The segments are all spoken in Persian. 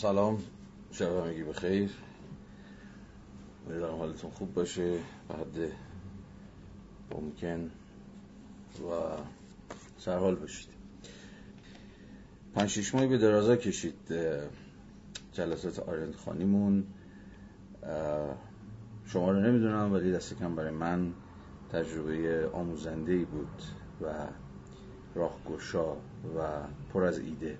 سلام. شب همگی بخیر. امیدوارم حالتون خوب باشه. بعد ممکن و سرحال باشید. پنج شیش ماهی به درازا کشید جلسات آرند خانیمون. شما رو نمی‌دونم ولی دست کم برای من تجربه آموزنده ای بود و راهگشا و پر از ایده.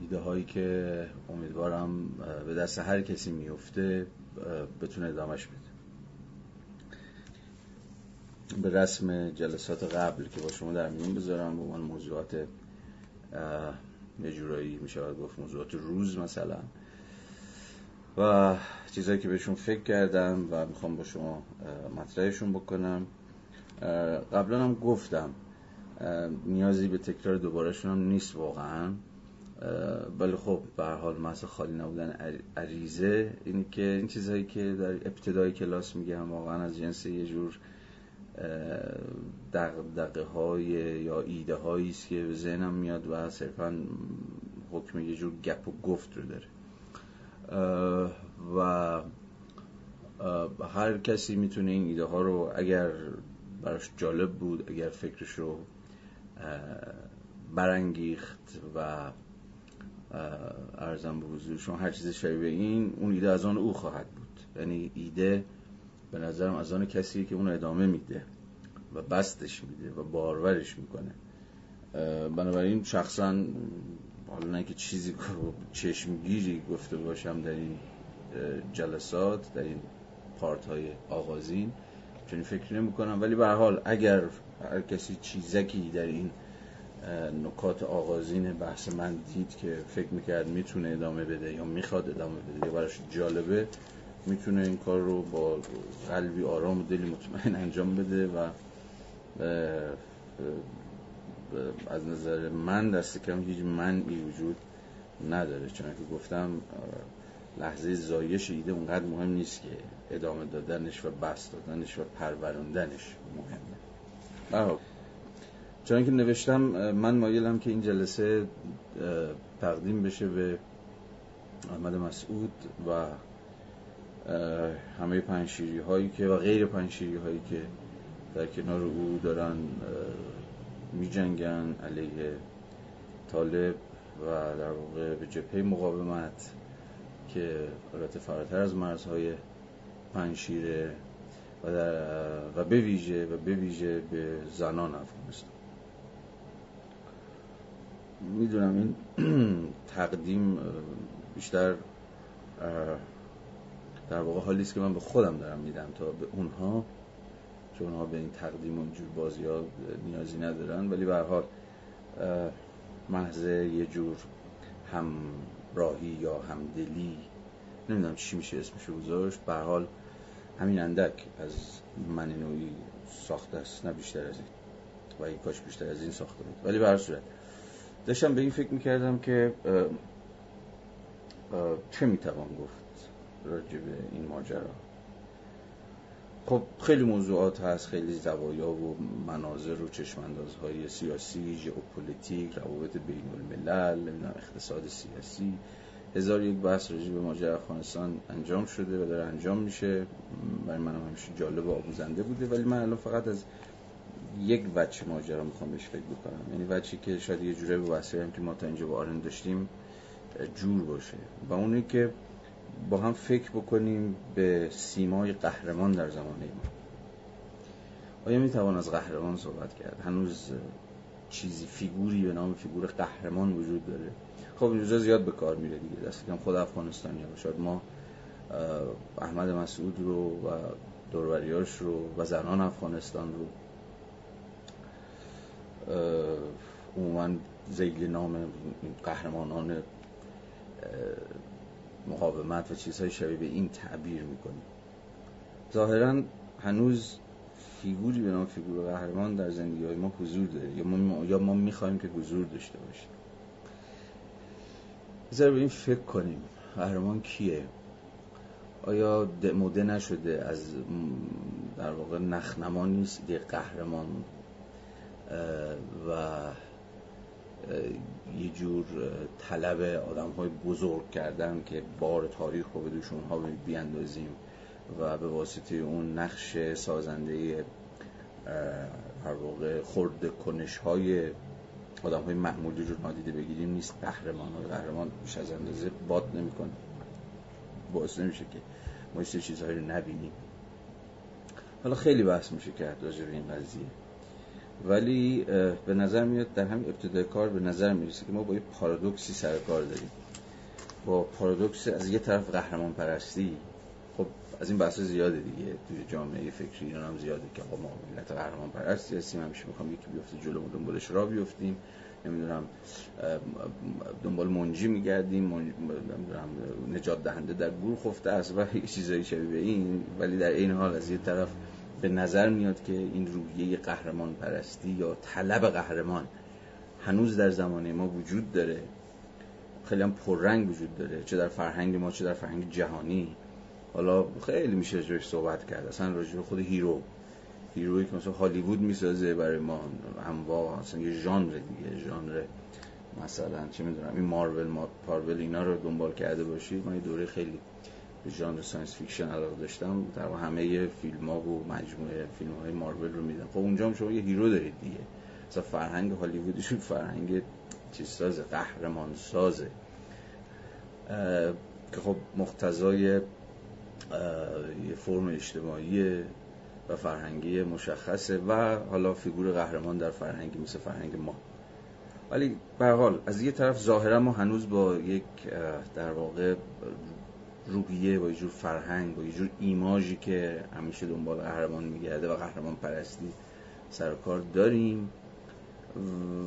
ایده هایی که امیدوارم به دست هر کسی میفته بتونه ادامش بده. به رسم جلسات قبل که با شما در میون بذارم به عنوان موضوعات یه جورایی میشه گفت موضوعات روز مثلا. و چیزهایی که بهشون فکر کردم و می‌خوام با شما مطرحشون بکنم. قبلا هم گفتم نیازی به تکرار دوبارهشون هم نیست واقعا. ولی خب به حال محض خالی نبودن عریضه. اینه که این چیزهایی که در ابتدای کلاس میگم واقعا از جنس یه جور دقدقه های یا ایده هایی است که به ذهنم میاد و صرفا حکم یه جور گپ و گفت رو داره. و هر کسی می‌تونه این ایده ها رو اگر براش جالب بود اگر فکرش رو برانگیخت و ارزم به حضور شما هر چیز شبیه این اون ایده از آن او خواهد بود. یعنی ایده به نظرم از آن کسی که اون ادامه میده و بستش میده و بارورش می‌کنه. بنابراین شخصا حالا نه که چیزی چشمگیری گفته باشم در این جلسات در این پارت های آغازین چون فکر نمی کنم ولی به حال اگر هر کسی چیزکی در این نکات آغازین بحث من دید که فکر می‌کرد می‌تونه ادامه بده یا می‌خواد ادامه بده. یا براش جالبه می‌تونه این کار رو با قلبی آرام و دلی مطمئن انجام بده و از نظر من دست کم هیچ منعی وجود نداره. چون که گفتم لحظه زایش ایده اونقدر مهم نیست که ادامه دادنش و بست دادنش و پروروندنش مهمه. چون که نوشتم من مایلم که این جلسه تقدیم بشه به احمد مسعود و همه پنشیری هایی که و غیر پنشیری هایی که در کنار او دارن می جنگن علیه طالب و در واقع به جبهه مقاومت که حالت فراتر از مرزهای پنشیره و, و به ویژه و به ویژه به زنان افغانستان. می‌دونم این تقدیم بیشتر در واقع حالی است که من به خودم دارم میدم تا به اونها چون اونها به این تقدیم و اینجور بازی ها نیازی ندارن. ولی به حال محض یه جور همراهی یا همدلی نمی‌دونم چی میشه اسمش گذاشت. به حال همین اندک از من نوعی ساخته است نه بیشتر از این. و این کاش بیشتر از این ساخته بود. ولی به هر صورت داشتم به این فکر می‌کردم که چه می‌توان گفت راجع به این ماجرا. خب خیلی موضوعات هست خیلی زوایا و مناظر و چشماندازهای سیاسی ژئوپلیتیک روابط بین الملل نمی‌دونم اقتصاد سیاسی. هزار یک بحث راجع به ماجرا افغانستان انجام شده و داره انجام میشه. برای من همیشه جالب و آموزنده بوده ولی من الان فقط از یک وجه ماجرا می‌خوام بهش فکر بکنم. یعنی وجهی که شاید یه جوره به هم که ما تا اینجا با آرن داشتیم جور باشه. و اونی که با هم فکر بکنیم به سیمای قهرمان در زمانه ما. آیا می‌توان از قهرمان صحبت کرد؟ هنوز چیزی فیگوری به نام فیگور قهرمان وجود داره. خب اینجا زیاد به کار میره دیگه. دست کم خود افغانستانی ها شاید ما احمد مسعود رو و دوروریاش رو و زنان افغانستان رو عموما زیل نام قهرمانان مقاومت و چیزهای شبیه به این تعبیر می‌کنیم. ظاهرا هنوز فیگوری به نام فیگور قهرمان در زندگی های ما حضور داره یا ما, یا ما می‌خوایم که حضور داشته باشه بذار به این فکر کنیم. قهرمان کیه؟ آیا دموده نشده از در واقع نخنما نیست یه قهرمان و یه جور طلب آدم های بزرگ کردن که بار تاریخ رو به دوش اونها بیاندازیم و به واسطه اون نقش سازنده هر واقع خورد کنش های آدم های معمولی رو نادیده بگیریم نیست. قهرمان های قهرمان بیش از اندازه باد نمی‌کنه. باعث نمیشه که ما چیزهایی رو نبینیم. حالا خیلی بحث میشه کرد راجع به این قضیه. ولی به نظر میاد در همین ابتدای کار به نظر می‌رسه که ما با یه پارادوکسی سر کار داریم. با پارادوکس از یه طرف قهرمان پرستی خب از این بحث زیاده دیگه. توی جامعه فکری ایران هم زیاده که خب ما ملت قهرمان پرستی هستیم همیشه می‌خوام یکی بیفته جلو دنبالش را بیفتیم. نمی‌دونم دنبال منجی میگردیم نمی‌دونم نجات دهنده در گور خفته است و چیزایی شبیه این. ولی در این حال از یه طرف به نظر میاد که این روحیه قهرمان پرستی یا طلب قهرمان هنوز در زمانه ما وجود داره. خیلی هم پررنگ وجود داره. چه در فرهنگ ما چه در فرهنگ جهانی. حالا خیلی میشه راجعش صحبت کرد. اصلا راجع خود hero. hero یی که مثلا هالیوود می‌سازه برای ما انواع اصلا یه ژانر دیگه ژانر مثلا چه می‌دونم این مارول مارول اینا رو دنبال کرده باشید من یه دوره خیلی به ژانر science fiction علاقه داشتم در همه فیلم ها و مجموعه فیلم های مارول رو دیدم خب اونجا هم شما یه hero دارید دیگه. مثلا فرهنگ هالیوودشون فرهنگ چیز سازه قهرمان سازه که خب مقتضای یه فرم اجتماعی و فرهنگی مشخصه و حالا فیگور قهرمان در فرهنگی مثل فرهنگ ما. ولی به حال از یه طرف ظاهرا ما هنوز با یک در واقع روحیه با یه جور فرهنگ با یه جور ایماژی که همیشه دنبال قهرمان میگرده و قهرمان پرستی سر کار داریم.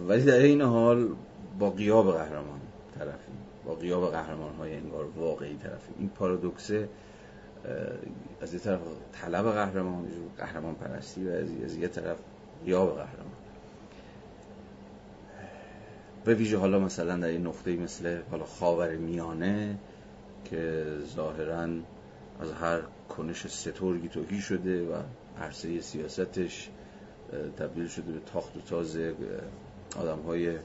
ولی در این حال با قیاب قهرمان طرفیم. با قیاب قهرمان های انگار واقعی طرفیم. این پارادوکسه از یه طرف طلب قهرمان قهرمان پرستی و از یه طرف قیاب قهرمان. به ویژه حالا مثلا در این نقطه مثل حالا خاور میانه که ظاهرا از هر کنش سترگی توهی شده و عرصه سیاستش تبدیل شده به تاخت و تاز آدم های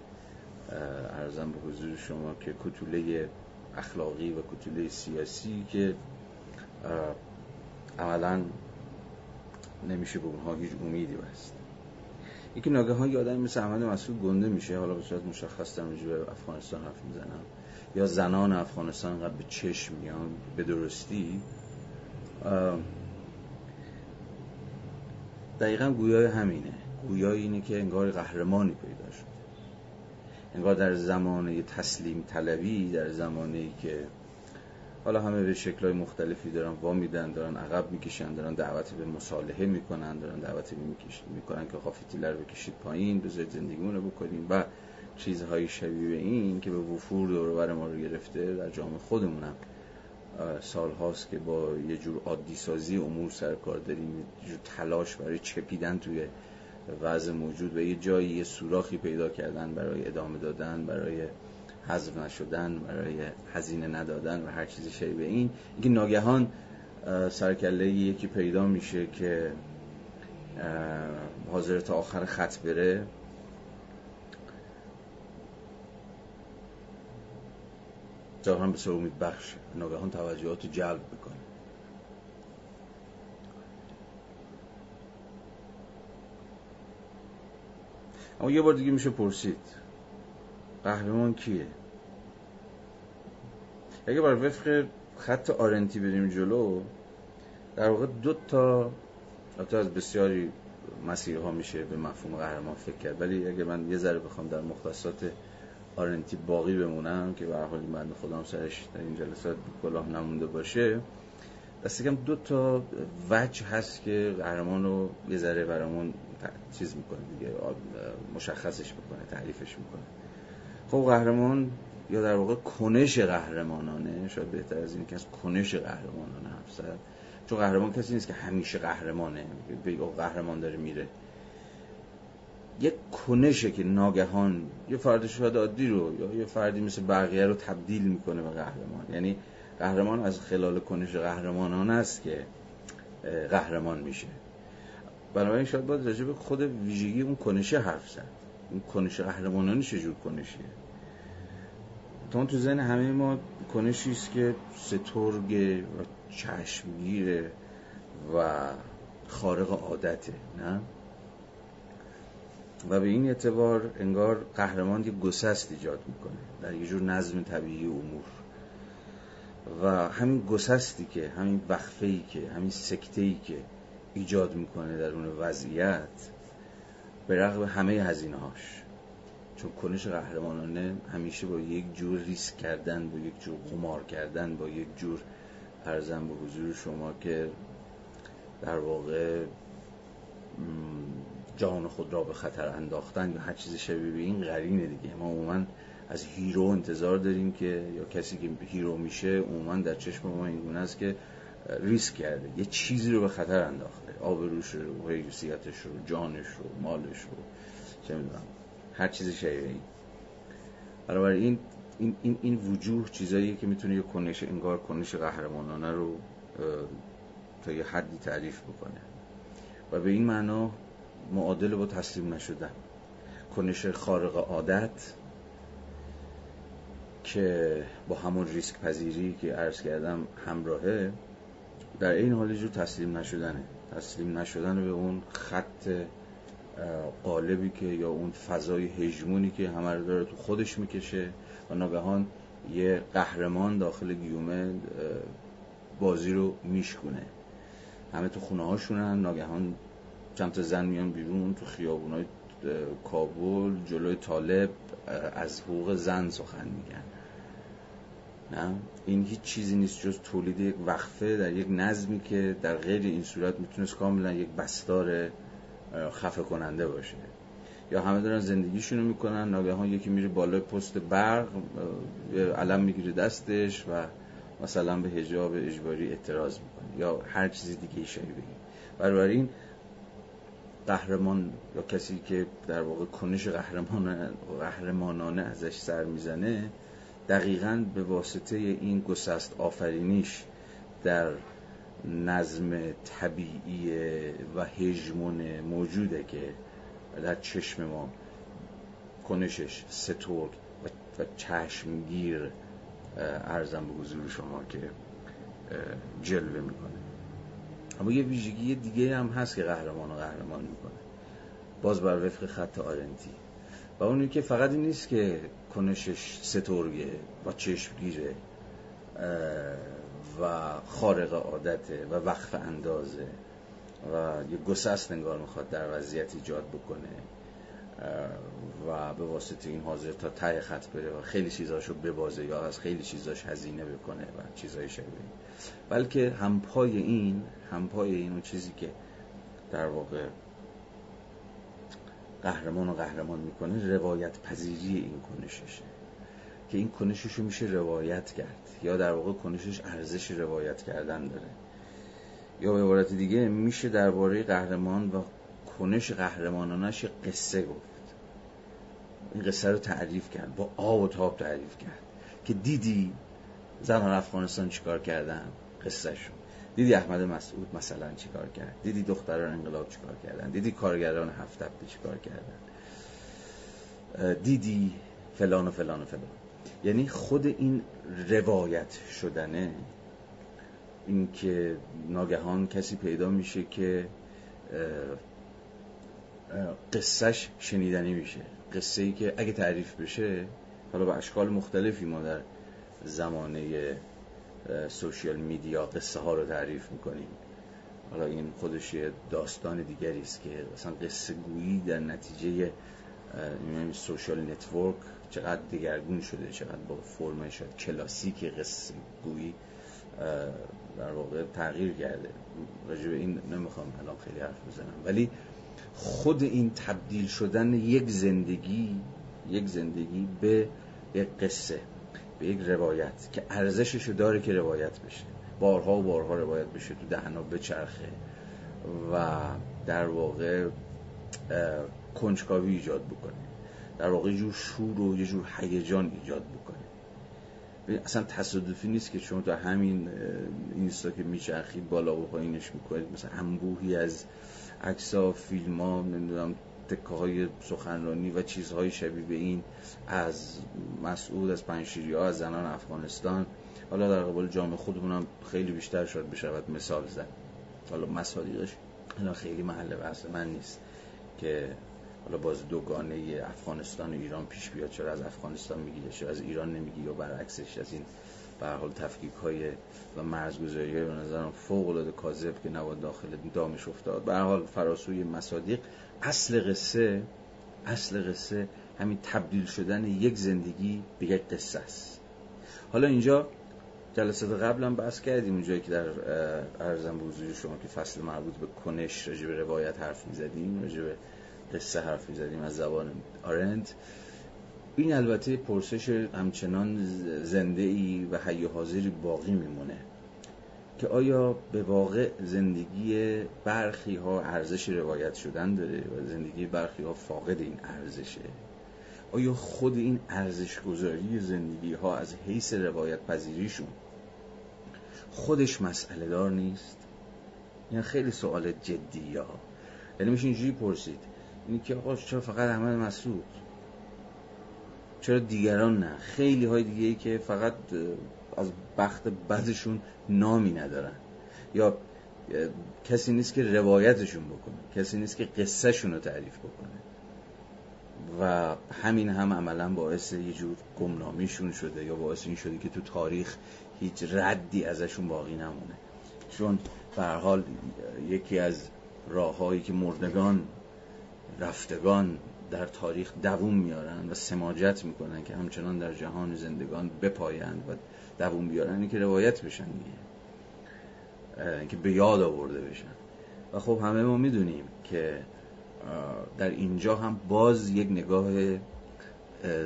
ارزم به حضور شما که کتوله اخلاقی و کتوله سیاسی که عملا نمیشه به اونها هیچ امیدی بست. یکی ناگهان یه آدمی مثل احمد مسئول گنده میشه حالا به صورت مشخص در به افغانستان حرف می‌زنم. یا زنان افغانستان قبل به چشم میان به درستی دقیقا گویای همینه. گویای اینه که انگار قهرمانی پیدا شد. انگار در زمانه تسلیم طلبی در زمانه که حالا همه به شکلهای مختلفی دارن وا میدن دارن عقب می‌کشن دارن دعوت به مصالحه می‌کنن دارن دعوت می‌کنن که خافتیله رو بکشید پایین بذارید زندگیمون رو بکنیم. و چیزهای شبیه به این که به وفور دور ما رو گرفته در جامعه خودمونم. سال هاست که با یه جور عادی سازی امور سرکار داریم یه جور تلاش برای چپیدن توی وضع موجود و یه جایی یه سوراخی پیدا کردن برای ادامه دادن برای حذف نشدن برای هزینه ندادن و هر چیزی شبیه این. اینکه ناگهان سرکله یکی پیدا میشه که حاضر تا آخر خط بره. ظاهرا به امید بخش ناگهان توجهات رو جلب بکنه اما یه بار دیگه میشه پرسید قهرمان کیه؟ اگه بر وفق خط آرنتی بریم جلو در واقع دو تا حتی از بسیاری مسیرها میشه به مفهوم قهرمان فکر کرد ولی اگه من یه ذره بخوام در مختصات آرنتی باقی بمونم که به حال این بند خودم سرش در این جلسات کلاه نمونده باشه. دست کم دو تا وجه هست که قهرمان رو یه ذره برامون چیز می‌کنه دیگه مشخصش می‌کنه تعریفش می‌کنه. خب قهرمان یا در واقع کنش قهرمانانه شاید بهتر از این که از کنش قهرمانانه حرف چون قهرمان کسی نیست که همیشه قهرمانه به قهرمان داره میره. یک کنشه که ناگهان یه فرد شاید عادی رو یا یه فردی مثل بقیه رو تبدیل می‌کنه به قهرمان. یعنی قهرمان از خلال کنش قهرمانان است که قهرمان میشه. بنابراین شاید باید راجع به خود ویژگی اون کنشه حرف زد. اون کنش قهرمانانی چجور کنشیه؟ تا تو ذهن همه ما کنشی است که سترگ و چشمگیره و خارق عادته نه؟ و به این اعتبار انگار قهرمان یه گسست ایجاد می‌کنه. در یه جور نظم طبیعی امور. و همین گسستی که همین وقفه ای که همین سکته ای که ایجاد می‌کنه در اون وضعیت به رغم همه هزینه هاش چون کنش قهرمانانه همیشه با یک جور ریسک کردن با یک جور قمار کردن با یک جور ارزم به حضور شما که در واقع جان خود را به خطر انداختن یا هر چیز شبیه به این قرینه دیگه. ما عموما از hero انتظار داریم که یا کسی که hero میشه عموما در چشم ما این گونه است که ریسک کرده. یه چیزی رو به خطر انداخته. آبروش رو حیثیتش رو جانش رو مالش رو چه می‌دونم هر چیز شبیه این. برای این این, این, این وجوه چیزاییه که می‌تونه یه کنش انگار کنش قهرمانانه رو تا یه حدی تعریف بکنه. و به این معنا معادل با تسلیم نشدن. کنش خارق عادت که با همون ریسک پذیری که عرض کردم همراهه در این حال جو تسلیم نشدنه. تسلیم نشدن به اون خط قالبی که یا اون فضای هژمونی که همه رو داره تو خودش می‌کشه. و ناگهان یه قهرمان داخل گیومه بازی رو میشکونه. همه تو خونه هاشونن ناگهان چند تا زن میان بیرون تو خیابونای کابل جلوی طالب از حقوق زن سخن میگن. نه؟ این هیچ چیزی نیست جز تولید یک وقفه در یک نظمی که در غیر این صورت می‌تونست کاملا یک بستار خفه کننده باشه. یا همه دارن زندگیشونو می‌کنن ناگهان یکی میره بالای پست برق علم می‌گیره دستش و مثلا به حجاب اجباری اعتراض می‌کنه. یا هر چیزی دیگه شایی بگیم این قهرمان یا کسی که در واقع کنش قهرمان قهرمانانه ازش سر می‌زنه دقیقا به واسطه این گسست آفرینیش در نظم طبیعی و هژمون موجوده که در چشم ما کنشش سترگ و چشمگیر ارزم به حضور شما که جلوه می‌کنه. اما یه ویژگی دیگه هم هست که قهرمان و قهرمان می‌کنه. باز بر وفق خط آرنتی. و اونی که فقط این نیست که کنشش سترگه و چشمگیره و خارق عادته و وقف اندازه و یه گسست انگار می‌خواد در وضعیت ایجاد بکنه. و به واسطه این حاضر تا ته خط بره و خیلی چیزاشو ببازه یا از خیلی چیزاش هزینه بکنه و چیزای شبیه بلکه همپای این همپای این اون چیزی که در واقع قهرمان و قهرمان می‌کنه روایت پذیری این کنششه. که این کنشش میشه روایت کرد یا در واقع کنشش ارزش روایت کردن داره. یا به عبارت دیگه میشه درباره قهرمان و کنش قهرمانانش قصه گفت. این قصه رو تعریف کرد با آب و تاب تعریف کرد که دیدی زنان افغانستان چیکار کردن قصه شد دیدی احمد مسعود مثلا چیکار کرد؟ دیدی دختران انقلاب چیکار کردن؟ دیدی کارگران هفت هفته چیکار کردن؟ دیدی فلان و فلان و فلان. یعنی خود این روایت شدنه اینکه ناگهان کسی پیدا میشه که قصهش شنیدنی میشه. قصه ای که اگه تعریف بشه حالا به اشکال مختلفی ما در زمانه social media قصه ها رو تعریف می‌کنیم. حالا این خودش یه داستان دیگری است که مثلا قصه گویی در نتیجه social network چقدر دگرگون شده چقدر با فرم کلاسیک قصه گویی در واقع تغییر کرده. راجع به این نمی‌خوام الان خیلی حرف بزنم. ولی خود این تبدیل شدن یک زندگی یک زندگی به یک قصه به یک روایت که ارزشش داره که روایت بشه. بارها و بارها روایت بشه تو دهنا بچرخه و در واقع کنجکاوی ایجاد بکنه. در واقع یه جور شور و یه جور هیجان ایجاد بکنه. اصلا تصادفی نیست که شما تا همین اینستا که میچرخید بالا و پایینش می‌کنید مثلا انبوهی از عکس ها فیلم ها نمی‌دونم تکه های سخنرانی و چیزهای شبیه به این از مسعود از پنشیری ها از زنان افغانستان. حالا در قبال جامعه خودمونم خیلی بیشتر شاید بشود مثال زد. حالا مصادیقش حالا خیلی محل بحث من نیست که حالا باز دوگانه افغانستان و ایران پیش بیاد چرا از افغانستان میگی چرا از ایران نمیگی یا برعکسش از این به حال تفکیک های و مرزگذاری های به نظرم فوق العاده کاذب که نواد داخل دامش افتاد. به حال فراسوی مصادیق اصل قصه اصل قصه همین تبدیل شدن یک زندگی به یک قصه است. حالا اینجا جلسات قبلا بحث کردیم اونجایی که در ارزم به حضور شما که فصل مربوط به کنش راجع به روایت حرف می‌زدیم راجع به قصه حرف می‌زدیم از زبان آرند این البته پرسش همچنان زنده ای و حی حاضری باقی میمونه که آیا به واقع زندگی برخی ها ارزش روایت شدن داره و زندگی برخی ها فاقد این ارزشه؟ آیا خود این ارزش گذاری زندگی ها از حیث روایت پذیریشون خودش مسئله دار نیست؟ یعنی خیلی سوال جدی ها یعنی میشه اینجوری پرسید. اینی که آقا چرا فقط احمد مسعود؟ چرا دیگران نه؟ خیلی های دیگه ای که فقط از بخت بدشون نامی ندارن. یا کسی نیست که روایتشون بکنه کسی نیست که قصهشون رو تعریف بکنه. و همین هم عملا باعث یه جور گمنامیشون شده یا باعث این شده که تو تاریخ هیچ ردی ازشون باقی نمونه. چون به حال یکی از راههایی که مردگان رفتگان در تاریخ دووم میارن و سماجت می‌کنن که همچنان در جهان زندگان بپایند و دووم بیارن که روایت بشن دیگه. که به یاد آورده بشن. و خب همه ما می‌دونیم که در اینجا هم باز یک نگاه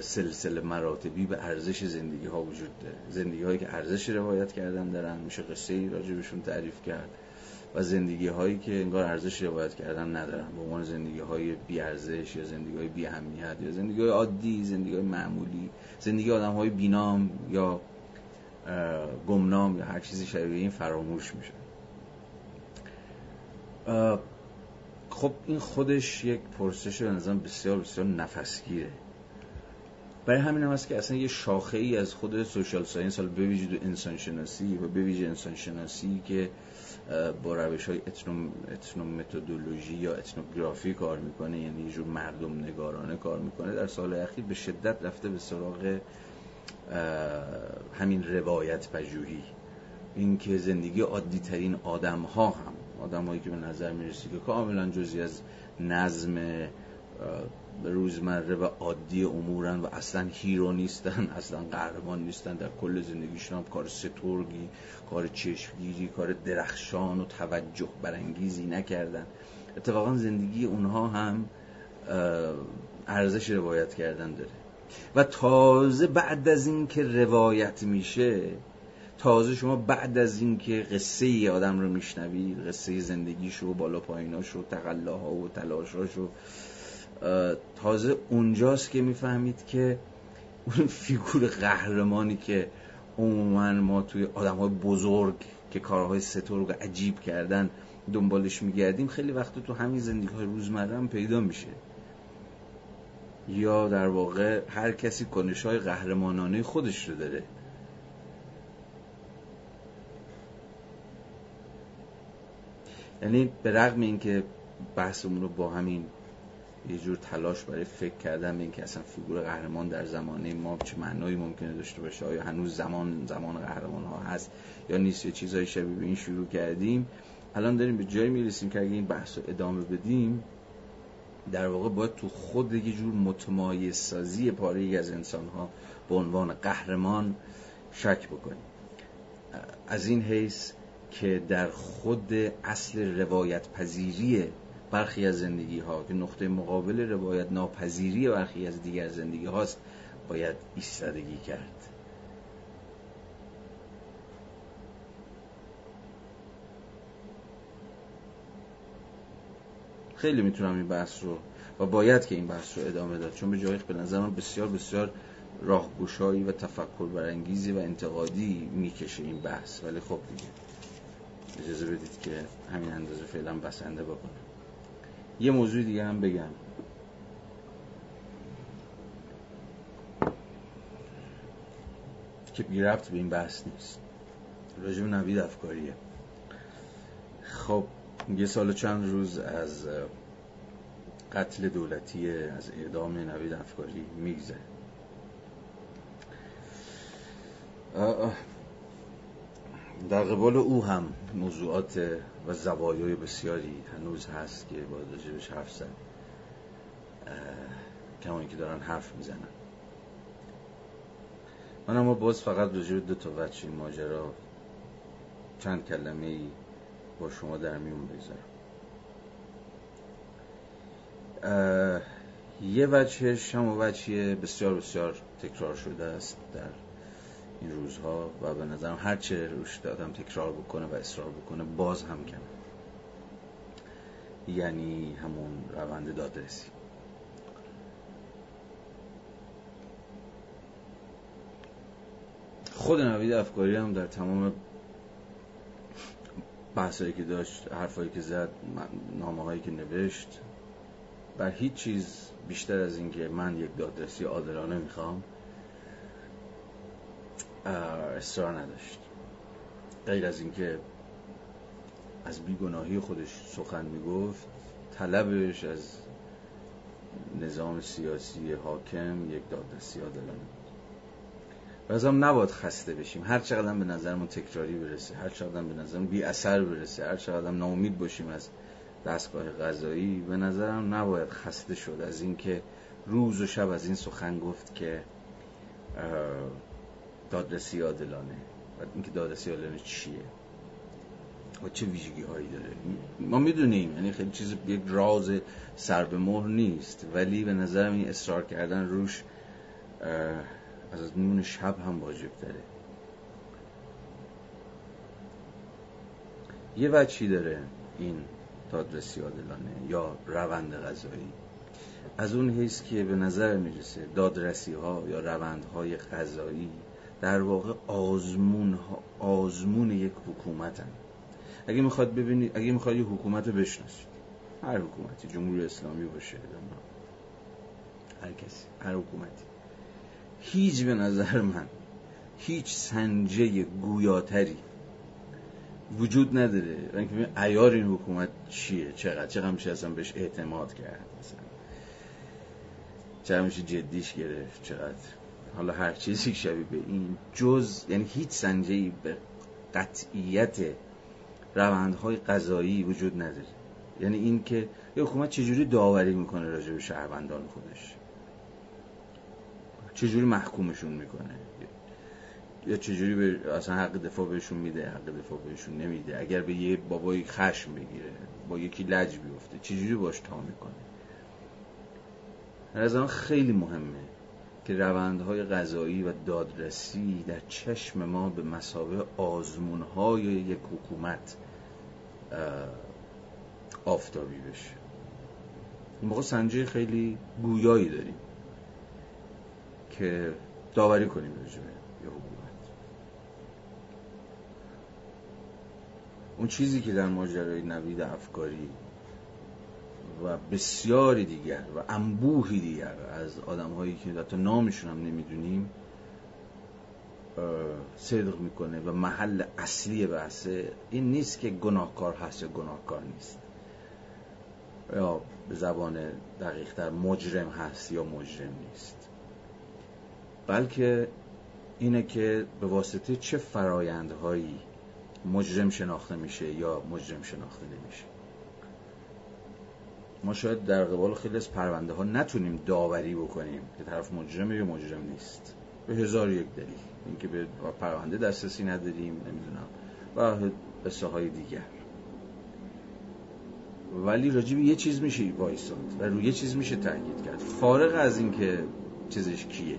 سلسله مراتبی به ارزش زندگی ها وجود داره. زندگی هایی که ارزش روایت کردن دارن میشه قصه ای راجبشون تعریف کرد. و زندگی هایی که انگار ارزش روایت کردن ندارن. به عنوان زندگی های بی ارزش یا زندگی های بی اهمیت یا زندگی های عادی زندگی های معمولی زندگی آدم های بینام یا گمنام یا هر چیزی شبیه این فراموش میشه. خب این خودش یک پرسش به نظرم بسیار بسیار نفسگیره. برای همین هم هست که اصلا یه شاخه ای از خود social science حالا بویژه انسان شناسی و بویژه انسان شناسی که با روش های ethnomethodology یا ethnography کار می‌کنه یعنی یه جور مردم نگارانه کار می‌کنه در سال اخیر به شدت رفته به سراغ همین روایت پژوهی. اینکه زندگی عادی ترین آدم ها هم آدم هایی که به نظر می‌رسه که کاملا جزی از نظم روزمره و عادی امورن و اصلا hero نیستن اصلا قهرمان نیستن. در کل زندگیشون هم کار سترگی کار چشمگیری کار درخشان و توجه برانگیزی نکردن. اتفاقا زندگی اونها هم ارزش روایت کردن داره. و تازه بعد از این که روایت میشه تازه شما بعد از اینکه قصه ای آدم رو میشنوید قصه زندگیشو بالا پاییناشو تقلاها و تلاشاشو تازه اونجاست که می‌فهمید که اون فیگور قهرمانی که عموما ما توی آدم های بزرگ که کارهای سترگ عجیب کردن دنبالش میگردیم خیلی وقت تو همین زندگی های روزمره هم پیدا میشه. یا در واقع هر کسی کنش های قهرمانانه خودش رو داره. یعنی به رغم اینکه بحثمون رو با همین یه جور تلاش برای فکر کردن به اینکه اصلا فیگور قهرمان در زمانه ما چه معنایی ممکنه داشته باشه آیا هنوز زمان زمان قهرمان ها هست یا نیست یه چیزای شبیه به این شروع کردیم. الان داریم به جایی می‌رسیم که اگه این بحث رو ادامه بدیم در واقع باید تو خود یه جور متمایز سازی پاره از انسان ها به عنوان قهرمان شک بکنیم. از این حیث که در خود اصل روایت پذیری برخی از زندگی ها که نقطه مقابل روایت ناپذیری برخی از دیگر زندگی هاست باید ایستادگی کرد. خیلی می‌تونم این بحث رو و باید که این بحث رو ادامه داد چون به جایی به نظر من بسیار بسیار راهگشایی و تفکر برانگیزی و انتقادی می‌کشه این بحث. ولی خب دیگه اجازه بدید که همین اندازه فعلا بسنده بکنم. یه موضوع دیگه هم بگم. که بی به این بحث نیست. رژیم نوید افکاریه. خب یه سال چند روز از قتل دولتی از اعدام نوید افکاری میگذره. در قبال او هم موضوعات و زوایای بسیاری هنوز هست که باید راجبش حرف زد. کما که دارن حرف می‌زنن. من اما باز فقط راجب دو تا وچه ماجرا چند کلمه ای با شما در میون بگذارم. یه وجهش هم وجهی بسیار بسیار تکرار شده است در این روزها و به نظرم هر چه روش دادم تکرار بکنه و اصرار بکنه باز هم کم یعنی همون روند دادرسی. خود نوید افکاری هم در تمام بحثایی که داشت حرفایی که زد نامه هایی که نوشت بر هیچ چیز بیشتر از اینکه من یک دادرسی عادلانه می‌خوام اصرار نداشت. غیر از اینکه از بیگناهی خودش سخن می‌گفت طلبش از نظام سیاسی حاکم یک دادرسی عادلانه و هم نباید خسته بشیم. هر چقدر به نظرمون تکراری برسه هر چقدر به نظرمون بی اثر برسه هر چقدر ناامید باشیم از دستگاه غذایی به نظرم نباید خسته شد. از اینکه روز و شب از این سخن گفت که دادرسی عادلانه و اینکه دادرسی عادلانه چیه؟ و چه ویژگی هایی داره؟ ما می‌دونیم یعنی خیلی چیز یک راز سر به مهر نیست. ولی به نظرم این اصرار کردن روش از نون شب هم واجب داره. یه وچی داره این دادرسی عادلانه یا روند غذایی. از اون حیث که به نظر می‌رسه دادرسی ها یا روند های غذایی در واقع آزمون, آزمون یک حکومت هم. اگه می‌خواد ببینید اگه می‌خواد یک حکومت بشناسید. هر حکومتی جمهوری اسلامی باشه هر کسی هر حکومتی. هیچ به نظر من هیچ سنجه گویاتری وجود نداره. اینکه ایار این حکومت چیه؟ چقدر؟ چقدر میشه اصلا بهش اعتماد کرد؟ مثلا چقدر میشه جدیش گرفت؟ چقدر؟ حالا هر چیزی شبیه به این جز یعنی هیچ سنجه به قطعیت روندهای قضایی وجود نداره. یعنی این که یه حکومت چجوری داوری می‌کنه راجع به شهروندان خودش؟ چجوری محکومشون می‌کنه؟ یا چجوری به اصلا حق دفاع بهشون میده حق دفاع بهشون نمیده؟ اگر به یه بابای خشم بگیره با یکی لج بیفته چجوری باش تا می‌کنه؟ از خیلی مهمه. که روندهای غذایی و دادرسی در چشم ما به مسابه آزمونهای یک حکومت آفتابی بشه. این موقع سنجه خیلی گویایی داریم که داوری کنیم راجبه یه حکومت. اون چیزی که در ماجرای نوید افکاری و بسیاری دیگر و انبوهی دیگر از آدم هایی که حتی نامشون هم نمی‌دونیم صدق می‌کنه و محل اصلی بحثه. این نیست که گناهکار هست یا گناهکار نیست. یا به زبان دقیق در مجرم هست یا مجرم نیست. بلکه اینه که به واسطه چه فرایندهایی مجرم شناخته میشه یا مجرم شناخته نمیشه. ما شاید در قبال خیلی از پرونده ها نتونیم داوری بکنیم. که طرف مجرمه یا مجرم نیست. به هزار یک دلیل. اینکه به پرونده دسترسی نداریم نمی‌دونم. و قصه های دیگر. ولی راجب یه چیز میشه وایساد و روی یه چیز میشه تاکید کرد. فارغ از اینکه چیزش کیه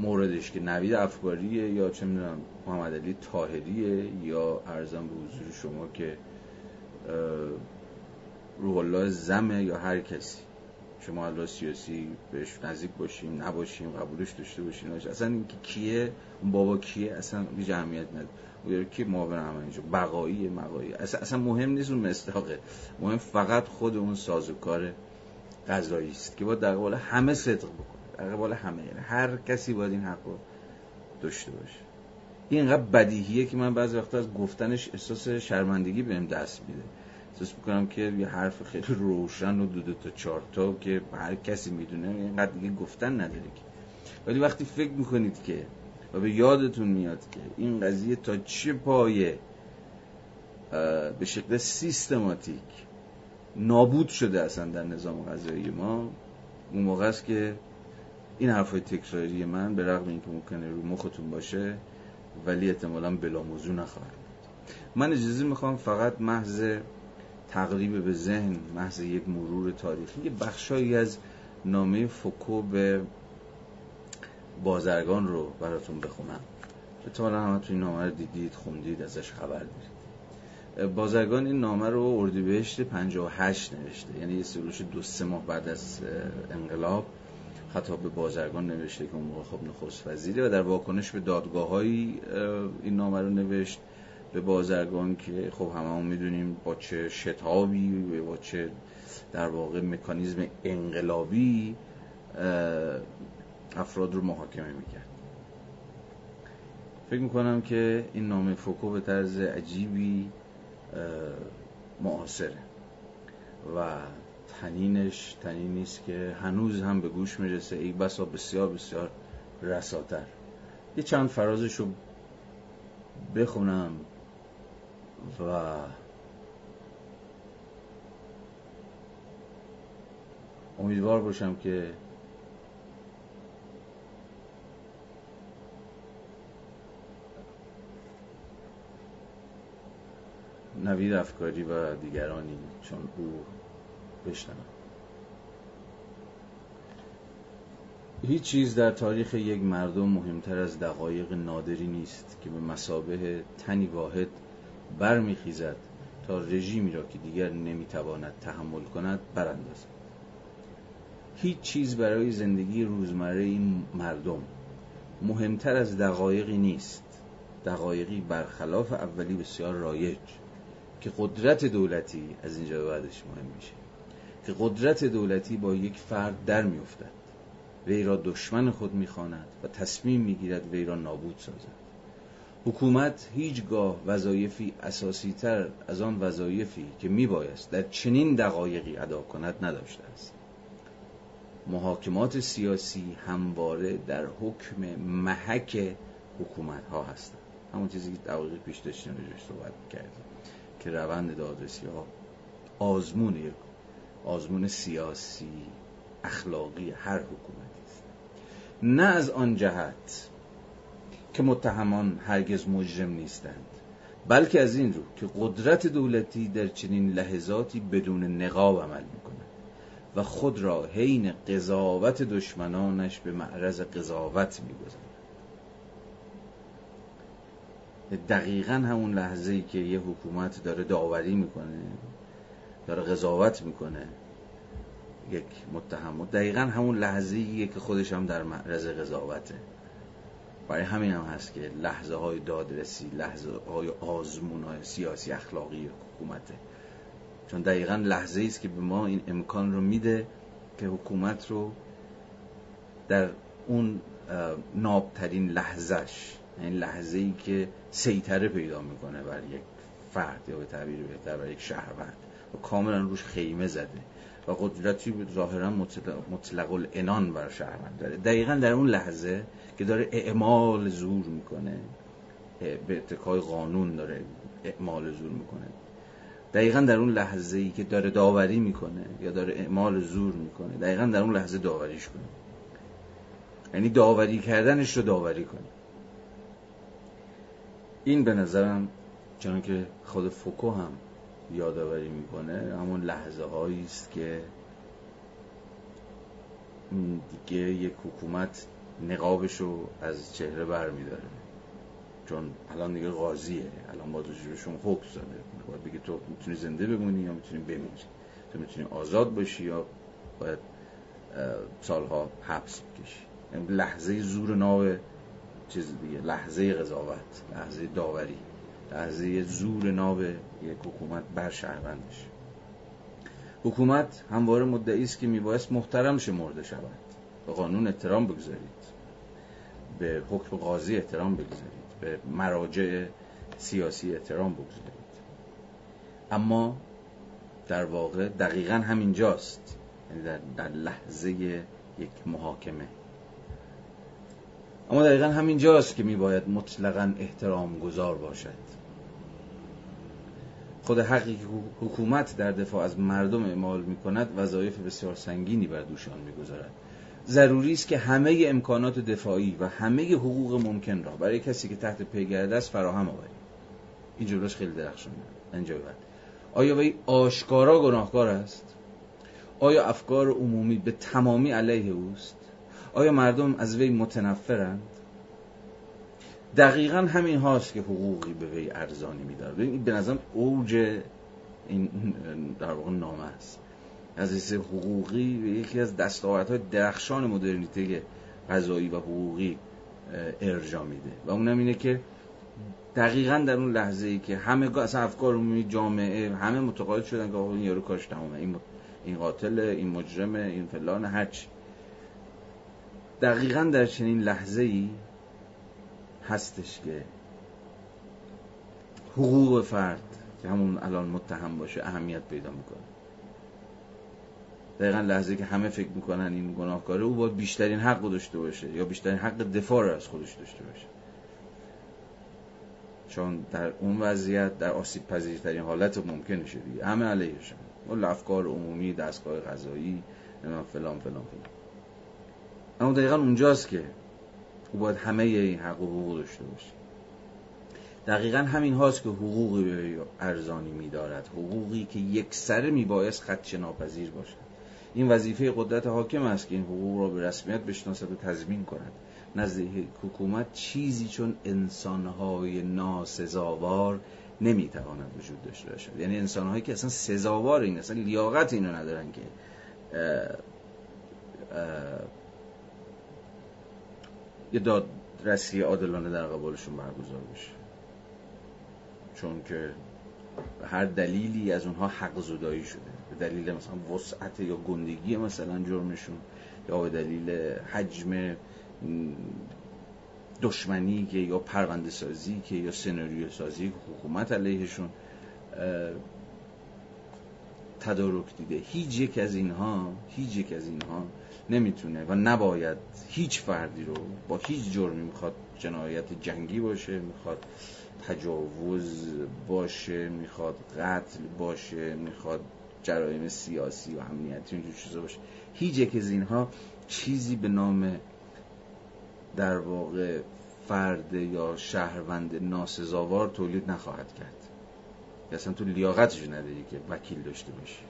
موردش که نوید افکاریه یا چه می‌دونم محمد علی طاهریه یا ارزم به حضور شما که روح الله زمه یا هر کسی. شما الله سیاسی بهش نزدیک باشیم نباشیم قبولش داشته باشیم اصلا اینکه کیه؟ اون بابا کیه؟ اصلا جمعیت نداره. کی؟ معاون همه اینجا. بقایی مقایی. اصلا, اصلا مهم نیست اون مستاقه. مهم فقط خود اون سازوکار قضایی است که با در قبال همه صدق بکنه. در قبال همه. یعنی هر کسی باید این حق رو داشته باشه. این اینقدر بدیهیه که من بعضی وقتا از گفتنش احساس شرمندگی بهم دست میده. احساس می‌کنم که یه حرف خیلی روشن و دو دو تا چهار تا که هر کسی می‌دونه اینقدر دیگه گفتن نداره که. ولی وقتی فکر می‌کنید که و به یادتون میاد که این قضیه تا چه پایه به شکل سیستماتیک نابود شده اصلا در نظام غذایی ما اون موقع است که این حرفای تکراری من به رغم اینکه ممکنه رو مختون باشه ولی احتمالا بلا موضوع نخواهد من اجازه می‌خوام فقط محض تقریب به ذهن محض یک مرور تاریخی یه بخشایی از نامه فوکو به بازرگان رو براتون بخونم. احتمالا همه توی نامه رو دیدید خوندید ازش خبر دارید. بازرگان این نامه رو اردیبهشت 58 نوشته. یعنی یه سروش دو سه ماه بعد از انقلاب خطاب به بازرگان نوشته که اون موقع خب نخست وزیره و در واکنش به دادگاه این نامه رو نوشت. به بازرگان که خب همه می‌دونیم با چه شتابی با چه در واقع مکانیزم انقلابی افراد رو محاکمه می‌کرد. فکر می‌کنم که این نام فوکو به طرز عجیبی معاصره و تنینش تنینی است که هنوز هم به گوش می‌رسه. ای بسا بسیار بسیار رساتر. یه چند فرازش رو بخونم. و امیدوار باشم که نوید افکاری و دیگرانی چون او بشنم هیچ چیز در تاریخ یک مردم مهمتر از دقایق نادری نیست که به مسابه تنی واحد برمیخیزد تا رژیمی را که دیگر نمی‌تواند تحمل کند براندازد. هیچ چیز برای زندگی روزمره این مردم مهمتر از دقایقی نیست. دقایقی برخلاف اولی بسیار رایج که قدرت دولتی از اینجا بعدش مهم میشه که قدرت دولتی با یک فرد در میافتد. وی را دشمن خود می‌خواند و تصمیم می‌گیرد وی را نابود سازد. حکومت هیچگاه وظایفی اساسی تر از آن وظایفی که میبایست در چنین دقایقی ادا کند نداشته است. محاکمات سیاسی همواره در حکم محک حکومت ها هستند. همون چیزی که دقایق پیش داشتیم روش صحبت کردیم که روند دادرسی ها آزمون آزمون سیاسی اخلاقی هر حکومتی است. نه از آن جهت که متهمان هرگز مجرم نیستند بلکه از این رو که قدرت دولتی در چنین لحظاتی بدون نقاب عمل می‌کند و خود را حین قضاوت دشمنانش به معرض قضاوت می‌گذارد. دقیقا همون لحظه ای که یه حکومت داره داوری می‌کنه داره قضاوت می‌کنه یک متهم. دقیقا همون لحظه که خودش هم در معرض قضاوته. برای همین هم هست که لحظه های دادرسی لحظه های آزمون های سیاسی اخلاقی حکومته چون دقیقا لحظه است که به ما این امکان رو میده که حکومت رو در اون نابترین لحظش این یعنی لحظه ای که سیطره پیدا می‌کنه بر یک فرد یا به تعبیر بهتر بر یک شهروند و کاملا روش خیمه زده و قدرتی ظاهرا مطلق الانان بر شهروند داره. دقیقا در اون لحظه که داره اعمال زور می‌کنه. به اتکای قانون داره اعمال زور می‌کنه. دقیقا در اون لحظه ای که داره داوری می‌کنه یا داره اعمال زور می‌کنه دقیقا در اون لحظه داوریش کنه. یعنی داوری کردنش رو داوری کنه. این به نظرم چون که خود فوکو هم یادآوری می‌کنه همون لحظه هایی است که دیگه یک حکومت نقابش رو از چهره بر میداره چون الان دیگه قاضیه. الان با شما حکم زده. باید بگه تو می‌تونی زنده بمونی یا می‌تونی بمیری تو می‌تونی آزاد باشی یا باید سالها حبس بکشی؟ یعنی لحظه زور ناو چیز دیگه. لحظه قضاوت لحظه داوری لحظه زور ناو یک حکومت بر شهروندش. حکومت همواره مدعی است که میبایست محترم شمرده شود به قانون احترام بگذارید. به حکم قاضی احترام بگذارید. به مراجع سیاسی احترام بگذارید. اما در واقع دقیقا همینجاست. یعنی در, در لحظه یک محاکمه. اما دقیقا همینجاست که میباید مطلقا احترام گذار باشد. خود حقی که حکومت در دفاع از مردم اعمال می کند وظایف بسیار سنگینی بر دوشان می‌گذارد. ضروری است که همه امکانات دفاعی و همه حقوق ممکن را برای کسی که تحت پیگرد است فراهم آوریم. این جلوش خیلی درخشانه اینجا بعد آیا وی آشکارا گناهکار است؟ آیا افکار عمومی به تمامی علیه اوست؟ آیا مردم از وی متنفرند؟ دقیقا همین هاست که حقوقی به وی ارزانی میداره این به نظرم اوج این در واقع نامه است. از حقوقی یکی از دستاوردهای درخشان مدرنیته قضایی و حقوقی ارجا میده. و اونم اینه که دقیقا در اون لحظه ای که همه اصلا افکار عمومی جامعه همه متقاعد شدن که آقا این یارو کارش تمامه. این این قاتل این مجرم این فلان هرچی دقیقا در چنین لحظه ای هستش که حقوق فرد که همون الان متهم باشه اهمیت پیدا می‌کنه. دقیقا لحظه که همه فکر می‌کنن این گناهکاره او باید بیشترین حق داشته باشه یا بیشترین حق دفاع رو از خودش داشته باشه. چون در اون وضعیت در آسیب پذیرترین حالت ممکنه شدی همه علیهشن اون افکار عمومی دستگاه قضایی فلان فلان فلان. اما دقیقا اونجاست که او باید همه این حق و حقوق داشته باشه. دقیقا همین هاست که حقوقی ارزانی میدارد. حقوقی که یک سره میبایست خدش ناپذیر باشد. این وظیفه قدرت حاکم است که این حقوق را به رسمیت بشناسد و تضمین کند. نزد حکومت چیزی چون انسانهای ناسزاوار نمی‌تواند وجود داشته باشد. یعنی انسانهایی که اصلا سزاوار این اصلا لیاقت اینو ندارن که یه دادرسی عادلانه در قبالشون برگزار بشه. چون که هر دلیلی از اونها حق زدایی شده. دلیل مثلا وسعت یا گندگی مثلا جرمشون یا به دلیل حجم دشمنی که یا پرونده سازی که یا سناریو سازی که حکومت علیهشون تدارک دیده. هیچ یک از اینها هیچ یک از اینها نمی‌تونه و نباید هیچ فردی رو با هیچ جرمی می‌خواد جنایت جنگی باشه می‌خواد تجاوز باشه می‌خواد قتل باشه می‌خواد جرایم سیاسی و امنیتی اینجور چیزا باشه. هیچ یک از اینها چیزی به نام در واقع فرد یا شهروند ناسزاوار تولید نخواهد کرد. اصلا تو لیاقتش نداری که وکیل داشته باشی.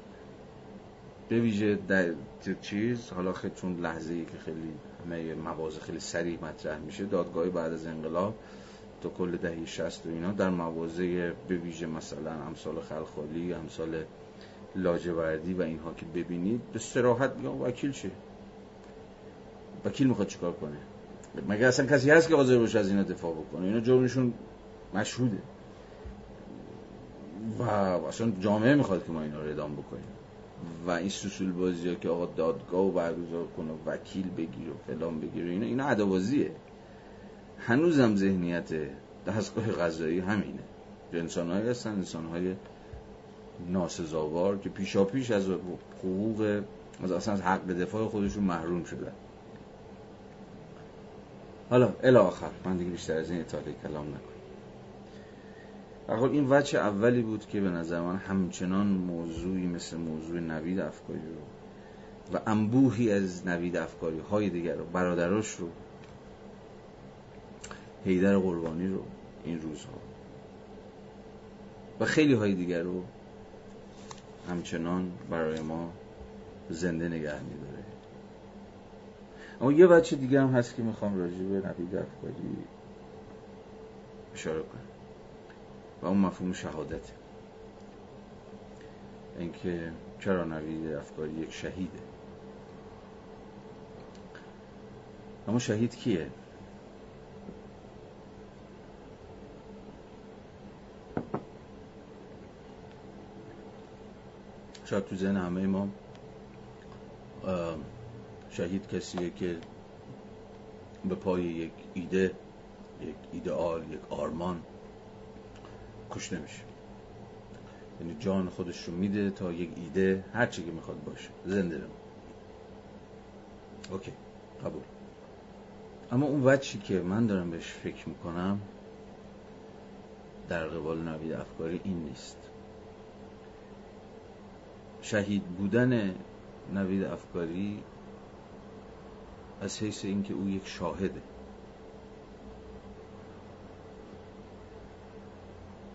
به ویژه در چیز؟ حالا خیلی چون لحظه ای که خیلی همه مواضع خیلی سریع مطرح میشه دادگاهی بعد از انقلاب تا کل دهی شست و اینا در مواضع به ویژه مثلا امثال خلخالی امثال لاجوردی و اینها که ببینید به سراحت میگم وکیل شه. وکیل می‌خواد چیکار کنه؟ مگه اصلا کسی هست که حاضر باشه از اینا دفاع بکنه؟ اینا جرمشون مشهوده. و اصلا جامعه می‌خواد که ما اینا رو ادام بکنیم. و این سوسول بازی ها که آقا دادگاه و برگزار کنه و وکیل بگیر و فلان بگیر و اینا اینا عدوازیه هنوزم ذهنیت دستگاه قضایی همینه. انسان هستن انسان های ناسزاوار که پیشا پیش از حقوق از اصلا از حق دفاع خودشون محروم شدن حالا الی آخر من دیگه بیشتر از این اطاله کلام نکنم. این وچه اولی بود که به نظر من همچنان موضوعی مثل موضوع نوید افکاری رو و انبوهی از نوید افکاری های دیگر رو برادراش رو حیدر قربانی رو این روزها. و خیلی های دیگر رو همچنان برای ما زنده نگه میداره. اما یه بچه دیگه هم هست که می‌خوام راجع به نوید افکاری اشاره کنم. و اون مفهوم شهادت. اینکه چرا نوید افکاری یک شهیده. اما شهید کیه؟ شاید تو ذهن همه ما شهید کسیه که به پای یک ایده یک ایدئال یک آرمان کشته میشه. یعنی جان خودش رو میده تا یک ایده هر چی که می‌خواد باشه. زنده رو اوکی قبول. اما اون وچی که من دارم بهش فکر می‌کنم در قبال نوید افکاری این نیست. شهید بودن نوید افکاری از حیث اینکه او یک شاهده.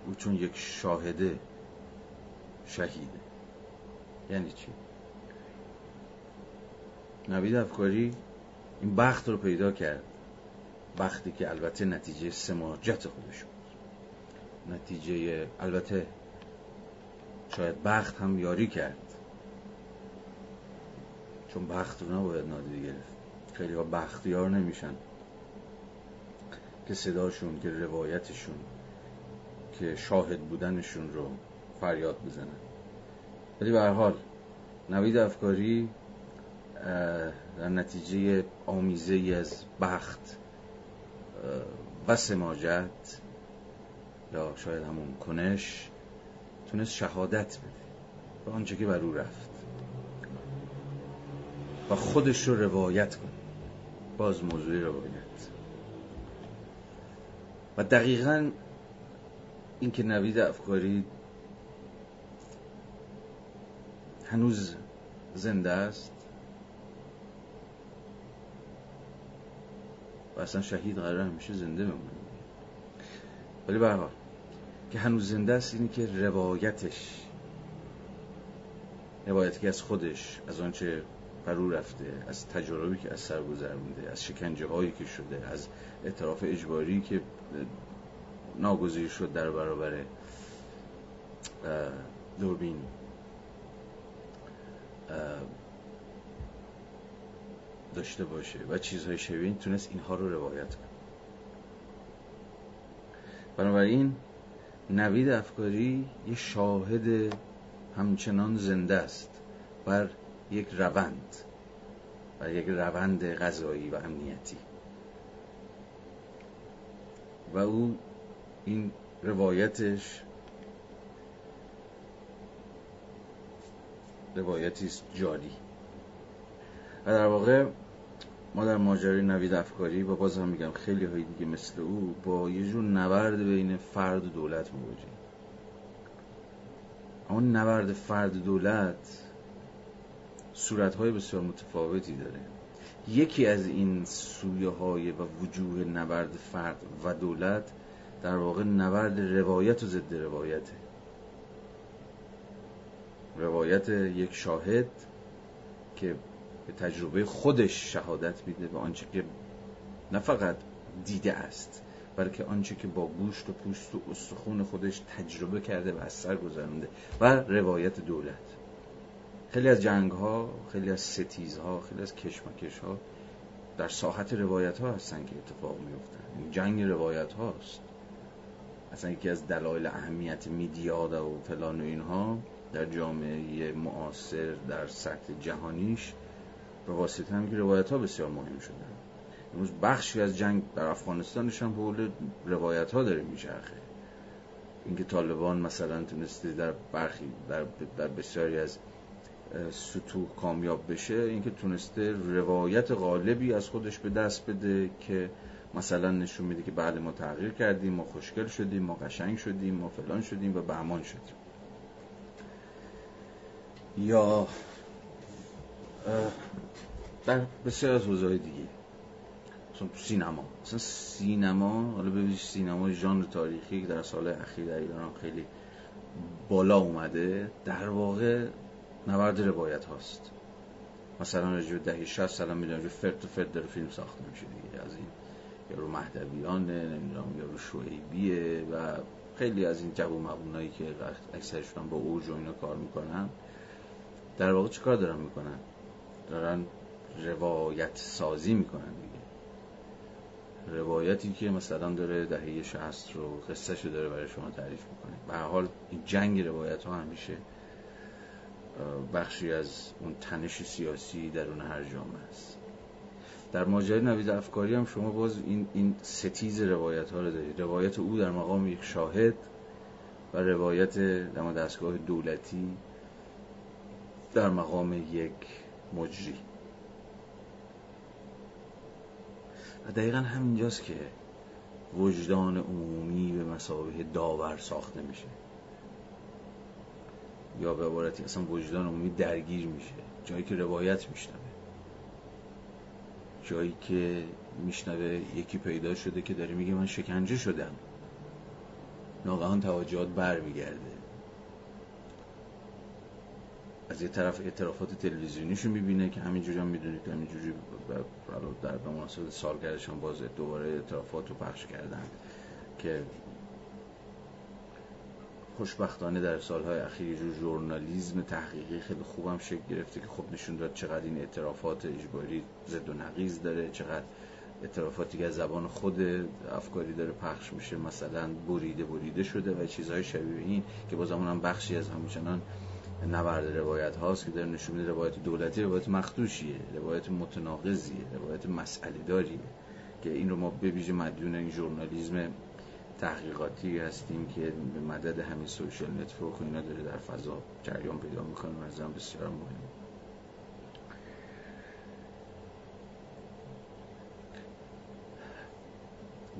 او چون یک شاهده شهیده. یعنی چی؟ نوید افکاری این بخت رو پیدا کرد. بختی که البته نتیجه سماجت خودش بود. نتیجه البته شاید بخت هم یاری کرد. چون بخت رو نباید نادیده گرفت. خیلی ها بختیار نمیشن. که صداشون که روایتشون که شاهد بودنشون رو فریاد بزنن. ولی به حال نوید افکاری در نتیجه آمیزه ای از بخت و سماجت یا شاید همون کنش تونست شهادت بده. به آنچه که بر او رفت. و خودش رو روایت کنه باز موضوع روایت. و دقیقا اینکه نوید افکاری هنوز زنده است و اصلا شهید قرار همیشه زنده بمونه. ولی به که هنوز زنده است اینی که روایتش روایتی که از خودش از آنچه فرو رفته از تجاربی که از سر گذرونده از شکنجه هایی که شده از اعتراف اجباری که ناگزیر شد در برابر دوربین. داشته باشه و چیزهای شبیه تونست اینها رو روایت کنه. بنابراین نوید افکاری یه شاهد همچنان زنده است بر یک روند بر یک روند غذایی و امنیتی. و او این روایتش روایتی است جاری. و در واقع ما در ماجرای نوید افکاری و باز هم میگم خیلی های دیگه مثل او با یه جور نبرد بین فرد و دولت مواجهیم اما نبرد فرد دولت صورتهای بسیار متفاوتی داره. یکی از این سویه های و وجوه نبرد فرد و دولت در واقع نبرد روایت و ضد روایته. روایت یک شاهد که به تجربه خودش شهادت میده و آنچه که نه فقط دیده است بلکه آنچه که با گوشت و پوست و استخون خودش تجربه کرده و از سر گذرونده و روایت دولت. خیلی از جنگ ها خیلی از ستیز ها خیلی از کشمکش ها در ساحت روایت ها هستن که اتفاق میفتن این جنگ روایت هاست اصلا یکی از دلایل اهمیت میدیا و فلان و اینها در جامعه معاصر در سطح جهانیش به واسطه هم که روایت ها بسیار مهم شدن امروز بخشی از جنگ در افغانستانش هم حول روایت ها داره میچرخه. اینکه طالبان مثلا تونسته در برخی در, در بسیاری از سطوح کامیاب بشه اینکه تونسته روایت غالبی از خودش به دست بده که مثلا نشون میده که بعد ما تغییر کردیم ما خوشگل شدیم ما قشنگ شدیم ما فلان شدیم و بهمان شدیم. یا در بسیار از حوزه‌های دیگه. مثلا سینما. مثلا سینما حالا ببینید سینما ژانر تاریخی که در سال اخیر در ایران خیلی بالا اومده. در واقع نبرد روایت هاست. مثلا رجوع دهی 60 سال می‌دونم جو فرد تو فرد داره فیلم ساخته میشه دیگه. از این یا رو مهدویانه نمی‌دونم یا رو شعیبیه و خیلی از این جواب مبونایی که اکثرشون با اوج و اینا کار می‌کنن. در واقع چه کار دارن می‌کنن؟ دارن روایت سازی می‌کنن دیگه. روایتی که مثلا داره دهه 60 رو قصه شو داره برای شما تعریف می‌کنه. به حال این جنگ روایت ها همیشه بخشی از اون تنش سیاسی درون هر جامعه است. در ماجرای نوید افکاری هم شما باز این, این ستیز روایت ها رو دارید. روایت او در مقام یک شاهد و روایت در دستگاه دولتی در مقام یک مجری. و دقیقا همینجاست که وجدان عمومی به مسابقه داور ساخته میشه. یا به عبارتی اصلا وجدان عمومی درگیر میشه. جایی که روایت میشنوه. جایی که میشنوه یکی پیدا شده که داره میگه من شکنجه شدم. ناگهان توجهات بر میگرده از یه طرف اعترافات تلویزیونیشو می‌بینه که همینجوری هم می‌دونید که همینجوری در به مناسبت سالگردشان باز دوباره اعترافات رو پخش کردن که خوشبختانه در سالهای اخیر جو ژورنالیزم تحقیقی خیلی خوبم شکل گرفته که خب نشون داد چقدر این اعترافات اجباری ضد و نقیض داره چقدر اعترافاتی که از زبان خود افکاری داره پخش میشه مثلا بریده بریده شده و چیزهای شبیه این که باز اون هم بخشی از همچنان نبرد روایت هاست که داره نشون میده روایت دولتی روایت مخدوشیه روایت متناقضیه روایت مسئله داریه که این رو ما ویژه مدیون این ژورنالیسم تحقیقاتی هستیم که به مدد همین social network اینا داره در فضا جریان پیدا می‌کنه و بسیار مهم.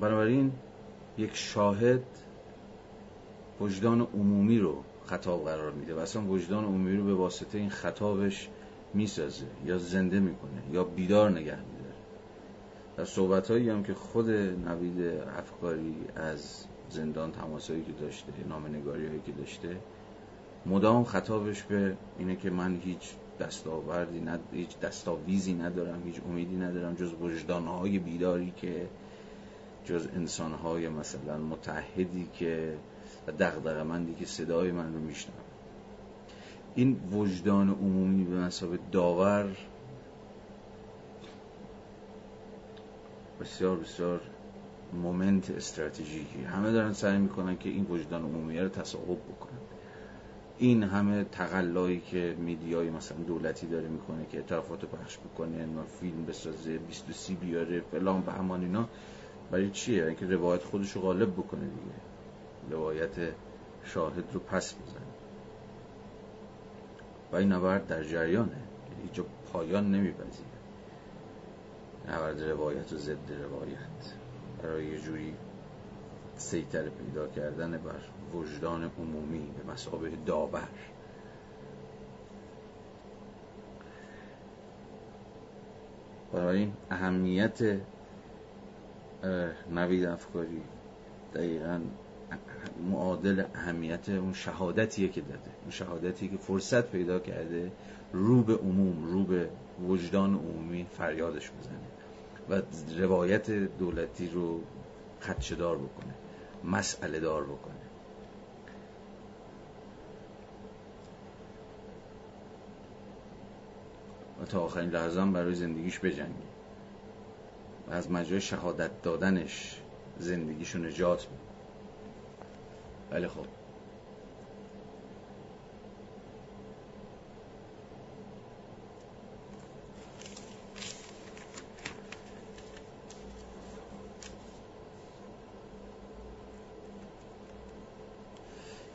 بنابراین یک شاهد وجدان عمومی رو خطاب قرار میده و اصلا وجدان عمومی رو به واسطه این خطابش می‌سازه یا زنده می‌کنه یا بیدار نگه میداره. در صحبت هایی هم که خود نوید افکاری از زندان تماسایی که داشته نامنگاری هایی که داشته مدام خطابش به اینه که من هیچ دستاوردی ند... هیچ دستاویزی ندارم هیچ امیدی ندارم جز وجدانهای بیداری که جز انسانهای مثلا متحدی که و مندی که صدای من رو میشنم این وجدان عمومی به مسابه داور بسیار بسیار مومنت استراتژیکی. همه دارن سعی می‌کنن که این وجدان عمومی رو تصاحب بکنن. این همه تقلایی که میدیای مثلا دولتی داره می‌کنه که اطرافات رو پخش بکنه و فیلم بسازه 23 بیاره فلان به همان اینا برای چیه؟ اینکه روایت خودش رو غالب بکنه دیگه. روایت شاهد رو پس بزنه و این نبرد در جریانه. هیچ پایان نمیپذیره. نبرد روایت و ضد روایت. برای یه جوری سیتر پیدا کردن بر وجدان عمومی به مسابه داور. برای این اهمیت نوید افکاری دقیقا معادل اهمیت اون شهادتیه که داده. اون شهادتی که فرصت پیدا کرده رو به عموم رو به وجدان عمومی فریادش بزنه و روایت دولتی رو خدشدار بکنه مسئله دار بکنه. و تا آخرین لحظه برای زندگیش بجنگه. و از مجرای شهادت دادنش زندگیشو نجات بده ولی خب.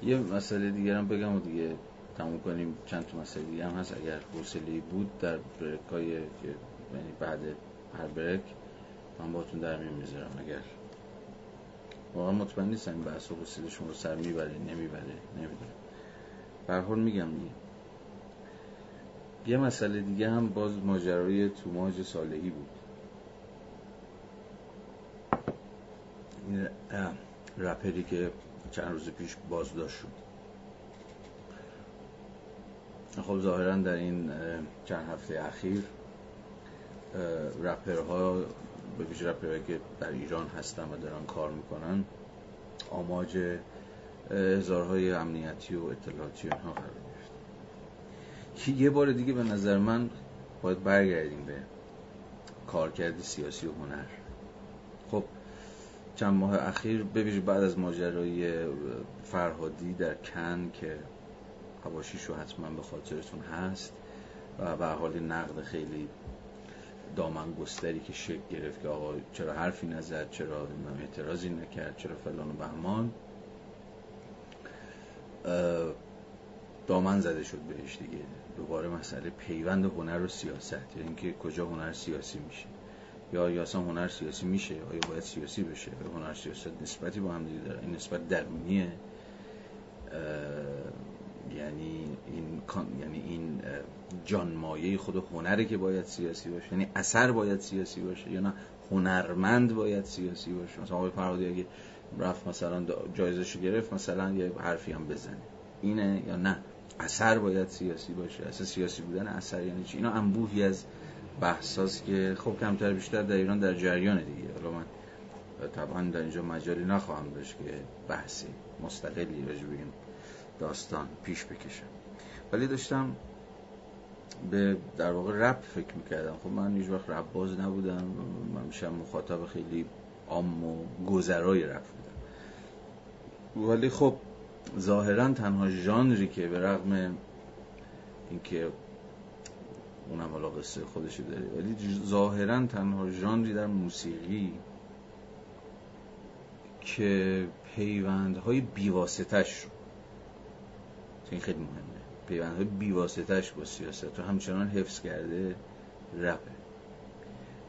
یه مسئله دیگر هم بگم و دیگه تموم کنیم. چند تا مسئله دیگه هم هست. اگر حوصله بود در بریک های یعنی بعد هر بریک من باتون در می‌ذارم. اگر واقعا مطمئن نیستم این بحث و حوصله شما سر می‌بره نمی‌بره نمی‌دونم. برحال میگم دیگه. یه مسئله دیگه هم باز ماجرای توماج صالحی بود. این رپری که چند روز پیش بازداشت شد. خب ظاهرا در این چند هفته اخیر رپرها به ویژه رپرهایی که در ایران هستن و دارن کار می‌کنن آماج هزارهای امنیتی و اطلاعاتی اینها قرار گرفت. که یه بار دیگه به نظر من باید برگردیم به کارکرد سیاسی و هنر. خب چند ماه اخیر ببینید بعد از ماجرای فرهادی در کن که حواشیشو حتما به خاطرتون هست و به حال نقد خیلی دامن گستری که شکل گرفت که آقا چرا حرفی نزد چرا اعتراضی نکرد چرا فلان و بهمان. دامن زده شد بهش دیگه. دوباره مسئله پیوند هنر و سیاست یعنی اینکه کجا هنر سیاسی میشه. یا یا اصلا هنر سیاسی میشه آیا باید سیاسی بشه؟ یا هنر سیاست نسبتی با هم دیگه داره. این نسبت درونیه. یعنی این یعنی این جانمایه خود هنره که باید سیاسی باشه. یعنی اثر باید سیاسی باشه یا نه؟ هنرمند باید سیاسی باشه. مثلا آقای فرهادی اگه رفت مثلا جایزشو گرفت مثلا یه حرفی هم بزنه. اینه یا نه؟ اثر باید سیاسی باشه. اصلا سیاسی بودن اثر یعنی چی؟ اینا انبوهی از بحثاست که خب کمتر بیشتر در ایران در جریان دیگه. حالا من طبعا در اینجا مجالی نخواهم داشت که بحثی مستقلی راجع به داستان پیش بکشم ولی داشتم به در واقع رپ فکر می‌کردم. خب من هیچ وقت رپ باز نبودم. من میشم مخاطب خیلی عام و گذرای رپ بودم. ولی خب ظاهرا تنها ژانری که به رغم اینکه اونم حالا قصه خودش داره ولی ظاهرا تنها ژانری در موسیقی که پیوندهای بیواسطش رو این خیلی مهمه. پیوندهای بیواسطش با سیاست. رو همچنان حفظ کرده رپه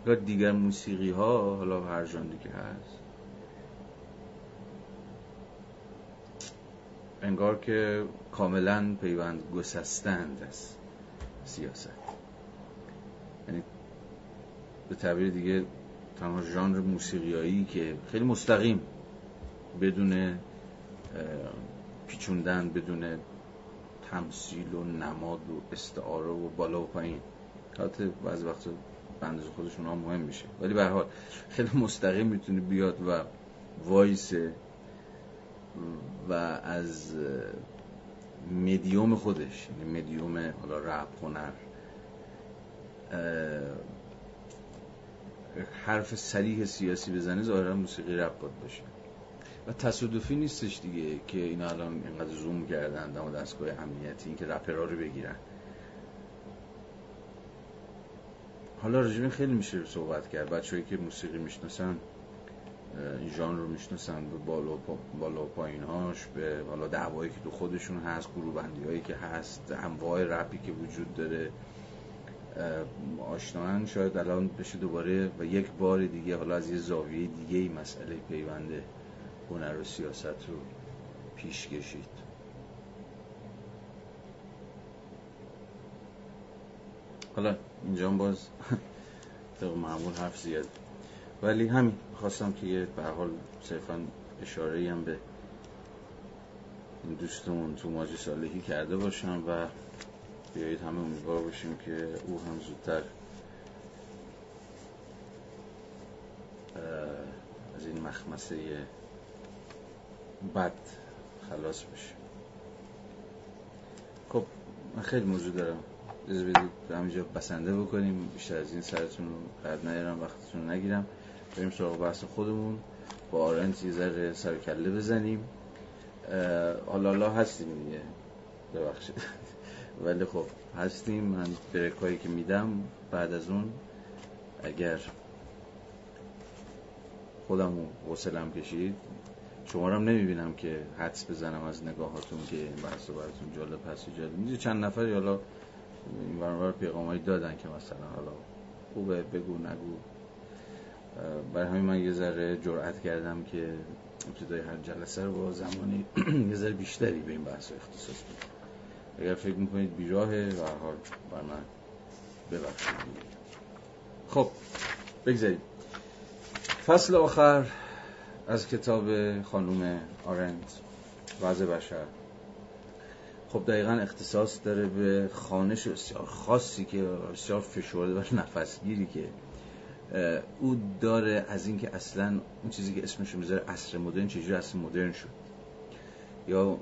و دیگر موسیقی ها حالا هر ژانری که هست. انگار که کاملا پیوند گسستند از سیاست. یعنی به تعبیر دیگه تنها ژانر موسیقیایی که خیلی مستقیم بدون پیچوندن بدون تمثیل و نماد و استعاره و بالا و پایین. حتی بعضی وقتا بندز خودشون هم مهم میشه. ولی به حال خیلی مستقیم می‌تونه بیاد و وایسه و از مدیوم خودش یعنی مدیوم حالا رپ هنر حرف سریح سیاسی بزنه ظاهرا موسیقی رپ باید باشه. و تصادفی نیستش دیگه که اینا الان اینقدر زوم کردن دم دستگاه امنیتی اینکه رپرها رو بگیرن. حالا رژیم خیلی میشه صحبت کرد. بچه‌ای که موسیقی می‌شناسن این ژانر رو می‌شناسن به بالا بالا پایینهاش به حالا دعوایی که تو خودشون هست گروه بندی هایی که هست انواع رپی که وجود داره آشنان شاید الان بشه دوباره و یک بار دیگه حالا از یه زاویه دیگه ای مسئله پیونده هنر و سیاست رو پیش کشید. حالا اینجا باز طبق معمول حرف زیاد. ولی همین خواستم که یه به حال صرفا اشاره هم به این دوستمون تو ماجی صالحی کرده باشم و بیایید همه امیدوار باشیم که او هم زودتر از این مخمسه بد خلاص بشه. خب من خیلی موضوع دارم. از بدید همینجا بسنده بکنیم. بیشتر از این سرتون رو قد نیارم وقتتون نگیرم. بریم سراغ بحث خودمون. با آرنت یه ذره سر کله بزنیم. حالا حالا هستیم دیگه. ببخشید. ولی خب هستیم. من برکایی که میدم بعد از اون اگر خودم حوصلم کشید شما هم نمی‌بینم که حدس بزنم از نگاهاتون که این بحث براتون جالب هست جالب نیست. چند نفر حالا این برنامه پیغامایی دادن که مثلا حالا خوبه بگو نگو. برای همین من یه ذره جرأت کردم که ابتدای هر جلسه رو با زمانی یه ذره بیشتری به این بحث اختصاص بدم. اگر فکر می‌کنید بیراهه و حال بر من ببخشید. خب بگذاریم. فصل آخر از کتاب خانوم آرنت وضع بشر. خب دقیقا اختصاص داره به خانش بسیار خاصی که بسیار فشرده و نفسگیری که او داره از اینکه اصلا اون چیزی که اسمش می‌ذاره عصر مدرن چجوری عصر مدرن شد؟ یا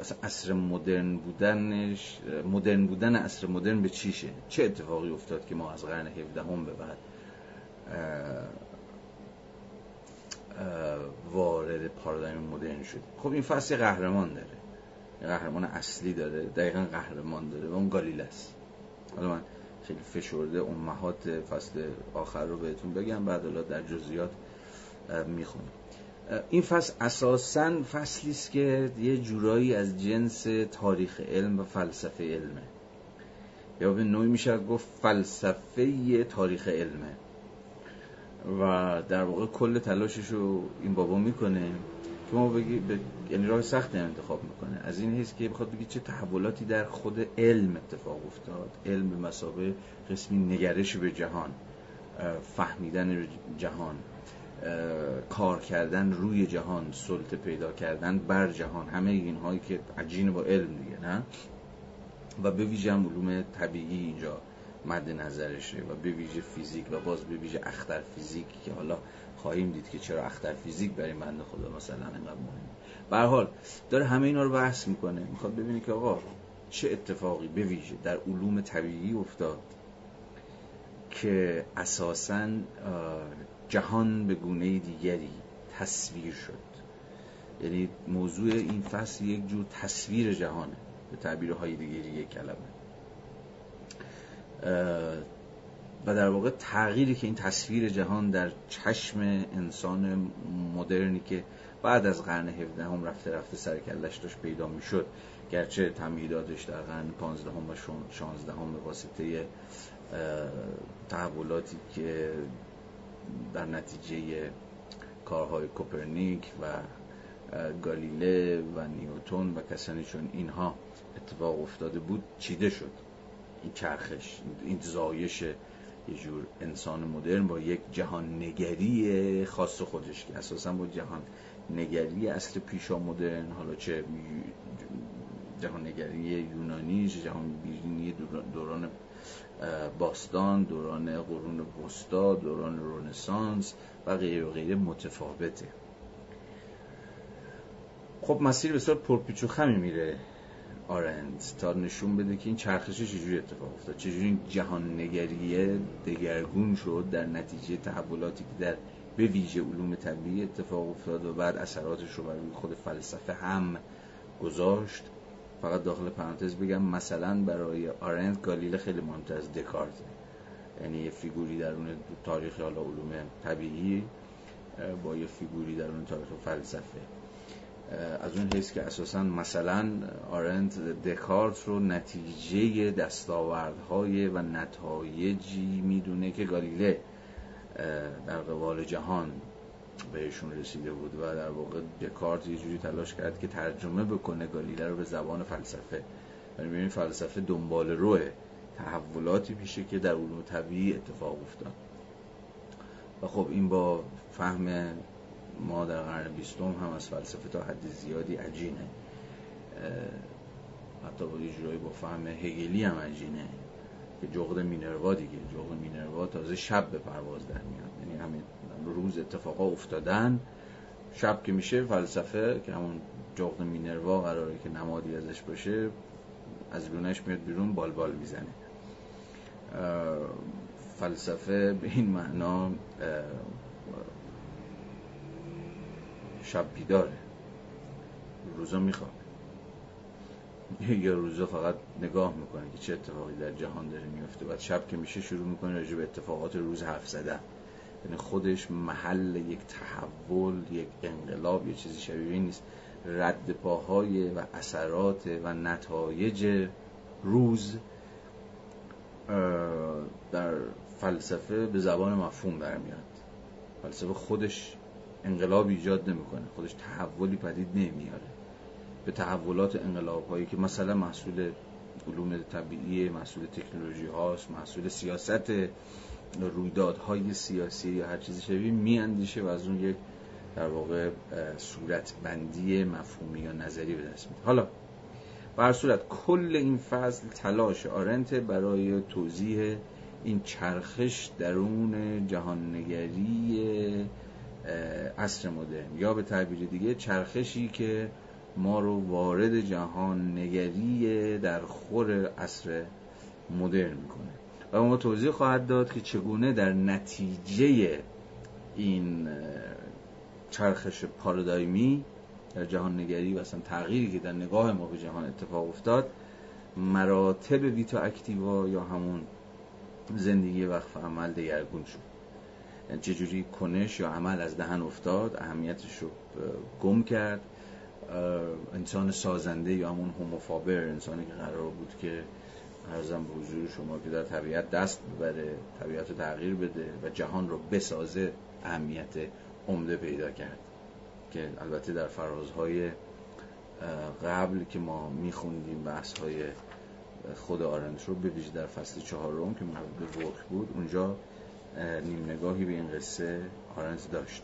اصلا عصر مدرن بودنش مدرن بودن عصر مدرن به چیشه چه اتفاقی افتاد که ما از قرن 17 هم به بعد وارد پارادایم مدرن شد. خب این فصل قهرمان داره. قهرمان اصلی داره. دقیقا قهرمان داره. و اون گالیله است. حالا من خیلی فشرده امهات فصل آخر رو بهتون بگم بعد حالا در جزئیات می‌خونیم این فصل اساسا فصلی است که یه جورایی از جنس تاریخ علم و فلسفه علمه. یا به نوعی میشه گفت فلسفه تاریخ علمه. و در واقع کل تلاشش رو این بابا می‌کنه که ما بگی ب... یعنی راه سخت انتخاب می‌کنه. از این حیث که بخواد بگی چه تحولاتی در خود علم اتفاق افتاد. علم به مسابه قسمی نگرش به جهان فهمیدن جهان کار کردن روی جهان سلطه پیدا کردن بر جهان همه اینهایی که عجین با علم دیگه نه؟ و به ویژه علوم طبیعی اینجا. مد نظرشه و به ویژه فیزیک و باز به ویژه اختر فیزیک که حالا خواهیم دید که چرا اختر فیزیک برای بنده خدا مثلا اینقدر مهمه. به حال داره همه اینا رو بحث می‌کنه. می‌خواد ببینه که آقا چه اتفاقی به ویژه در علوم طبیعی افتاد که اساسا جهان به گونه دیگری تصویر شد. یعنی موضوع این فصل یک جور تصویر جهانه. به تعبیر های دیگری یک کلمه. و در واقع تغییری که این تصویر جهان در چشم انسان مدرنی که بعد از قرن 17 هم رفته رفته سر کلش داشت پیدا می‌شد. گرچه تمهیداتش در قرن 15 هم و 16 هم به واسطه تحولاتی که در نتیجه کارهای کوپرنیک و گالیله و نیوتون و کسانی چون اینها اتفاق افتاده بود چیده شد. این چرخش این زایش یه جور انسان مدرن با یک جهان نگری خاص خودش که اساسا با جهان نگری اصل پیشا مدرن حالا چه جهان نگری یونانی جهان بینی دوران باستان دوران قرون وسطا دوران رنسانس و غیره و غیره متفاوته. خب مسیر بسیار پرپیچ و خمی میره. آرند تا نشون بده که این چرخش چجوری اتفاق افتاد. چجوری این جهان نگریه دگرگون شد در نتیجه تحولاتی که در به ویژه علوم طبیعی اتفاق افتاد و بعد اثراتش رو برای خود فلسفه هم گذاشت. فقط داخل پرانتز بگم مثلا برای آرند گالیله خیلی مهمتر از دکارت. یعنی یه فیگوری در اون تاریخ حالا علوم طبیعی با یه فیگوری در اون تاریخ فلسفه. از اون حیث که اساسا مثلا آرند دکارت رو نتیجه دستاوردهای و نتایجی می‌دونه که گالیله در قبال جهان بهشون رسیده بود و در واقع دکارت یه جوری تلاش کرد که ترجمه بکنه گالیله رو به زبان فلسفه. یعنی ببینید فلسفه دنبال روه تحولاتی پیشه که در علوم طبیعی اتفاق افتاد. و خب این با فهم ما در قرن بیستم هم از فلسفه تا حد زیادی عجینه. حتی با یه جورایی با فهم هگلی هم عجینه. که جغد مینروا دیگه. جغد مینروا تازه شب به پرواز در میاد. یعنی همین روز اتفاقا افتادن شب که میشه فلسفه که همون جغد مینروا قراره که نمادی ازش باشه از لونش میاد بیرون بال بال می‌زنه. فلسفه به این معنا شب بیداره. روزا می‌خواد. یا روزا فقط نگاه می‌کنه که چه اتفاقی در جهان داره میفته. بعد شب که میشه شروع می‌کنه راجع به اتفاقات روز حرف زدن. یعنی خودش محل یک تحول یک انقلاب یه چیزی شبیه نیست. رد پاهای و اثرات و نتایج روز در فلسفه به زبان مفهوم برمیاد. فلسفه خودش انقلاب ایجاد نمی‌کنه. خودش تحولی پدید نمیاره. به تحولات انقلاب هایی که مثلا محصول علوم طبیعی محصول تکنولوژی هاست محصول سیاست رویدادهای سیاسی یا هر چیزی شبیه میاندیشه و از اون یک در واقع صورت بندی مفهومی یا نظری به دست میده حالا بر صورت کل این فصل تلاش آرنت برای توضیح این چرخش درون جهاننگری عصر مدرن. یا به تعبیر دیگه چرخشی که ما رو وارد جهان نگری در خور عصر مدرن می‌کنه. و ما توضیح خواهد داد که چگونه در نتیجه این چرخش پارادایمی در جهان نگری و اصلا تغییری که در نگاه ما به جهان اتفاق افتاد مراتب ویتا اکتیوا یا همون زندگی وقف عمل دگرگون شد. چجوری کنش یا عمل از دهن افتاد اهمیتش رو گم کرد. انسان سازنده یا همون هوموفابر انسانی که قرار بود که ارزم به حضور شما که در طبیعت دست ببره طبیعت رو تغییر بده و جهان رو بسازه اهمیت عمده پیدا کرد. که البته در فرازهای قبل که ما میخوندیم بحث های خود آرنت رو به در فصل چهارم که مربوط به وقت بود اونجا نیم نگاهی به این قصه آرنت داشت.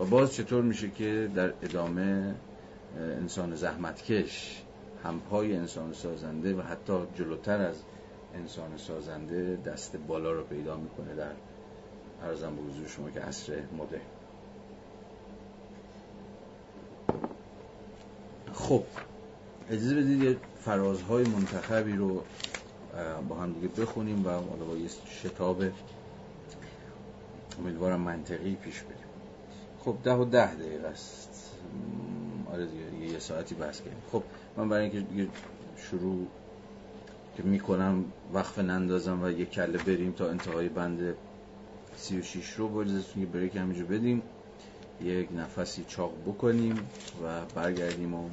و باز چطور میشه که در ادامه انسان زحمتکش همپای انسان سازنده و حتی جلوتر از انسان سازنده دست بالا رو پیدا می‌کنه در ارزم به حضور شما که عصر مدرن خب اجازه بدید فرازهای منتخبی رو با هم دیگه بخونیم و با یه شتاب امیدوارم منطقی پیش بریم. خب ده و ده دقیقه است. آره دیگه یه ساعتی بس کنیم خب من برای اینکه شروع که می‌کنم وقف نندازم و یه کله بریم تا انتهای بند سی و شیش رو بایدتون یه بریک همینجا بدیم. یک نفسی چاق بکنیم و برگردیم و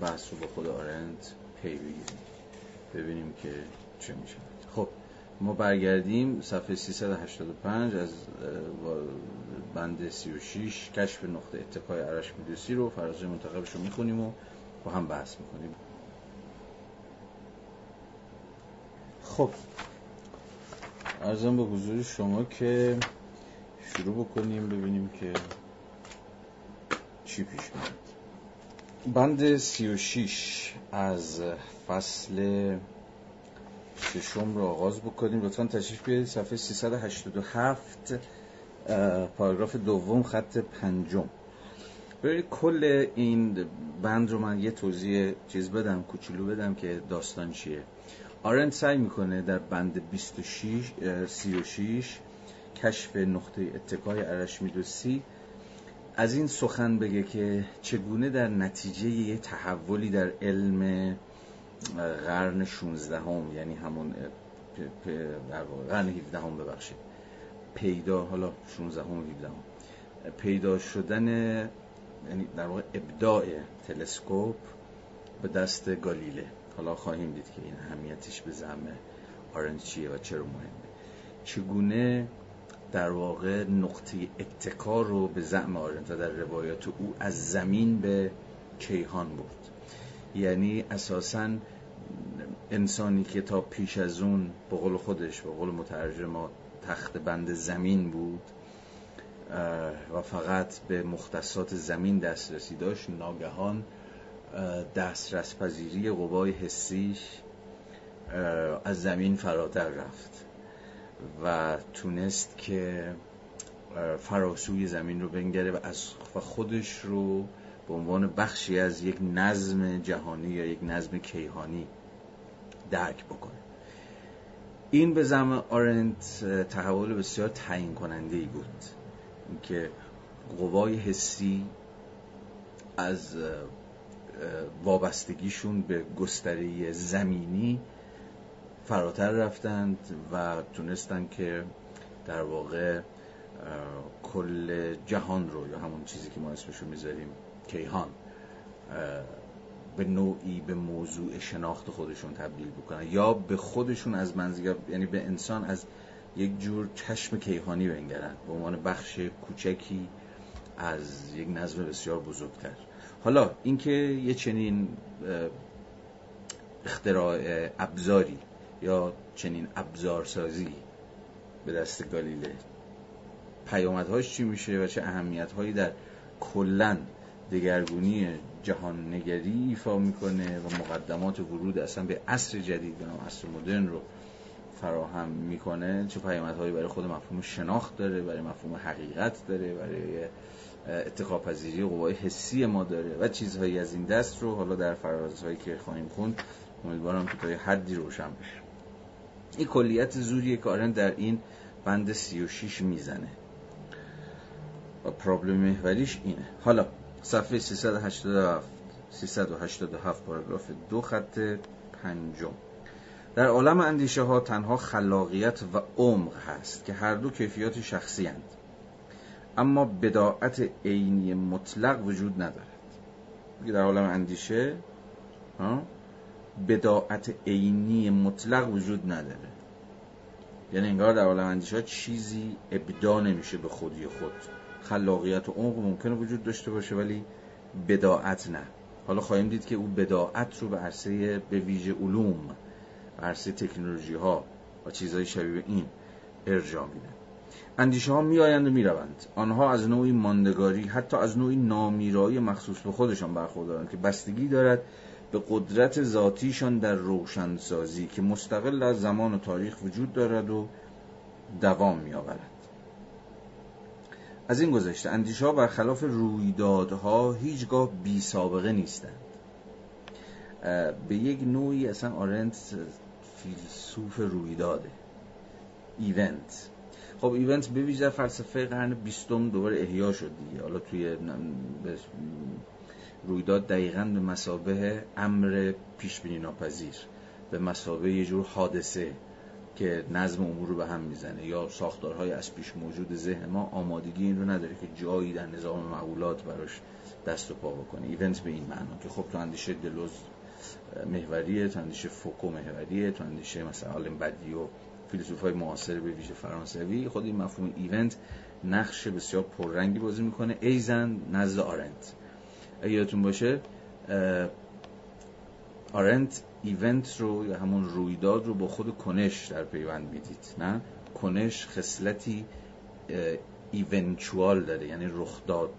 بحث رو با خود آرند پی بگیریم. ببینیم که چه میشه. ما برگردیم صفحه 385 از بند 36 کشف نقطه اتکای عرش میدوسی رو فرازه منتقبش رو می‌خونیم و با هم بحث می‌کنیم. خب. ارزم به حضور شما که شروع بکنیم ببینیم که چی پیش میاد. بند 36 از فصل ششم رو آغاز بکنیم. لطفا تشریف بیارید. صفحه 387 پاراگراف دوم خط پنجم. ببینید کل این بند رو من یه توضیح چیز بدم کوچولو بدم که داستان چیه. آرند سعی می‌کنه در بند 26 36 کشف نقطه اتکای ارشمیدس از این سخن بگه که چگونه در نتیجه یه تحولی در علم قرن 16 هم یعنی همون در قرن 17 هم ببخشید. پیدا حالا 16 هم 17 هم پیدا شدن یعنی در واقع ابداع تلسکوپ به دست گالیله. حالا خواهیم دید که این اهمیتش به زعم آرنج چیه و چرا مهمه. چگونه در واقع نقطه اتکار رو به زعم آرنت و در روایات او از زمین به کیهان بود یعنی اساسا انسانی که تا پیش از اون به قول خودش به قول مترجم تخت بند زمین بود و فقط به مختصات زمین دسترسی داشت ناگهان دسترس پذیری قوای حسیش از زمین فراتر رفت و تونست که فراسوی زمین رو بنگره و از خودش رو به عنوان بخشی از یک نظم جهانی یا یک نظم کیهانی درک بکنه. این به زم آرنت تحول بسیار تعیین کننده ای بود. که قوای حسی از وابستگیشون به گستره زمینی فراتر رفتند و تونستن که در واقع کل جهان رو یا همون چیزی که ما اسمشو می‌ذاریم کیهان به نوعی به موضوع شناخت خودشون تبدیل بکنن یا به خودشون از منزگاه یعنی به انسان از یک جور چشم کیهانی بنگرن به عنوان بخش کوچکی از یک نظم بسیار بزرگتر. حالا اینکه یه چنین اختراع ابزاری یا چنین ابزارسازی به دست گالیله پیامدهاش چی میشه و چه اهمیتهایی در کلن دگرگونی جهان نگری ایفا می‌کنه و مقدمات ورود اصلا به عصر جدید به نام عصر مدرن رو فراهم می‌کنه چه پیامدهایی برای خود مفهوم شناخت داره برای مفهوم حقیقت داره برای اتقا پذیری قوای حسی ما داره و چیزهایی از این دست رو حالا در فرازهایی که خواهیم خوند امیدوارم که تا یه حدی روشن بشه. این کلیت زوری کارن در این بند 36 می‌زنه. و پرابلم محوریش اینه. حالا صفحه 387 387 پاراگراف دو خط پنجم. در عالم اندیشه ها تنها خلاقیت و عمق هست که هر دو کیفیات شخصی هند. اما بداعت عینی مطلق وجود ندارد. در عالم اندیشه بداعت عینی مطلق وجود نداره. یعنی انگار در عالم اندیشه چیزی ابدا نمیشه به خودی خود. خلاقیت و عمق ممکنه وجود داشته باشه ولی بداعت نه. حالا خواهیم دید که او بداعت رو به عرصه به ویژه علوم عرصه تکنولوژی ها و چیزهای شبیه این ارجاع میده اندیشه ها میآیند و می‌روند. آنها از نوعی ماندگاری حتی از نوعی نامیرایی مخصوص به خودشان برخوردارند که بستگی دارد به قدرت ذاتیشان در روشنسازی که مستقل از زمان و تاریخ وجود دارد و دوام میآورد. از این گذشته اندیشه ها برخلاف رویدادها هیچگاه بی سابقه نیستند. به یک نوعی اصلا آرنت فیلسوف رویداده. ایونت. خب ایونت به ویژه فلسفه قرن بیستم دوباره احیا شد دیگه. حالا توی رویداد دقیقا به مسابه امر پیش بینی ناپذیر. به مسابه یه جور حادثه. که نظم امور رو به هم می‌زنه یا ساختارهای از پیش موجود ذهن ما آمادگی این رو نداره که جایی در نظام معقولات براش دست و پا بکنه. ایونت به این معنا که خب تو اندیشه دلوز محوریه تو اندیشه فوکو محوریه تو اندیشه مثلا آلم بدی و فیلسوف معاصر به ویژه فرانسوی. خود این مفهوم ایونت نقش بسیار پررنگی بازی می‌کنه. ایزن نزد آرنت. اگه یادتون باشه آرنت event رو یا همون رویداد رو با خود کنش در پیوند می‌دید نه؟ کنش خصلتی eventual داره یعنی رخداد.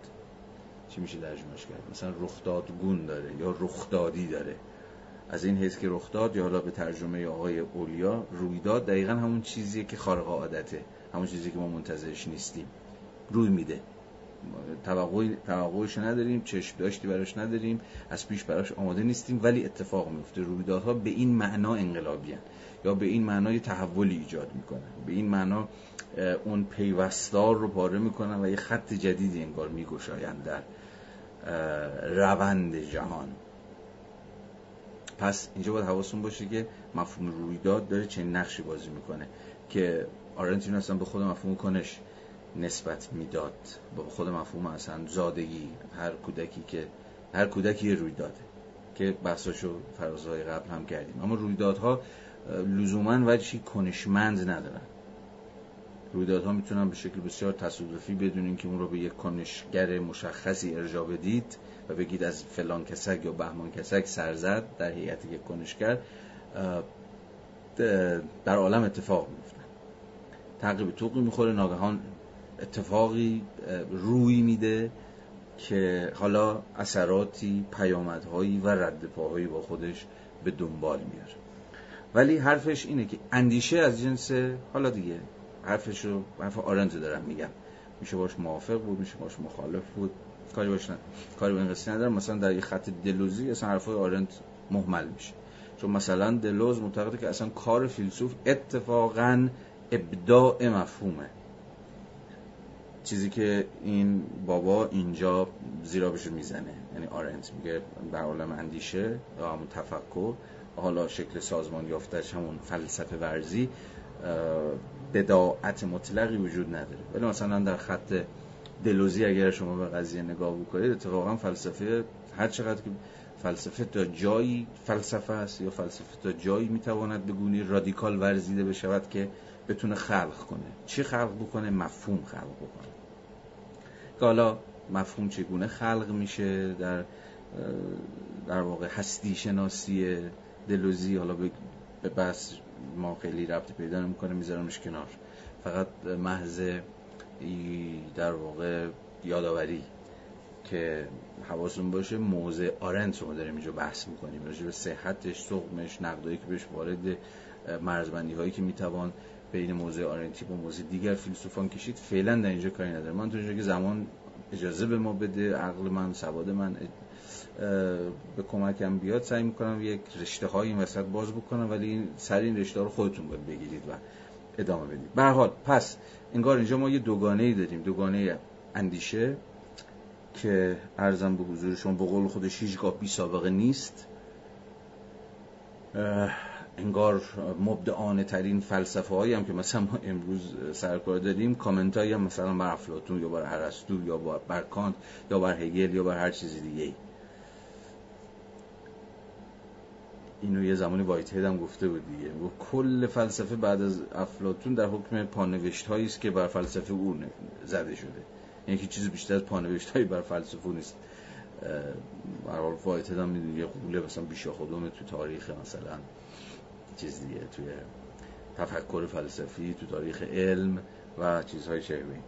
چی میشه ترجمهش کرد؟ مثلا رخدادگون داره یا رخدادی داره. از این حیث که رخداد یا حالا به ترجمه آقای اولیا رویداد دقیقا همون چیزیه که خارق عادته همون چیزی که ما منتظرش نیستیم. روی میده. توقعی توقعش نداریم چشم داشتی براش نداریم از پیش براش آماده نیستیم ولی اتفاق میفته. رویدادها به این معنا انقلابی یا به این معنا تحولی ایجاد می‌کنن. به این معنا اون پیوستار رو پاره می‌کنن و یه خط جدیدی انگار میگشایند در روند جهان. پس اینجا باید حواستون باشه که مفهوم رویداد داره چه نقشی بازی می‌کنه که آرنتین اصلا به خود مفهوم کنش نسبت می‌داد. با خود مفهوم اصلا زادگی هر کودکی که هر کودکی روی داده که بحثاشو فرازهای قبل هم کردیم. اما رویدادها لزوما وجهی کنشمند ندارن. رویدادها می‌تونن به شکل بسیار تصادفی بدون که اون رو به یک کنشگر مشخصی ارجاع بدید و بگید از فلان کسک یا بهمان کسک سرزد در هیئت یک کنشگر در عالم اتفاق میفتن تقریب توقی می‌خوره ناگهان اتفاقی روی میده که حالا اثراتی پیامدهایی و رد پاهایی با خودش به دنبال میاره. ولی حرفش اینه که اندیشه از جنس حالا دیگه حرفش رو حرف آرنز دارم میگم. میشه باش موافق بود میشه باش مخالف بود. کاری باش نه کاری با این قصه ندارم. مثلا در یه خط دلوزی اصلا حرفای آرنت محمل میشه. چون مثلا دلوز معتقده که اصلا کار فیلسوف اتفاقا ابداع مفهومه. چیزی که این بابا اینجا زیرا بشه می‌زنه. یعنی آرنت میگه در عالم اندیشه یا همون تفکر. حالا شکل سازمان یافتش همون فلسفه ورزی بداعت مطلقی وجود نداره. ولی مثلا در خط دلوزی اگر شما به قضیه نگاه بکنید اتفاقا فلسفه هر چقدر که فلسفه تا جایی فلسفه است یا فلسفه تا جایی می‌تواند به گونی رادیکال ورزیده بشود که بتونه خلق کنه. چی خلق بکنه؟ مفهوم خلق بکنه. حالا مفهوم چگونه خلق میشه در در واقع هستی شناسی دلوزی حالا به بس ما خیلی ربط پیدا نمی‌کنه میذارمش کنار. فقط محض در واقع یادآوری که حواستون باشه موضع آرنت رو داریم اینجا بحث می‌کنیم. راجع به صحتش سقمش نقدایی که بهش وارد مرزبندی هایی که می‌توان بین موضع آرنتی با موضع دیگر فیلسوفان کشید فعلا در اینجا کاری نداره من تو که زمان اجازه به ما بده عقل من سواد من به کمکم بیاد سعی می‌کنم یک رشته های این وسط باز بکنم ولی سر این رشته رو خودتون باید بگیرید و ادامه بدید. به حال پس انگار اینجا ما یه دوگانه ای داریم. دوگانه اندیشه که ارزم به حضور شما به قول خودش هیچگاه بی سابقه نیست. انگار مبدعانه ترین فلسفه هایی هم که مثلا ما امروز سرکار داریم کامنت هم مثلا بر افلاتون یا بر ارسطو یا بر کانت یا بر هگل یا بر هر چیزی دیگه ای اینو یه زمانی وایت هم گفته بود دیگه. و کل فلسفه بعد از افلاتون در حکم پانوشت هایی است که بر فلسفه او زده شده. یعنی که چیز بیشتر از پانوشت هایی بر فلسفه نیست. برحال وایت هم می‌دونی یه قوله مثلا بیشا خودم تو تاریخ مثلا. چیز دیگه توی تفکر فلسفی تو تاریخ علم و چیزهای شبیه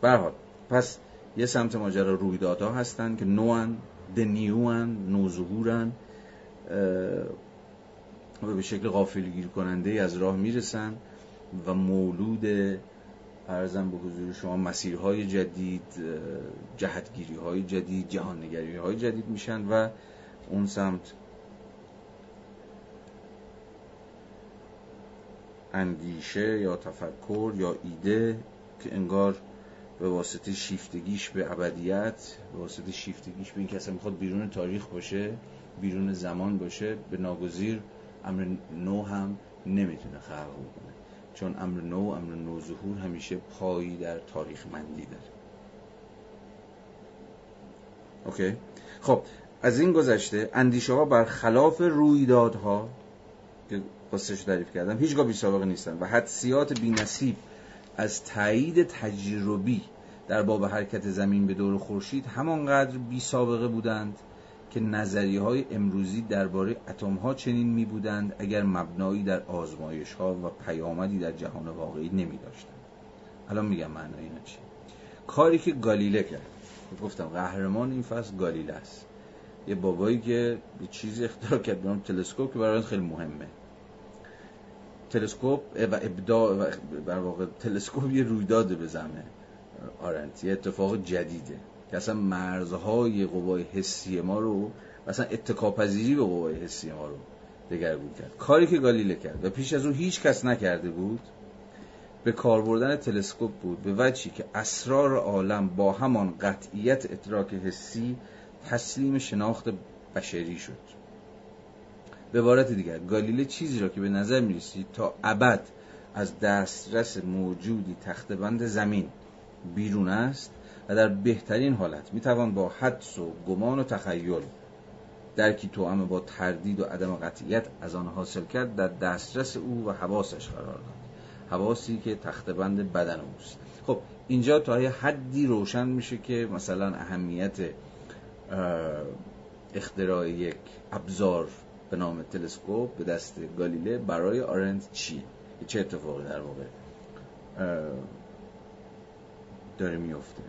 برحال پس یه سمت ماجرا رویدادها هستن که نوان دنیوان نوظهورن و به شکل غافلگیر کننده از راه می‌رسن و مولود ارزم به حضور شما مسیرهای جدید جهتگیری های جدید جهاننگری های جدید میشن و اون سمت اندیشه یا تفکر یا ایده که انگار به واسطه شیفتگیش به ابدیت به واسطه شیفتگیش به این کسی می‌خواد بیرون تاریخ باشه بیرون زمان باشه به ناگزیر امر نو هم نمی‌تونه خلق بکنه. چون امر نو امر نو ظهور همیشه پایی در تاریخ مندی داره. اوکی؟ خب از این گذشته اندیشه ها بر خلاف رویدادها قصهش تعریف کردم. هیچگاه بی سابقه نیستن و حدسیات بی نصیب از تایید تجربی در باب حرکت زمین به دور خورشید همانقدر بی سابقه بودند که نظریه های امروزی درباره اتم ها چنین می بودند اگر مبنایی در آزمایش ها و پیامدی در جهان واقعی نمی داشتند الان میگم معنی اینا چی کاری که گالیله کرد. گفتم قهرمان این فصل گالیله است. یه بابایی که یه چیزی اختراع کرد به تلسکوپ که برای خیلی مهمه. تلسکوپ و ابداع و بر واقع تلسکوپ یه رویداد به زمه آرنت یه اتفاق جدیده که اصلا مرزهای قوای حسی ما رو اصلا اتکاپذیری به قوای حسی ما رو دگرگون کرد. کاری که گالیله کرد و پیش از او هیچ کس نکرده بود به کار بردن تلسکوپ بود به وجهی که اسرار عالم با همان قطعیت ادراک حسی تسلیم شناخت بشری شد. به عبارت دیگر گالیله چیزی را که به نظر می تا ابد از دسترس موجودی تختبند زمین بیرون است و در بهترین حالت می توان با حدس و گمان و تخیل درکی تو با تردید و عدم قطعیت از آن حاصل کرد در دسترس او و حواسش قرار داد. حواسی که تختبند بدن اوست. خب اینجا تا یه حدی روشن میشه که مثلا اهمیت اختراع یک ابزار به نام تلسکوپ به دست گالیله برای آرنت چیه چه اتفاقی در واقع داره میفته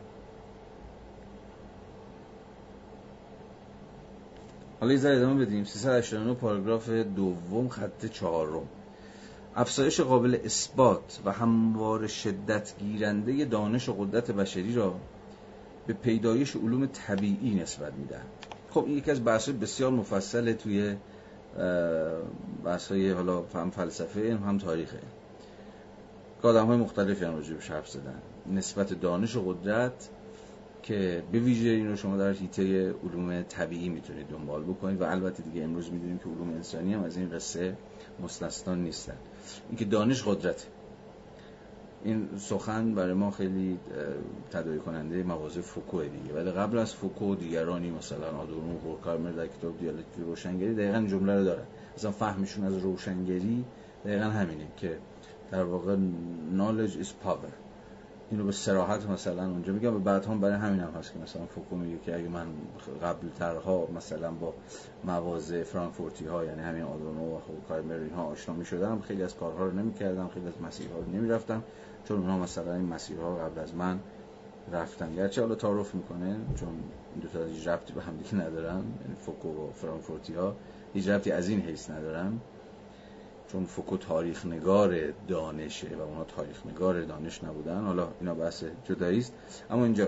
حالا یه ادامه بدیم. 389 پاراگراف دوم خط چهارم. افزایش قابل اثبات و هموار شدت گیرنده دانش و قدرت بشری را به پیدایش علوم طبیعی نسبت میدن خب این یکی از بحث بسیار مفصله توی بحث های حالا هم فلسفه هم تاریخه. که آدم های مختلفی هم راجع حرف زدن. نسبت دانش و قدرت که به ویژه این رو شما در حیطه علوم طبیعی می‌تونید دنبال بکنید و البته دیگه امروز می‌دونیم که علوم انسانی هم از این قصه مستثنا نیستن. اینکه دانش قدرت. این سخن برای ما خیلی تداعی کننده مواضع فوکو دیگه. ولی قبل از فوکو دیگرانی مثلا آدورنو و در کتاب دیالکتیک روشنگری دقیقا جمله رو دارن مثلا فهمشون از روشنگری دقیقا همینه که در واقع knowledge is power. اینو به صراحت مثلا اونجا میگم و بعد هم برای همین هم هست که مثلا فوکو میگه که اگه من قبل ترها مثلا با مواضع فرانکفورتی ها یعنی همین آدورنو و هورکهایمر اینها آشنا می‌شدم خیلی از کارها رو نمی‌کردم خیلی از مسیرها رو نمی‌رفتم. چون اونها مثلا این مسیرها قبل از من رفتن. گرچه حالا تعارف می‌کنه چون این دو تا هیچ ربطی به هم دیگه ندارن یعنی فوکو و فرانکفورتی ها هیچ ربطی از این حیث ندارن. چون فوکو تاریخ نگار دانشه و اونا تاریخ نگار دانش نبودن. حالا اینا بحث جدایی است. اما اینجا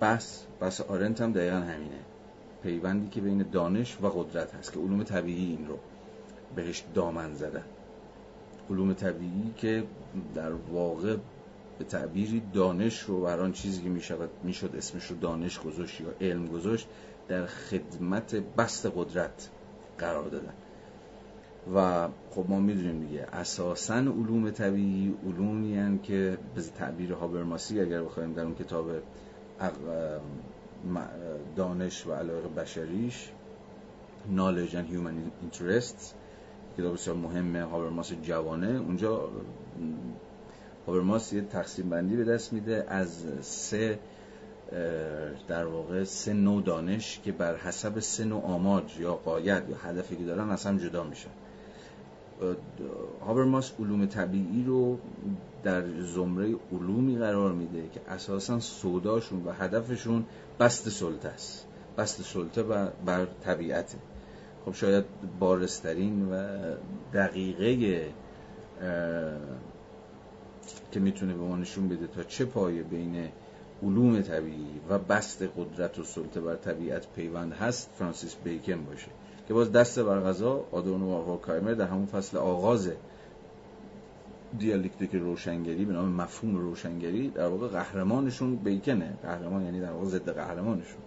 بحث بحث آرنت هم دقیقا همینه. پیوندی که بین دانش و قدرت هست که علوم طبیعی این رو بهش دامن زدن. علوم طبیعی که در واقع به تعبیری دانش رو بر آن چیزی که می‌شود می‌شد اسمش رو دانش گذاشت یا علم گذاشت در خدمت بست قدرت قرار دادن. و خب ما می‌دونیم دیگه اساسا علوم طبیعی علومی هن که به تعبیر هابرماسی اگر بخوایم در اون کتاب دانش و علاقه بشریش knowledge and human interests کتاب بسیار مهمه هابرماس جوانه. اونجا هابرماس یه تقسیم بندی به دست میده از سه در واقع سه نوع دانش که بر حسب سه نوع آماج یا قاید یا هدفی که دارن از هم جدا میشن. هابرماس علوم طبیعی رو در زمره علومی قرار میده که اساسا سوداشون و هدفشون بست سلطه است. بست سلطه بر طبیعته. خب شاید بارسترین و دقیقه که می‌تونه به ما نشون بده تا چه پایه بین علوم طبیعی و بست قدرت و سلطه بر طبیعت پیوند هست فرانسیس بیکن باشه که باز دست بر غذا آدورنو و هوکایمر در همون فصل آغاز دیالکتیک روشنگری به نام مفهوم روشنگری در واقع قهرمانشون بیکنه. قهرمان یعنی در واقع ضد قهرمانشون.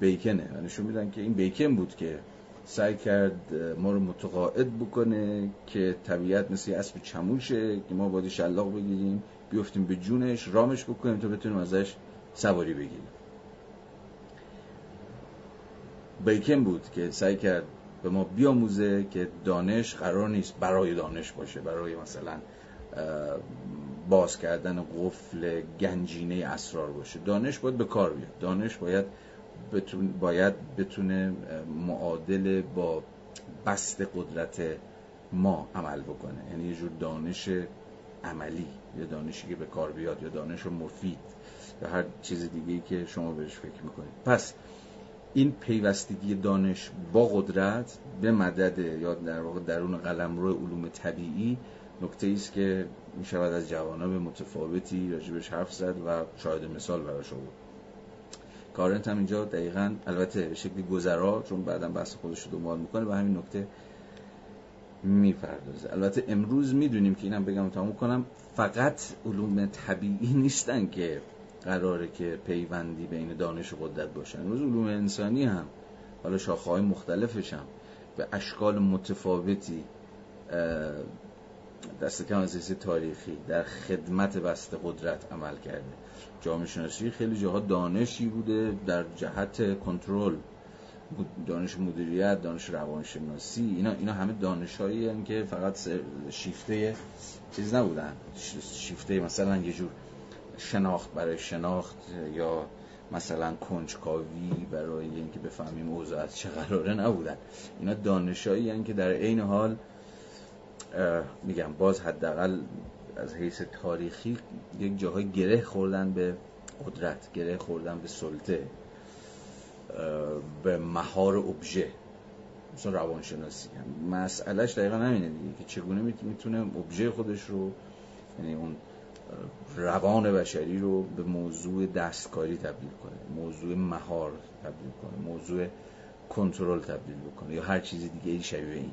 بیکنه. و نشون میدن که این بیکن بود که سعی کرد ما رو متقاعد بکنه که طبیعت مثل اسب چموشه که ما باید شلاق بگیریم. بیفتیم به جونش رامش بکنیم تا بتونیم ازش سواری بگیریم. بیکن بود که سعی کرد به ما بیاموزه که دانش قرار نیست برای دانش باشه برای مثلا باز کردن قفل گنجینه اسرار باشه. دانش باید به کار بیاد. دانش باید بتون باید بتونه معادل با بست قدرت ما عمل بکنه. یعنی یه جور دانش عملی یا دانشی که به کار بیاد یا دانش مفید یا هر چیز دیگه که شما بهش فکر می‌کنید. پس این پیوستگی دانش با قدرت به مدد یا در واقع درون قلمرو علوم طبیعی نکته است که می شود از جوانا به متفاوتی راجبش حرف زد و شاید مثال براش آورد. کارنت هم اینجا دقیقا البته به شکلی گذرا چون بعدا بحث خودش رو دنبال می‌کنه به همین نکته می‌پردازه. البته امروز می‌دونیم که اینم بگم تموم کنم فقط علوم طبیعی نیستن که قراره که پیوندی بین دانش و قدرت باشن امروز علوم انسانی هم حالا شاخه‌های مختلفش هم به اشکال متفاوتی دست کم از تاریخی در خدمت بست قدرت عمل کرده. جامعه شناسی خیلی جاها دانشی بوده در جهت کنترل. دانش مدیریت دانش روانشناسی اینا اینا همه دانشهایی که فقط شیفته چیز نبودن. شیفته مثلا یه جور شناخت برای شناخت یا مثلا کنجکاوی برای اینکه بفهمیم اوضاع از چه قراره نبودن. اینا دانشایی که در عین حال میگم باز حداقل از حیث تاریخی یک جاهای گره خوردن به قدرت گره خوردن به سلطه به مهار ابژه. مثلا روانشناسی. مسئلهش دقیقا همینه دیگه که چگونه می‌تونه ابژه خودش رو یعنی اون روان بشری رو به موضوع دستکاری تبدیل کنه موضوع مهار تبدیل کنه موضوع کنترل تبدیل بکنه یا هر چیز دیگه ای شبیه این.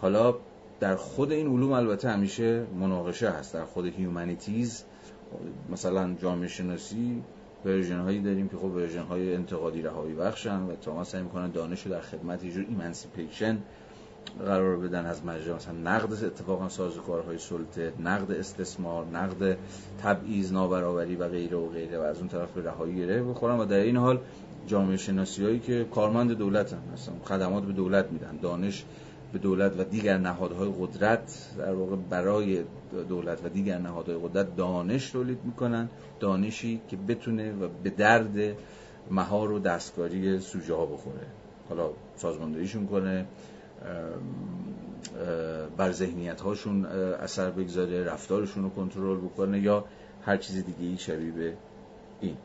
حالا در خود این علوم البته همیشه مناقشه هست. در خود humanities مثلا جامعه شناسی version هایی داریم که خب version های انتقادی رهایی بخشن و تا سعی می‌کنن دانش رو در خدمت یه جور emancipation قرار بدن از مجرا. مثلا نقد اتفاقا سازوکارهای سلطه نقد استثمار نقد تبعیض نابرابری و غیره و غیره و از اون طرف به رهایی گره بخورن و در این حال جامعه شناسی هایی که کارمند هم مثلا خدمات به دولت میدن دانش به دولت و دیگر نهادهای قدرت در واقع برای دولت و دیگر نهادهای قدرت دانش تولید می‌کنن دانشی که بتونه و به درد مهار و دستکاری سوژه ها بخوره. حالا سازماندهیشون کنه بر ذهنیت هاشون اثر بگذاره رفتارشون رو کنترل بکنه یا هر چیز دیگه ای شبیه به این.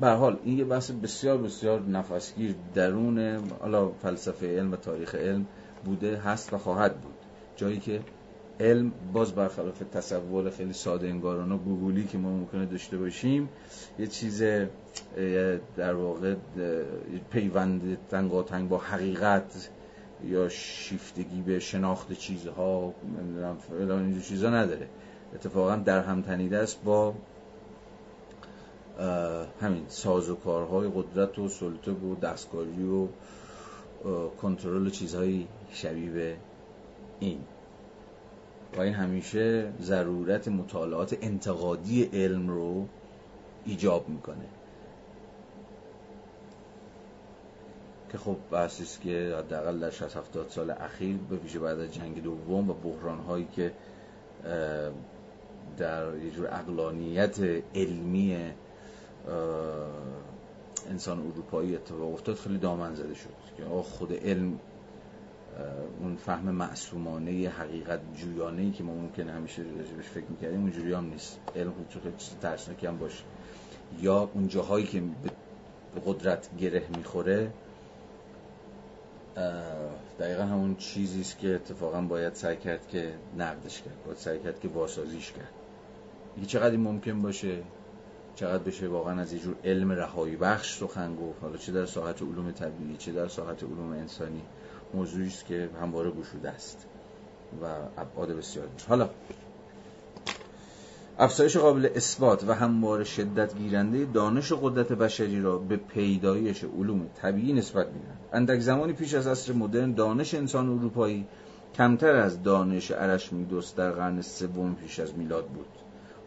به حال این یه بحث بسیار بسیار نفسگیر درون حالا فلسفه علم و تاریخ علم بوده هست و خواهد بود. جایی که علم باز برخلاف تصور خیلی ساده انگارانه گوگولی که ما ممکنه داشته باشیم یه چیز در واقع پیوند تنگاتنگ با حقیقت یا شیفتگی به شناخت چیزها فلان اینجور چیزا نداره. اتفاقا در هم تنیده است با همین ساز و کارهای قدرت و سلطه و دستکاری و کنترل چیزهای شبیه به این. و این همیشه ضرورت مطالعات انتقادی علم رو ایجاب می‌کنه. که خب بحثی است که حداقل در 60 70 سال اخیر به ویژه بعد از جنگ دوم و بحران هایی که در یه جور اقلانیت علمی انسان اروپایی اتفاق افتاد خیلی دامن زده شد. که خود علم اون فهم معصومانه حقیقت جویانه ای که ما ممکنه همیشه بهش فکر می‌کردیم اونجوری هم نیست. علم خود خیلی چیز ترسناکی هم باشه. یا اون جاهایی که به قدرت گره می‌خوره دقیقا همون چیزی است که اتفاقا باید سعی کرد که نقدش کرد باید سعی کرد که واسازیش کرد. چقدر این ممکن باشه؟ چقدر بشه واقعا از یه جور علم رهایی بخش سخن گفت؟ حالا چه در ساحت علوم طبیعی چه در ساحت علوم انسانی؟ موضوعی است که همواره گشوده است و ابعاد بسیار حالا افزایش قابل اثبات و همواره شدت گیرنده دانش و قدرت بشری را به پیدایش علوم طبیعی نسبت می‌دهند. اندک زمانی پیش از عصر مدرن دانش انسان اروپایی کمتر از دانش ارشمیدس در قرن سوم پیش از میلاد بود.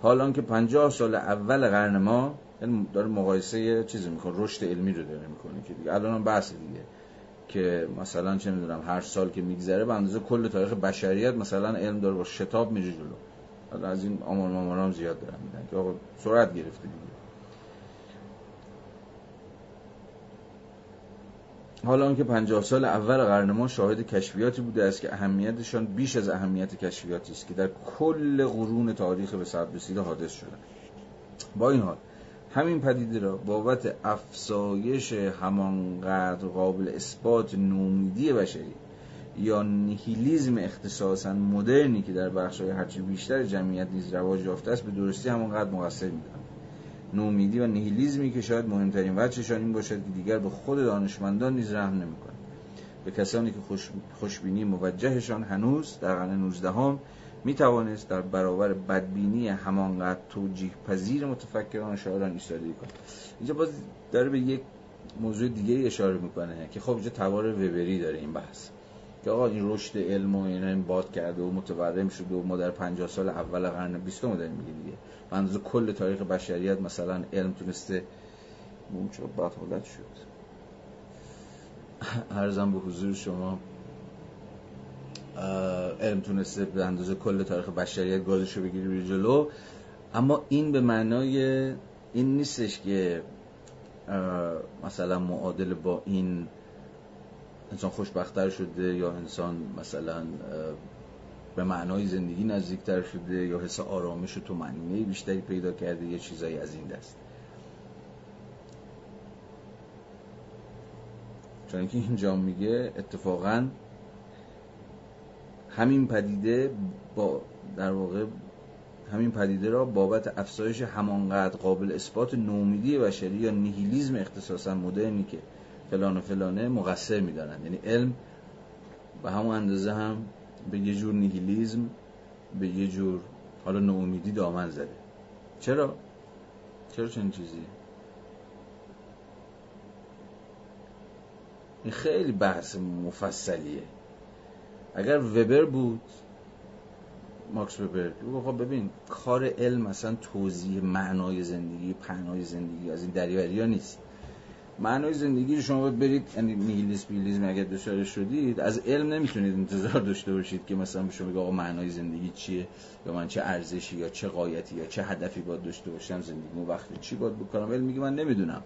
حال که پنجاه سال اول قرن ما یعنی داره مقایسه چیزی می‌کنه رشد علمی رو داره می‌کنه که دیگه الان هم بحث دیگه. که مثلا چه می‌دونم هر سال که میگذره به اندازه کل تاریخ بشریت مثلا علم داره با شتاب میره جلو. از این آمار مامار هم زیاد دارن میدن که آقا سرعت گرفته دیگه. حالا آنکه پنجاه سال اول قرن ما شاهد کشفیاتی بوده است که اهمیتشان بیش از اهمیت کشفیاتی است که در کل قرون تاریخ به سر رسیده حادث شده. با این حال همین پدیده را بابت افسایش همانقدر قابل اثبات نومیدی بشری یا نیهیلیزم اختصاصا مدرنی که در بخش‌های هرچی بیشتر جمعیت نیز رواج یافته است به درستی همانقدر مقصر می‌دانم نومیدی و نیهیلیزمی که شاید مهمترین وجهشان این باشد که دیگر به خود دانشمندان نیز رحم نمی‌کنند به کسانی که خوش خوشبینی موجهشان هنوز در قرن 19 هم می توانست در برابر بدبینی همانقدر توجیه پذیر متفکران شاعران ایستادگی کند. اینجا باز داره به یک موضوع دیگه اشاره می‌کنه که خب اینجا توار وبری داره این بحث. که آقا این رشد علم و اینا این باد کرده و متورم شده و ما در 50 سال اول قرن 20 داریم میگه دیگه. منظور کل تاریخ بشریت مثلا علم تونسته چرا بد حالت شد. ارزم به حضور شما علم تونسته به اندازه کل تاریخ بشریت گازش رو بگیری جلو. اما این به معنای این نیستش که مثلا معادل با این انسان خوشبختتر شده یا انسان مثلا به معنای زندگی نزدیکتر شده یا حس آرامش و معنی بیشتری پیدا کرده یه چیزایی از این دست. چون اینکه اینجا میگه اتفاقا همین پدیده با در واقع همین پدیده را بابت افزایش همانقدر قابل اثبات نومیدی بشری یا نیهیلیزم اختصاصا مدرنی که فلان و فلانه مقصر می‌دانند یعنی علم به همون اندازه هم به یه جور نیهیلیزم به یه جور حالا نومیدی دامن زده چرا؟ چرا چنین چیزی؟ این خیلی بحث مفصلیه اگر وبر بود ماکس وبر خب ببین کار علم مثلا توضیح معنای زندگی پهنای زندگی از این دریوری ها نیست. معنای زندگی شما باید برید یعنی نیهیلیسم بیلیسم اگر دچار شدید از علم نمی‌تونید انتظار داشته باشید که مثلا به شما بگه آقا معنای زندگی چیه یا من چه ارزشی یا چه قایتی یا چه هدفی باید داشته باشم زندگی وقت چی باید بکنم؟ علم میگه من نمی‌دونم.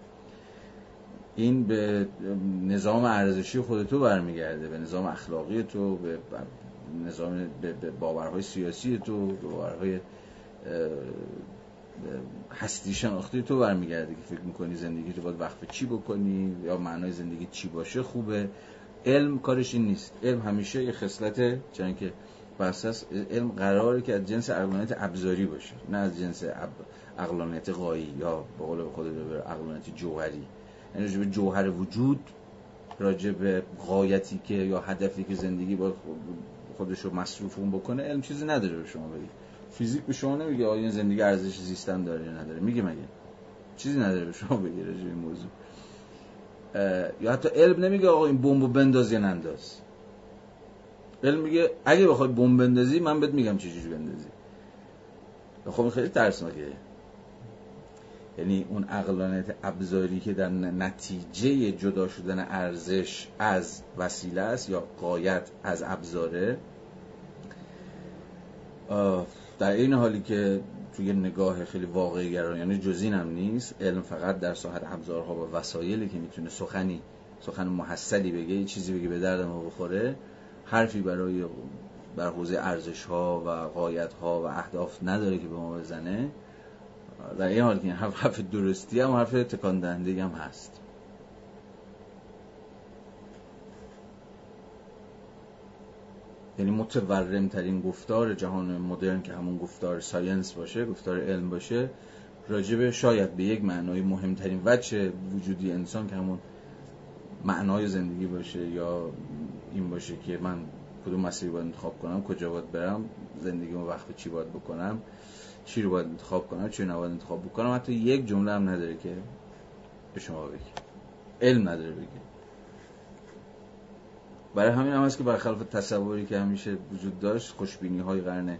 این به نظام ارزشی خود تو برمیگرده به نظام اخلاقی تو به نظام به باورهای سیاسی تو به باورهای هستی شناختی تو برمیگرده که فکر می‌کنی زندگی تو باید وقف چی بکنی یا معنای زندگی چی باشه خوبه. علم کارش این نیست. علم همیشه یه خصلت چون که بساس علم قراره که از جنس عقلانیت ابزاری باشه نه از جنس عقلانیت غایی یا به قول خود عقلانیت جوهری. یعنی به جوهر وجود راجع به غایتی که یا هدفی که زندگی با خودش رو مصروف اون بکنه علم چیزی نداره به شما بگید فیزیک به شما نمیگه آیا این زندگی ارزش زیستن داره یا نداره. میگه مگه. چیزی نداره به شما بگه راجع این موضوع. یا حتی علم نمیگه آقا این بمبو بنداز یا ننداز. علم میگه اگه بخوای بمب بندازی من بهت میگم چجوری بندازی. خب خیلی ترسناکه. یعنی اون اقلانیت ابزاری که در نتیجه جدا شدن ارزش از وسیله است یا قایت از ابزاره در این حالی که توی نگاه خیلی واقعی گرایانه یعنی جزین هم نیست علم فقط در ساحت ابزارها و وسایلی که می‌تونه سخنی سخن محصلی بگه چیزی بگه به درد ما بخوره حرفی برای بر حوزه ارزش ها و قایت ها و اهداف نداره که به ما بزنه. در این حال که حرف درستی هم حرف تکان دهنده هم هست. یعنی متورم ترین گفتار جهان مدرن که همون گفتار ساینس باشه گفتار علم باشه راجب شاید به یک معنای مهمترین وجه وجودی انسان که همون معنای زندگی باشه یا این باشه که من کدوم مسیری باید انتخاب کنم کجا باید برم زندگی وقت چی باید بکنم. چی رو باید انتخاب کنم چی نباید انتخاب بکنم حتی یک جمله هم نداره که به شما بگه. علم نداره بگه. برای همین هم هست که برخلاف تصوری که همیشه وجود داشت خوشبینی های قرن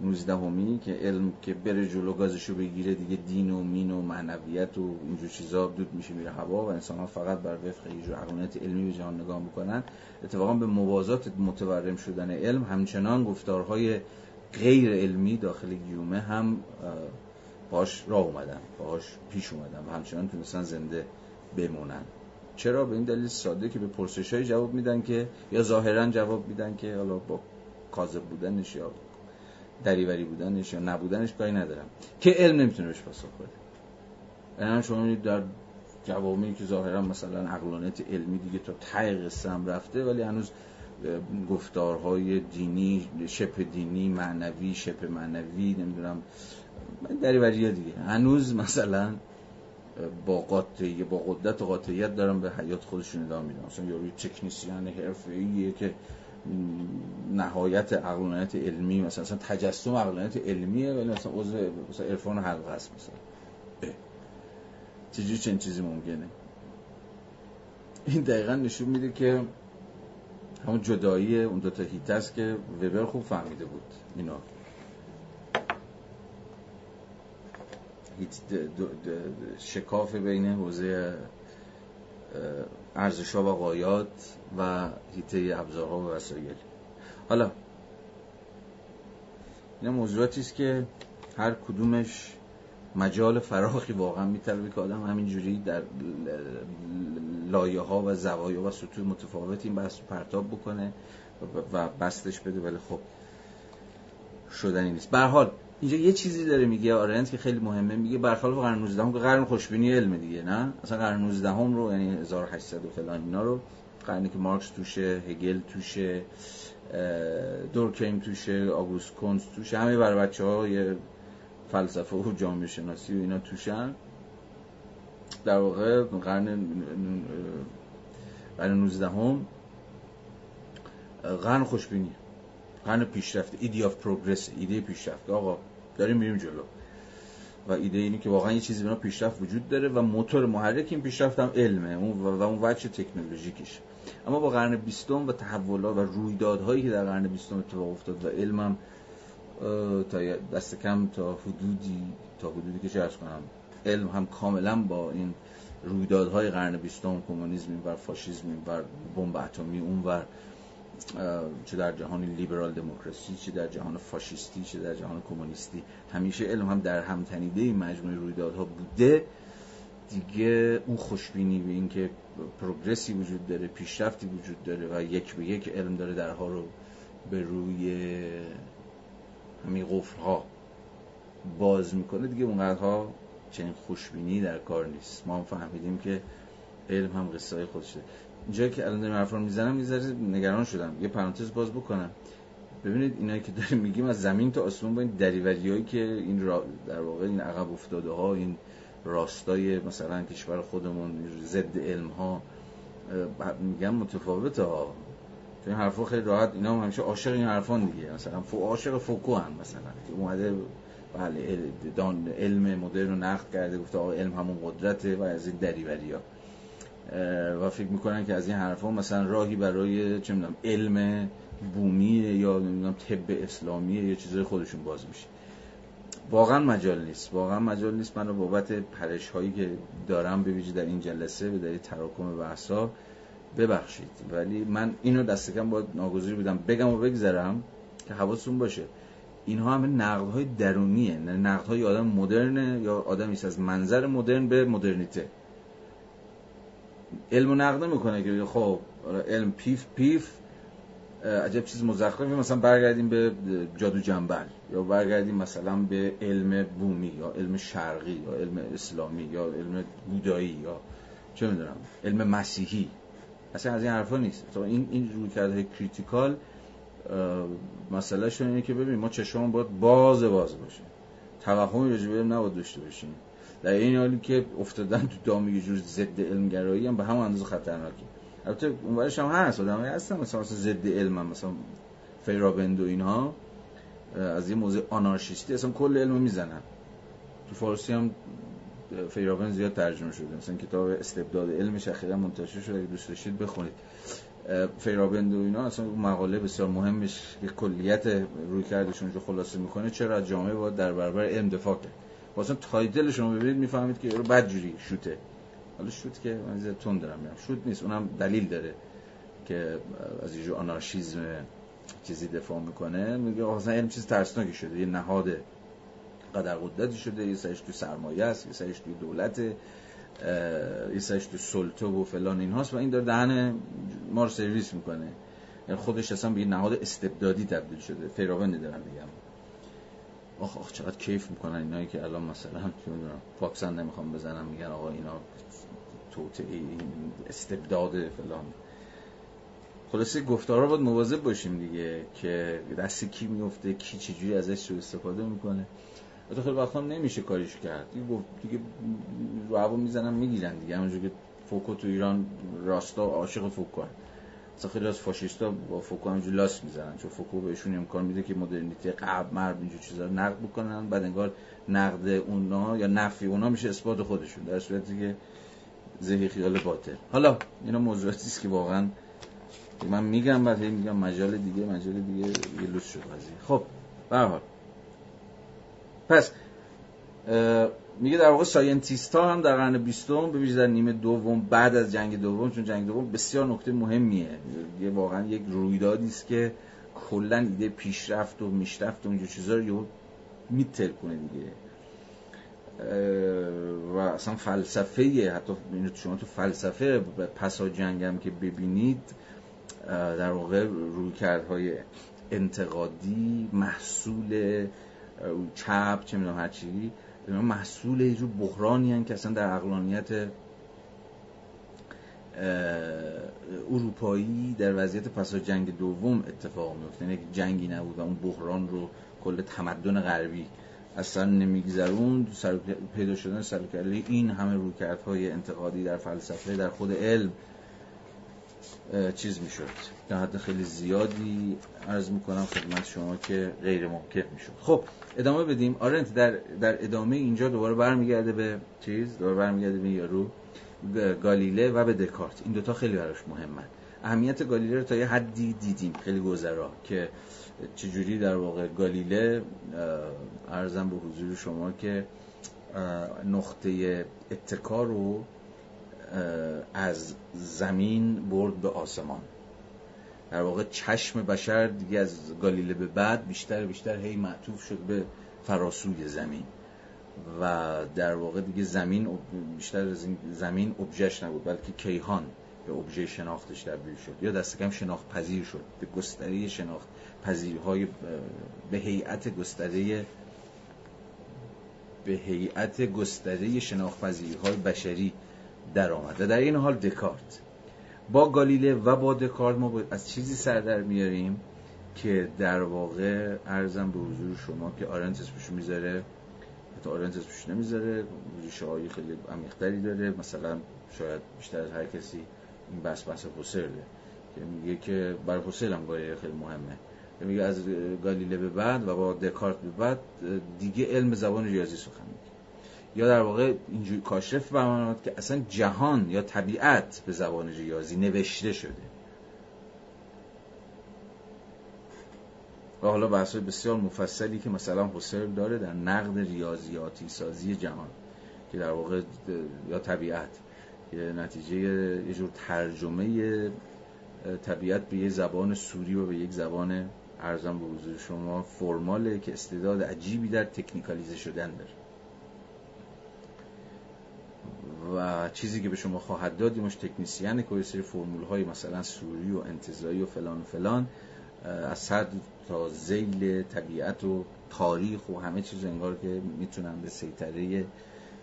19 همی که علم که بره جلو گازشو بگیره دیگه دین و مین و معنویت و اینجور چیزا دود میشه میره هوا و انسان ها فقط بر وفق یه عقلانیت علمی به جهان نگاه می‌کنن. اتفاقا به موازات متورم شدن علم همچنان گفتارهای غیر علمی داخل گیومه هم باش راه اومدن باش پیش اومدن و همچنان تونستن زنده بمونن. چرا؟ به این دلیل ساده که به پرسش های جواب میدن که یا ظاهرا جواب میدن که حالا با کاذب بودنش یا دریوری بودنش یا نبودنش کاری ندارم. که علم نمی‌تونه بهش پاسخ بده. یعنی شما می‌دید در جوابی که ظاهرا مثلا عقلانیت علمی دیگه تا ته قصه رفته ولی هنوز گفتارهای دینی شپ دینی معنوی شپ معنوی نمی‌دونم. دریوری دیگه. هنوز مثلا با قاطعیه با قدرت و قاطعیت دارن به حیات خودشون ادامه میدن مثلا یاروی تکنیسیان حرفه‌ایه که نهایت عقلانیت علمی مثلا مثلا تجسم عقلانیت علمیه ولی مثلا عضو مثلا عرفان حلقه است مثلا. چجوری چنین چیزی ممکنه؟ این دقیقا نشون میده که همون جدایی اون دوتا هیت است که وبر خوب فهمیده بود اینا. شکاف بین حوزه ارزشها و قایات و هیته ابزارها و وسایل. حالا این موضوعاتی است که هر کدومش مجال فراخی واقعا میطلبه که آدم همینجوری در لایه ها و زوایا و سطوح متفاوت این بحث پرتاب بکنه و بستش بده ولی خب شدنی نیست. به حال اینجا یه چیزی داره میگه آرنت که خیلی مهمه. میگه برخلاف قرن 19 هم که قرن خوشبینی علم دیگه نه؟ اصلا قرن 19 هم رو یعنی 1800 و فلان اینا رو قرنی که مارکس توشه هگل توشه دورکیم توشه آگوست کنز توشه همه برای بچه های فلسفه و جامعه شناسی و اینا توشن. در واقع قرن قرن 19 هم قرن خوشبینی قرن پیشرفت ایدی آف پروگرس ایده پیشرفت. آقا داریم میریم جلو. و ایده اینه که واقعا یه چیزی به پیشرفت وجود داره و موتور محرک این پیشرفت هم علمه. و اون وجه تکنولوژیکش. اما با قرن بیستم و تحولات و رویدادهایی که در قرن بیستم اتفاق افتاد و علمم تا دست کم تا حدودی تا حدودی که چه کنم علم هم کاملا با این رویدادهای قرن بیستم کمونیسم و فاشیسم و بمب اتمی اون چه در جهان لیبرال دموکراسی چه در جهان فاشیستی چه در جهان کمونیستی همیشه علم هم در هم تنیده این مجموعه رویدادها بوده. دیگه اون خوشبینی به اینکه پروگرسی وجود داره پیشرفتی وجود داره و یک به یک علم داره درها رو به روی همین باز می‌کنه دیگه اونقدرها چنین خوشبینی در کار نیست. ما هم فهمیدیم که علم هم قصه های خودشه. اینجا که الان داریم حرفان می‌زنم می‌ذاره نگران شدم. یه پرانتز باز بکنم. ببینید اینایی که داریم میگیم از زمین تا آسمون با این دریوری هایی که این را در واقع این عقب افتاده ها این راستای مثلا کشور خودمون ضد علم ها میگم متفاوته ها این حرفا خیلی راحت اینا هم همیشه عاشق این حرفان دیگه مثلا فو عاشق فوکو هم مثلا. اومده بله دان علم مدرن رو نقد کرده گفته آقا علم همون قدرته و از این دریوری ها و فکر می‌کنن که از این حرفا مثلا راهی برای چه می‌دونم علم بومیه یا نمی‌دونم طب اسلامیه یا چیزای خودشون باز میشه. واقعا مجال نیست. واقعا مجال نیست. من بابت پرش هایی که دارم به در این جلسه به دلیل تراکم بحثا ببخشید. ولی من اینو دست کم با ناگزیر بودم. بگم و بگذرم که حواستون باشه. اینها همه نقد های درونیه. نقد های آدم مدرنه یا آدمی از منظر مدرن به مدرنیته. علم و نقد می‌کنه که خب علم پیف پیف عجب چیز مزخرفی. مثلا برگردیم به جادو جنبل. یا برگردیم مثلا به علم بومی یا علم شرقی یا علم اسلامی یا علم بودایی یا چه می‌دونم علم مسیحی. اصلا از این حرفا نیست. تو این این روی کرده کریتیکال مسئله شون اینه که ببین ما چشمون باید باز باز باشه. توهمی راجع به نباید داشته باشیم. در این حالی که افتادن تو دام یه جور ضد علمگرایی هم به همون اندازه خطرناکه البته اونورش هم هست آدمایی هستن مثلا ضد علم هم مثلا فیرابند و اینها. از یه موضوع آنارشیستی اصلا کل علم می‌زنن. تو فارسی هم فیرابند زیاد ترجمه شده. مثلا کتاب استبداد علمش اخیرا منتشر شده. اگه دوست داشتید بخونید. فیرابند و اینا اصلا مقاله بسیار مهمش که کلیت روی کردشون رو خلاصه می‌کنه. چرا جامعه باید در برابر علم دفاع کرد؟ واسه title شما ببینید می‌فهمید که چه جوری شوته. حالا شوت که من زیاد تون دارم میگم. شوت نیست. اونم دلیل داره که از یه آنارشیزم چیزی دفاع می‌کنه. میگه اصلا علم چیز ترسناکی شده. یه نهاد قدر قدرتی شده یه سرش تو سرمایه است یه سرش تو دولت یه سرش تو سلطه و فلان این هاست و این داره دهن ما رو سرویس می‌کنه. یعنی خودش اصلا به نهاد استبدادی تبدیل شده. فیراون دارم میگم. آخ آخ چقدر کیف می‌کنن اینایی که الان مثلا پاکسن نمی‌خوام بزنم میگن آقا اینا این استبداد فلان. خلاصه گفتارا باید مواظب باشیم دیگه که دست کی میفته کی چجوری ازش سو استفاده می‌کنه. تو خیلی وقتا نمیشه کاریش کرد. دیگه دیگه رو هوا می‌زنن می‌گیرن دیگه. همونجور که فوکو تو ایران راستا عاشق فوکو مثلا خیلی از فاشیستا با فوکو همینجور لاس می‌زنن. چون فوکو بهشون امکان میده که مدرنیته قبل مرد اینجور چیزا نقد بکنن بعد انگار نقد اونا یا نفی اونا میشه اثبات خودشون. در صورتی که زهی خیال باطل. حالا اینا موضوعاتی است که واقعا من میگم بعد میگم مجال دیگه مجال دیگه یه لوس شد خب به پس میگه در واقع scientist ها هم در قرن بیستم به در نیمه دوم بعد از جنگ دوم چون جنگ دوم بسیار نکته مهمیه. یه واقعا یک رویدادی است که کلا ایده پیشرفت و میشرفت و اینجور چیزا رو مختل کنه دیگه. و اصلا فلسفه حتی شما تو فلسفه پسا جنگ هم که ببینید در واقع رویکردهای انتقادی محصول چپ چه می‌دونم هر چی محصول یه جور بحرانی هن که اصلا در اقلانیت اروپایی در وضعیت پس جنگ دوم اتفاق میفته یعنی جنگی نبود و اون بحران رو کل تمدن غربی اصلا نمیگذرون پیدا شدن سرکله این همه رویکردهای انتقادی در فلسفه در خود علم چیز می‌شد. در حد خیلی زیادی عرض می‌کنم خدمت شما که غیر ممکن می‌شد. خب ادامه بدیم. آرنت در, در ادامه اینجا دوباره برمیگرده به چیز دوباره برمیگرده به یارو گالیله و به دکارت. این دوتا خیلی براش مهمه اهمیت گالیله رو تا یه حدی دیدیم. خیلی گذرا که چجوری در واقع گالیله ارزم به حضور شما که نقطه اتکا رو از زمین برد به آسمان. در واقع چشم بشر دیگه از گالیله به بعد بیشتر بیشتر هی معطوف شد به فراسوی زمین. و در واقع دیگه زمین بیشتر از زمین ابژهش نبود بلکه کیهان به ابژه شناختش تبدیل شد. یا دست کم شناخت پذیر شد به گستره شناخت پذیرهای به هیئت گستره به هیئت گستره شناخت پذیرهای بشری در آمد. و در این حال دکارت. با گالیله و با دکارت ما از چیزی سر در میاریم که در واقع ارزم به حضور شما که آرنت اسمشو می‌ذاره. حتی آرنت اسمش نمی‌ذاره. ریشه های خیلی عمیق‌تری داره. مثلا شاید بیشتر از هر کسی این بس بس حسله که میگه که برای حسل هم خیلی مهمه. میگه از گالیله به بعد و با دکارت به بعد دیگه علم زبان ریاضی سخن یا در واقع اینجوری کاشف برماند که اصلا جهان یا طبیعت به زبان ریاضی نوشته شده. و حالا بحث بسیار مفصلی که مثلا حسر داره در نقد ریاضیاتی سازی جهان که در واقع یا طبیعت یه نتیجه یه جور ترجمه طبیعت به یه زبان سوری و به یک زبان ارزم به حضور شما فرماله که استعداد عجیبی در تکنیکالیزه شدن داره. و چیزی که به شما خواهد داد مش تکنیسیان که سری فرمول های مثلا سوری و انتظایی و فلان و فلان از صد تا زیل طبیعت و تاریخ و همه چیز انگار که می‌تونن به سیطره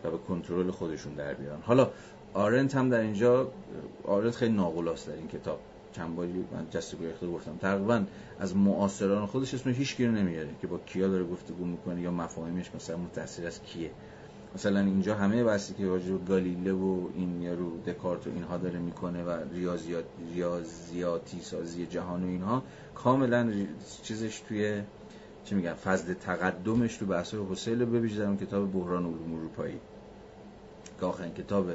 و به کنترل خودشون در بیارن. حالا آرنت هم در اینجا آرنت خیلی ناقلاست در این کتاب. چند باری من جست گریخته گفتم. تقریبا از معاصران خودش اسم هیچ رو نمیاره که با کیا داره گفتگو می‌کنه یا مفاهیمش مثلا متأثر از کیه. مثلا اینجا همه بحثی که راجع گالیله و این یارو دکارت و اینها داره می‌کنه و ریاضیات ریاضیاتی سازی جهان و اینها کاملا چیزش توی چی میگن؟ فضل تقدمش تو بحث حسیل ببیش در کتاب بحران علوم اروپایی. که آخرین کتاب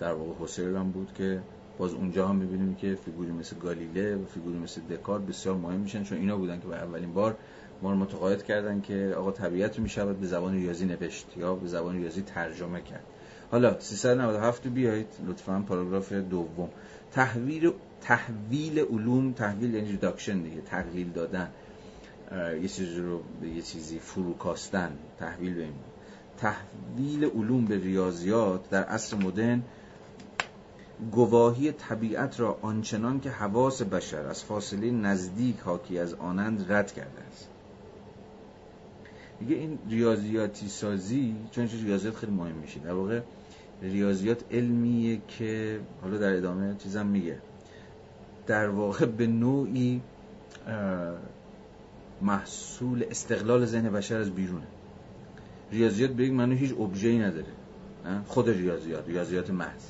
در واقع هوسرل هم بود که باز اونجا هم می‌بینیم که فیگوری مثل گالیله و فیگوری مثل دکارت بسیار مهم میشن چون اینا بودن که به اولین بار ما رو متقاعد کردن که آقا طبیعت رو می‌شود به زبان ریاضی نوشت یا به زبان ریاضی ترجمه کرد. حالا 397 بیایید لطفا پاراگراف دوم. تحویل تحویل علوم تحویل یعنی reduction دیگه تقلیل دادن. یه چیزی رو به یه چیزی فروکاستن تحویل به این. تحویل علوم به ریاضیات در عصر مدرن گواهی طبیعت را آنچنان که حواس بشر از فاصله نزدیک حاکی از آنند رد کرده است. دیگه این ریاضیاتی سازی چون ریاضیات خیلی مهم میشه. در واقع ریاضیات علمیه که حالا در ادامه چیزم میگه. در واقع به نوعی محصول استقلال ذهن بشر از بیرونه. ریاضیات به یک معنی هیچ ای نداره خود ریاضیات ریاضیات محض.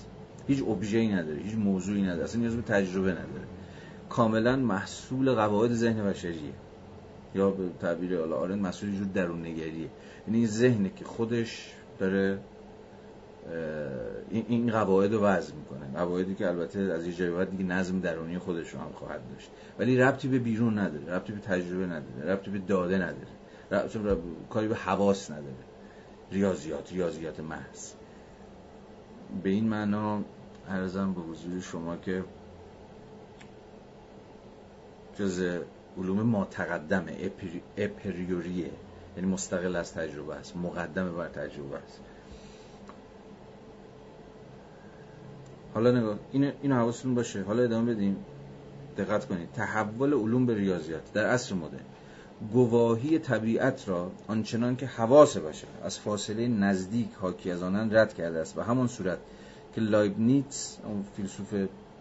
هیچ ای نداره هیچ موضوعی نداره اصلا نیاز به تجربه نداره. کاملا محصول قواعد ذهن بشریه. یا به تعبیر حالا آرن مسئول جور درون نگریه یعنی این ذهنه که خودش داره این قواعد رو وضع می‌کنه. قواعدی که البته از یه جای بعد دیگه نظم درونی خودش رو هم خواهد داشت. ولی ربطی به بیرون نداره ربطی به تجربه نداره ربطی به داده نداره. ربطی به کاری به حواس نداره. ریاضیات ریاضیات محض. به این معنا ارزم به حضور شما که جز علوم ما تقدمه اپریوریه. یعنی مستقل از تجربه است مقدمه بر تجربه است. حالا نگاه این اینو حواستون باشه. حالا ادامه بدیم. دقت کنید. تحول علوم به ریاضیات در عصر مدرن. گواهی طبیعت را آنچنان که حواس باشه از فاصله نزدیک حاکی از آنان رد کرده است. و همان صورت که لایبنیتس اون فیلسوف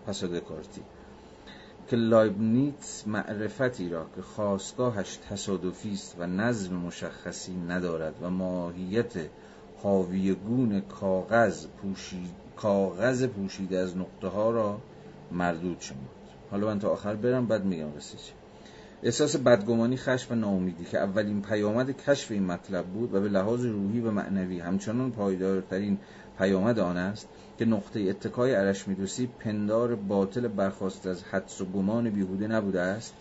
پسادکارتی که لایبنیتس معرفتی را که خاستگاهش تصادفی است و نظم مشخصی ندارد و ماهیت حاویگون کاغذ پوشید کاغذ پوشیده از نقطه ها را مردود شد حالا من تا آخر برم بعد میگم قصه چی. احساس بدگمانی خشم و ناامیدی که اولین پیامد کشف این مطلب بود و به لحاظ روحی و معنوی همچنان پایدارترین پیامد آن است که نقطه اتکای ارشمیدوسی پندار باطل برخواست از حدس و گمان بیهوده نبوده است.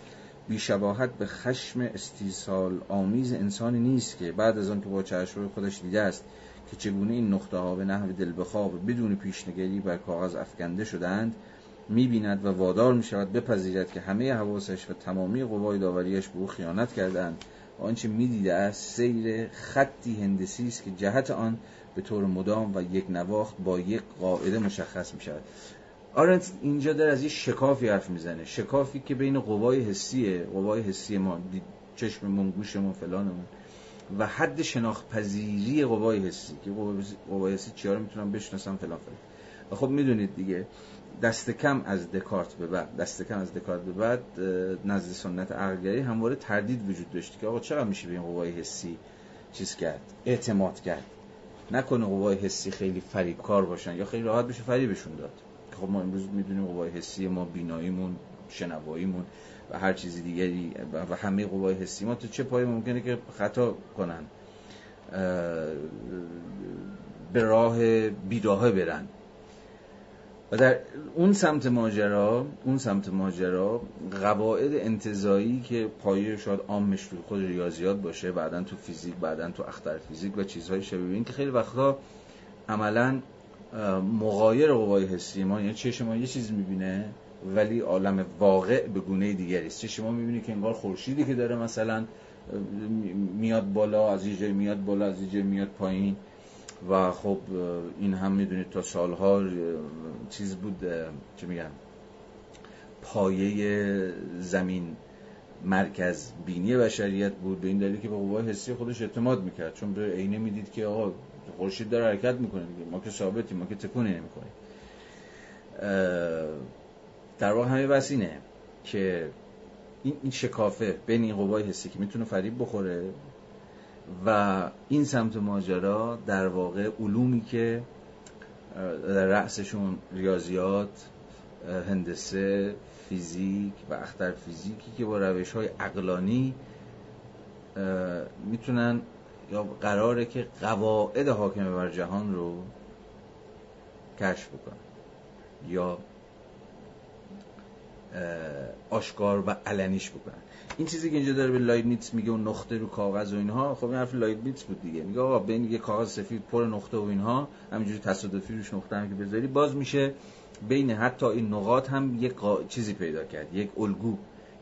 بیشباهت به خشم استیصال آمیز انسانی نیست که بعد از آن که با چشم خودش دیده است که چگونه این نقطه ها به نحو دل بخواب بدون پیشنگری بر کاغذ افکنده شدند می‌بیند و وادار می‌شود بپذیرد که همه حواسش و تمامی قوای داوریش به او خیانت کردند. آنچه می‌دیده است سیر خطی هندسی است که جهت آن به طور مدام و یک نواخت با یک قاعده مشخص می شود آرنت اینجا در از یه شکافی حرف می‌زنه. شکافی که بین قوای حسیه قوای حسی ما چشممون گوشمون فلانمون. و حد شناخت پذیری قوای حسی که قوای حسی چیا رو می‌تونن بشناسن فلان فلان. و خب می‌دونید دیگه دست کم از دکارت به بعد دست کم از دکارت به بعد نزد سنت عقلگری همواره تردید وجود داشت که آقا چرا میشه به این قوای حسی چیز کرد اعتماد کرد؟ نکنه قوای حسی خیلی فریبکار باشن یا خیلی راحت بشه فریبشون داد. خب ما امروز می‌دونیم قوای حسی ما بیناییمون شنواییمون و هر چیزی دیگری و همه قوای حسی ما تو چه پای ممکنه که خطا کنن؟ به راه بیراه برن. و در اون سمت ماجرا اون سمت ماجرا قواعد انتظایی که پایه شاید عامش تو خود ریاضیات باشه بعدا تو فیزیک بعدا تو اختر فیزیک و چیزهای شبیه این که خیلی وقتا عملا مغایر قوای حسی ما یعنی چشم ما یه چیز می‌بینه ولی عالم واقع به گونه دیگری است. چشم ما می‌بینه که انگار خورشیدی که داره مثلا میاد بالا از یه جای میاد بالا از یه جای میاد پایین. و خب این هم می‌دونید تا سالها چیز بود چه میگم پایه زمین مرکز بینی بشریت بود. به این دلیل که به قوای حسی خودش اعتماد می‌کرد. چون به عینه می‌دید که آقا خورشید داره حرکت می‌کنه ما که ثابتیم ما که تکونی نمی‌کنیم در واقع همه بس اینه که این شکافه بین این قوای حسی که می‌تونه فریب بخوره و این سمت ماجرا در واقع علومی که در رأسشون ریاضیات هندسه فیزیک و اختر فیزیکی که با روش های اقلانی می‌تونن یا قراره که قواعد حاکمه بر جهان رو کشف بکنن. یا آشکار و علنیش بکنن. این چیزی که اینجا داره به لایبنیتس میگه اون نقطه رو کاغذ و اینها خب این حرف لایبنیتس بود دیگه. میگه آقا بین یه کاغذ سفید پر نقطه و اینها همینجوری تصادفی روش نقطه هم که بذاری. باز میشه بین حتی این نقاط هم یک چیزی پیدا کرد یک الگو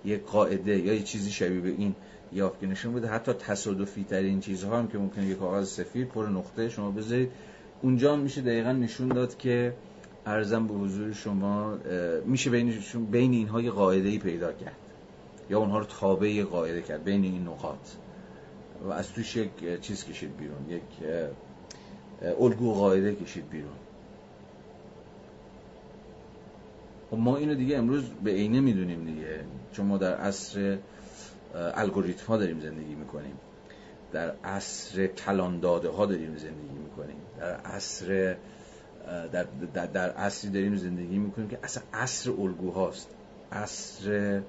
یک قاعده یا یه چیزی شبیه به این یافت که نشون بده. حتی تصادفی ترین چیزها هم که ممکنه یه کاغذ سفید پر نقطه شما بذارید. اونجا میشه دقیقا نشون داد که ارزم به حضور شما میشه بین بین اینها یه قاعده ای پیدا کرد. یا اونها رو تابع قاعده کرد بین این نقاط. و از توش یک چیز کشید بیرون یک الگو قاعده کشید بیرون. خب ما اینو دیگه امروز به عینه می‌دونیم دیگه. چون ما در عصر الگوریتم ها داریم زندگی می‌کنیم. در عصر کلان داده ها داریم زندگی می‌کنیم. در عصر در, در, در عصری داریم زندگی می‌کنیم که اصلا عصر الگوهاست. عصر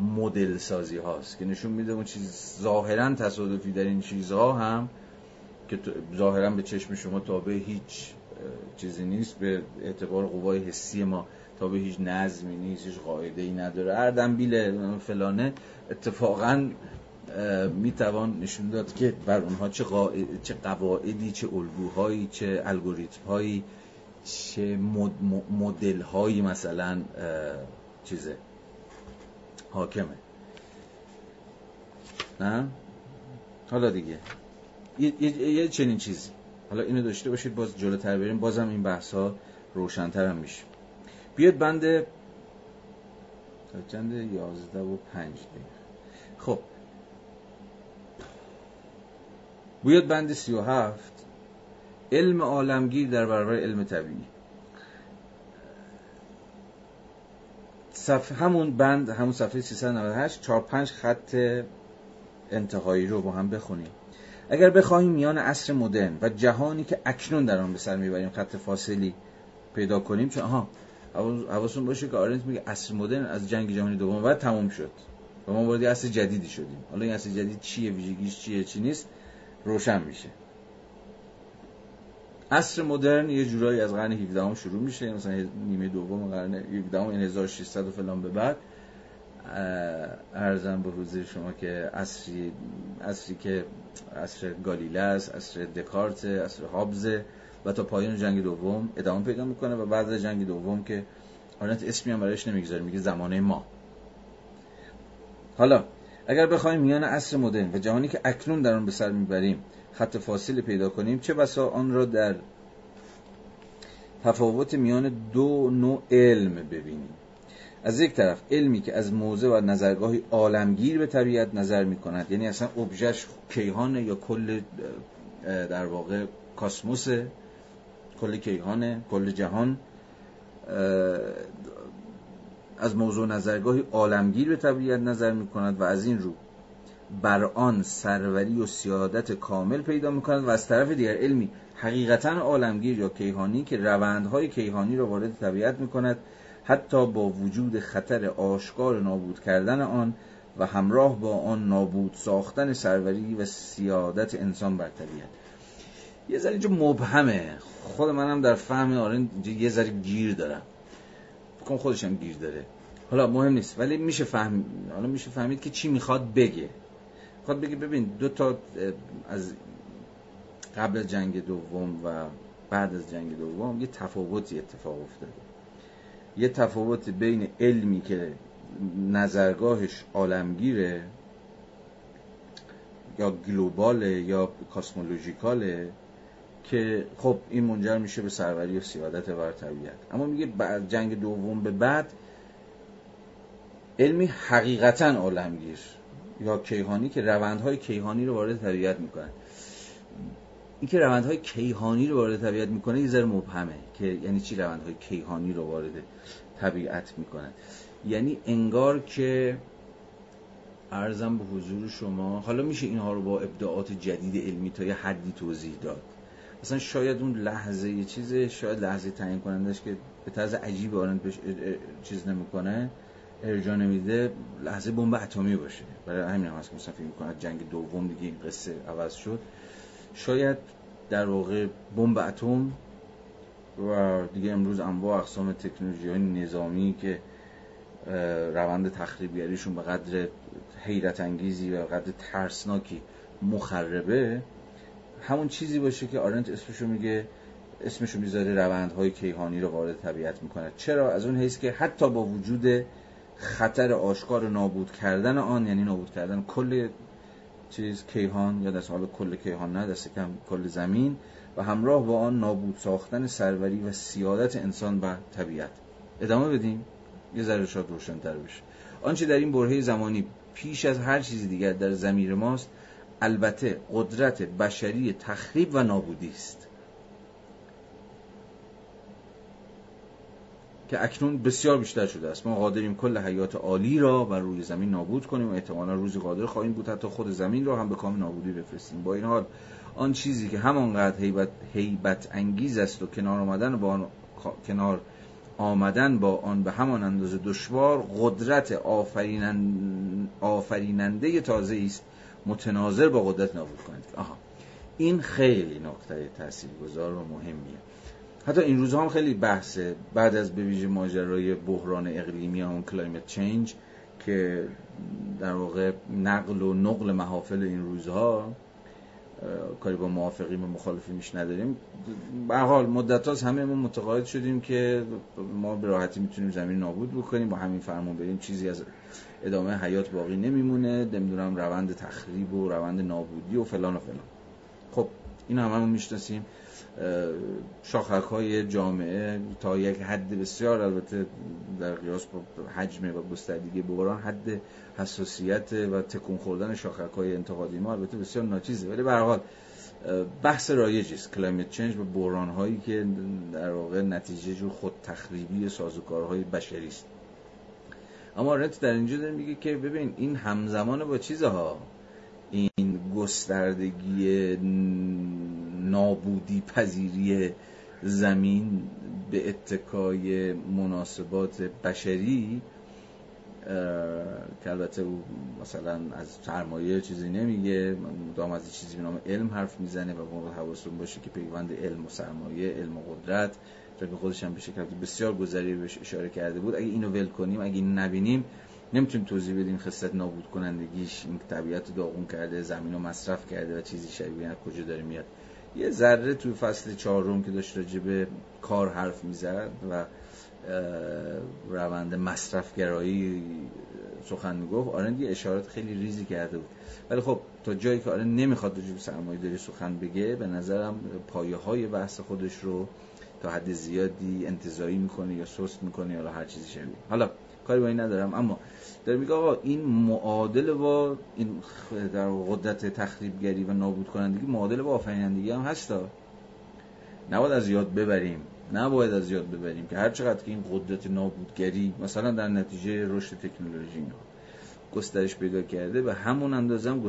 مدل سازی هاست که نشون میده اون چیز ظاهرا تصادفی در این چیزها هم که ظاهرا به چشم شما تابع هیچ چیزی نیست به اعتبار قوای حسی ما تابع هیچ نظمی نیست هیچ قاعده ای نداره. هر دنبیل فلانه اتفاقا می‌توان نشون داد که بر اونها چه, چه قواعدی چه الگوهایی چه الگوریتم چه مدل هایی مثلا چیزه. حاکمه. نه؟ حالا دیگه. یه, چنین چیزی. حالا اینو داشته باشید باز جلوتر بریم. بازم این بحث ها روشنتر هم میشه. بیاد بند چند؟ یازده و پنج دقیقه. خب. بیاد بند سی و هفت. علم عالمگیر در برابر علم طبیعی. صفحه همون بند همون صفحه 398 4 5 خط انتهایی رو با هم بخونیم. اگر بخواهیم میان عصر مدرن و جهانی که اکنون در آن به سر می‌بریم خط فاصلی پیدا کنیم چون آها حواستون باشه که آرنت میگه عصر مدرن از جنگ جهانی دوم بعد تموم شد. و ما وارد عصر جدیدی شدیم. حالا این عصر جدید چیه؟ ویژگیش چیه؟ چی نیست؟ روشن میشه. عصر مدرن یه جورایی از قرن 17 شروع میشه. مثلا نیمه دوم قرن 17 این 1600 و فلان به بعد. ارزم به حضور شما که عصری عصری که عصر گالیله است عصر دکارت عصر هابز و تا پایان جنگ دوم ادامه پیدا می‌کنه و بعد از جنگ دوم که آرنت اسمی هم برایش نمی‌گذاره میگه زمانه ما. حالا اگر بخوایم میان عصر مدرن و جهانی که اکنون در آن به سر می‌بریم خط فاصله پیدا کنیم. چه بسا آن را در تفاوت میان دو نوع علم ببینیم. از یک طرف علمی که از موضع و نظرگاهی عالمگیر به طبیعت نظر می کند یعنی اصلا ابژش کیهانه یا کل در واقع کاسموسه کل کیهانه کل جهان از موضوع نظرگاهی عالمگیر به طبیعت نظر می کند و از این رو بر آن سروری و سیادت کامل پیدا می کند و از طرف دیگر علمی حقیقتا عالمگیر یا کیهانی که روندهای کیهانی را وارد طبیعت می کند حتی با وجود خطر آشکار نابود کردن آن و همراه با آن نابود ساختن سروری و سیادت انسان بر طبیعت. یه ذره اینجا مبهمه. خود منم در فهم آره یه ذره گیر دارم. کن خودش هم گیر داره. حالا مهم نیست ولی میشه فهم حالا میشه فهمید که چی می‌خواد بگه. می‌خواد بگه ببین دو تا از قبل جنگ دوم و بعد از جنگ دوم یه تفاوتی اتفاق افتاده. یه تفاوت بین علمی که نظرگاهش عالمگیره یا گلوباله یا کاسمولوژیکاله که خب این منجر میشه به سروری و سیادت بر طبیعت اما میگه بعد جنگ دوم به بعد علمی حقیقتا عالمگیر. یا کیهانی که روندهای کیهانی رو وارد طبیعت می‌کنن. این که روندهای کیهانی رو وارد طبیعت می‌کنه یه ذره مبهمه که یعنی چی روندهای کیهانی رو وارد طبیعت می‌کنن. یعنی انگار که ارزم به حضور شما حالا میشه اینها رو با ابداعات جدید علمی تا یه حدی توضیح داد. مثلا شاید اون لحظه یه چیزه شاید لحظه تعیین کنندش که به طرز عجیب آرن چیز نمی‌کنه. ارجا نمیده لحظه بمب اتمی باشه. برای همین هم هست که مثلا فکر جنگ دوم دیگه این قصه عوض شد. شاید در واقع بمب اتم و دیگه امروز انواع اقسام تکنولوژی های نظامی که روند تخریبگریشون به قدر حیرت انگیزی و قدر ترسناکی مخربه همون چیزی باشه که آرنت اسمشو میگه اسمشو می‌ذاره روندهای کیهانی رو وارد طبیعت می‌کنه. چرا؟ از اون حیث که حتی با وجود خطر آشکار نابود کردن آن یعنی نابود کردن کل چیز کیهان یا دست حال کل کیهان نه دست کم کل زمین و همراه با آن نابود ساختن سروری و سیادت انسان و طبیعت. ادامه بدیم؟ یه ذره شاد روشنتر بشه. آنچه در این برهه زمانی پیش از هر چیزی دیگر در زمیر ماست البته قدرت بشری تخریب و نابودی است. که اکنون بسیار بیشتر شده است. ما قادریم کل حیات عالی را بر روی زمین نابود کنیم و احتمالا روزی قادر خواهیم بود حتی خود زمین را هم به کام نابودی بفرستیم. با این حال آن چیزی که همانقدر هیبت, هیبت انگیز است و کنار آمدن با آن کنار آمدن با آن به همان اندازه دشوار قدرت آفریننده تازه است. متناظر با قدرت نابود کننده آها. این خیلی نکته تاثیرگذار و مهمیه. حتی این روزها هم خیلی بحثه. بعد از به ویژه ماجرای بحران اقلیمی اون climate change که در واقع نقل و نقل محافل این روزها کاری با موافقیم و مخالفی میش نداریم. به حال مدت هاست همه ما متقاعد شدیم که ما به راحتی می‌تونیم زمین نابود بکنیم. با همین فرمون بریم. چیزی از ادامه حیات باقی نمیمونه. نمی‌دونم روند تخریب و روند نابودی و فلان و فلان. خب این هم همون می‌شناسیم. شاخک های جامعه تا یک حد بسیار البته در قیاس با حجم و گستردگی بحران حد حساسیت و تکون خوردن شاخک های انتقادی ما البته بسیار ناچیزه. ولی به حال بحث رایجی است. کلایمت چنج و بحران هایی که در واقع نتیجه جو خود تخریبی سازوکارهای بشری است. اما رت در اینجا داره میگه که ببین این همزمان با چیزها؟ این گستردگی نابودی پذیری زمین به اتکای مناسبات بشری که البته او مثلا از سرمایه چیزی نمیگه دام از چیزی به نام علم حرف می‌زنه و باید حواستون باشه که پیوند علم و سرمایه علم و قدرت که خودش هم به شکل بسیار گذری بهش اشاره کرده بود. اگه اینو ول کنیم اگه اینو نبینیم نمی‌تونیم توضیح بدیم خصت نابود کنندگیش این طبیعت داغون کرده زمین رو مصرف کرده و چیزی شبیه از کجا داره میاد. یه ذره تو فصل چهارم که داشت راجع به کار حرف می‌زد و روند مصرفگرایی سخن می‌گفت آرند یه اشارات خیلی ریزی کرده بود. ولی خب تا جایی که آرند نمی‌خواد راجع به سرمایه داری سخن بگه به نظرم پایه های بحث خودش رو تا حد زیادی انتظایی می‌کنه یا سست می‌کنه یا هر چیزی شبیه. حالا کاری با این ندارم اما داره میگه آقا این معادل با این در قدرت تخریبگری و نابود کنندگی معادل با آفرینندگی هم هستا نباید از یاد ببریم. نباید از یاد ببریم که هر چقدر که این قدرت نابودگری مثلا در نتیجه رشد تکنولوژی گسترش پیدا کرده و همون اندازه هم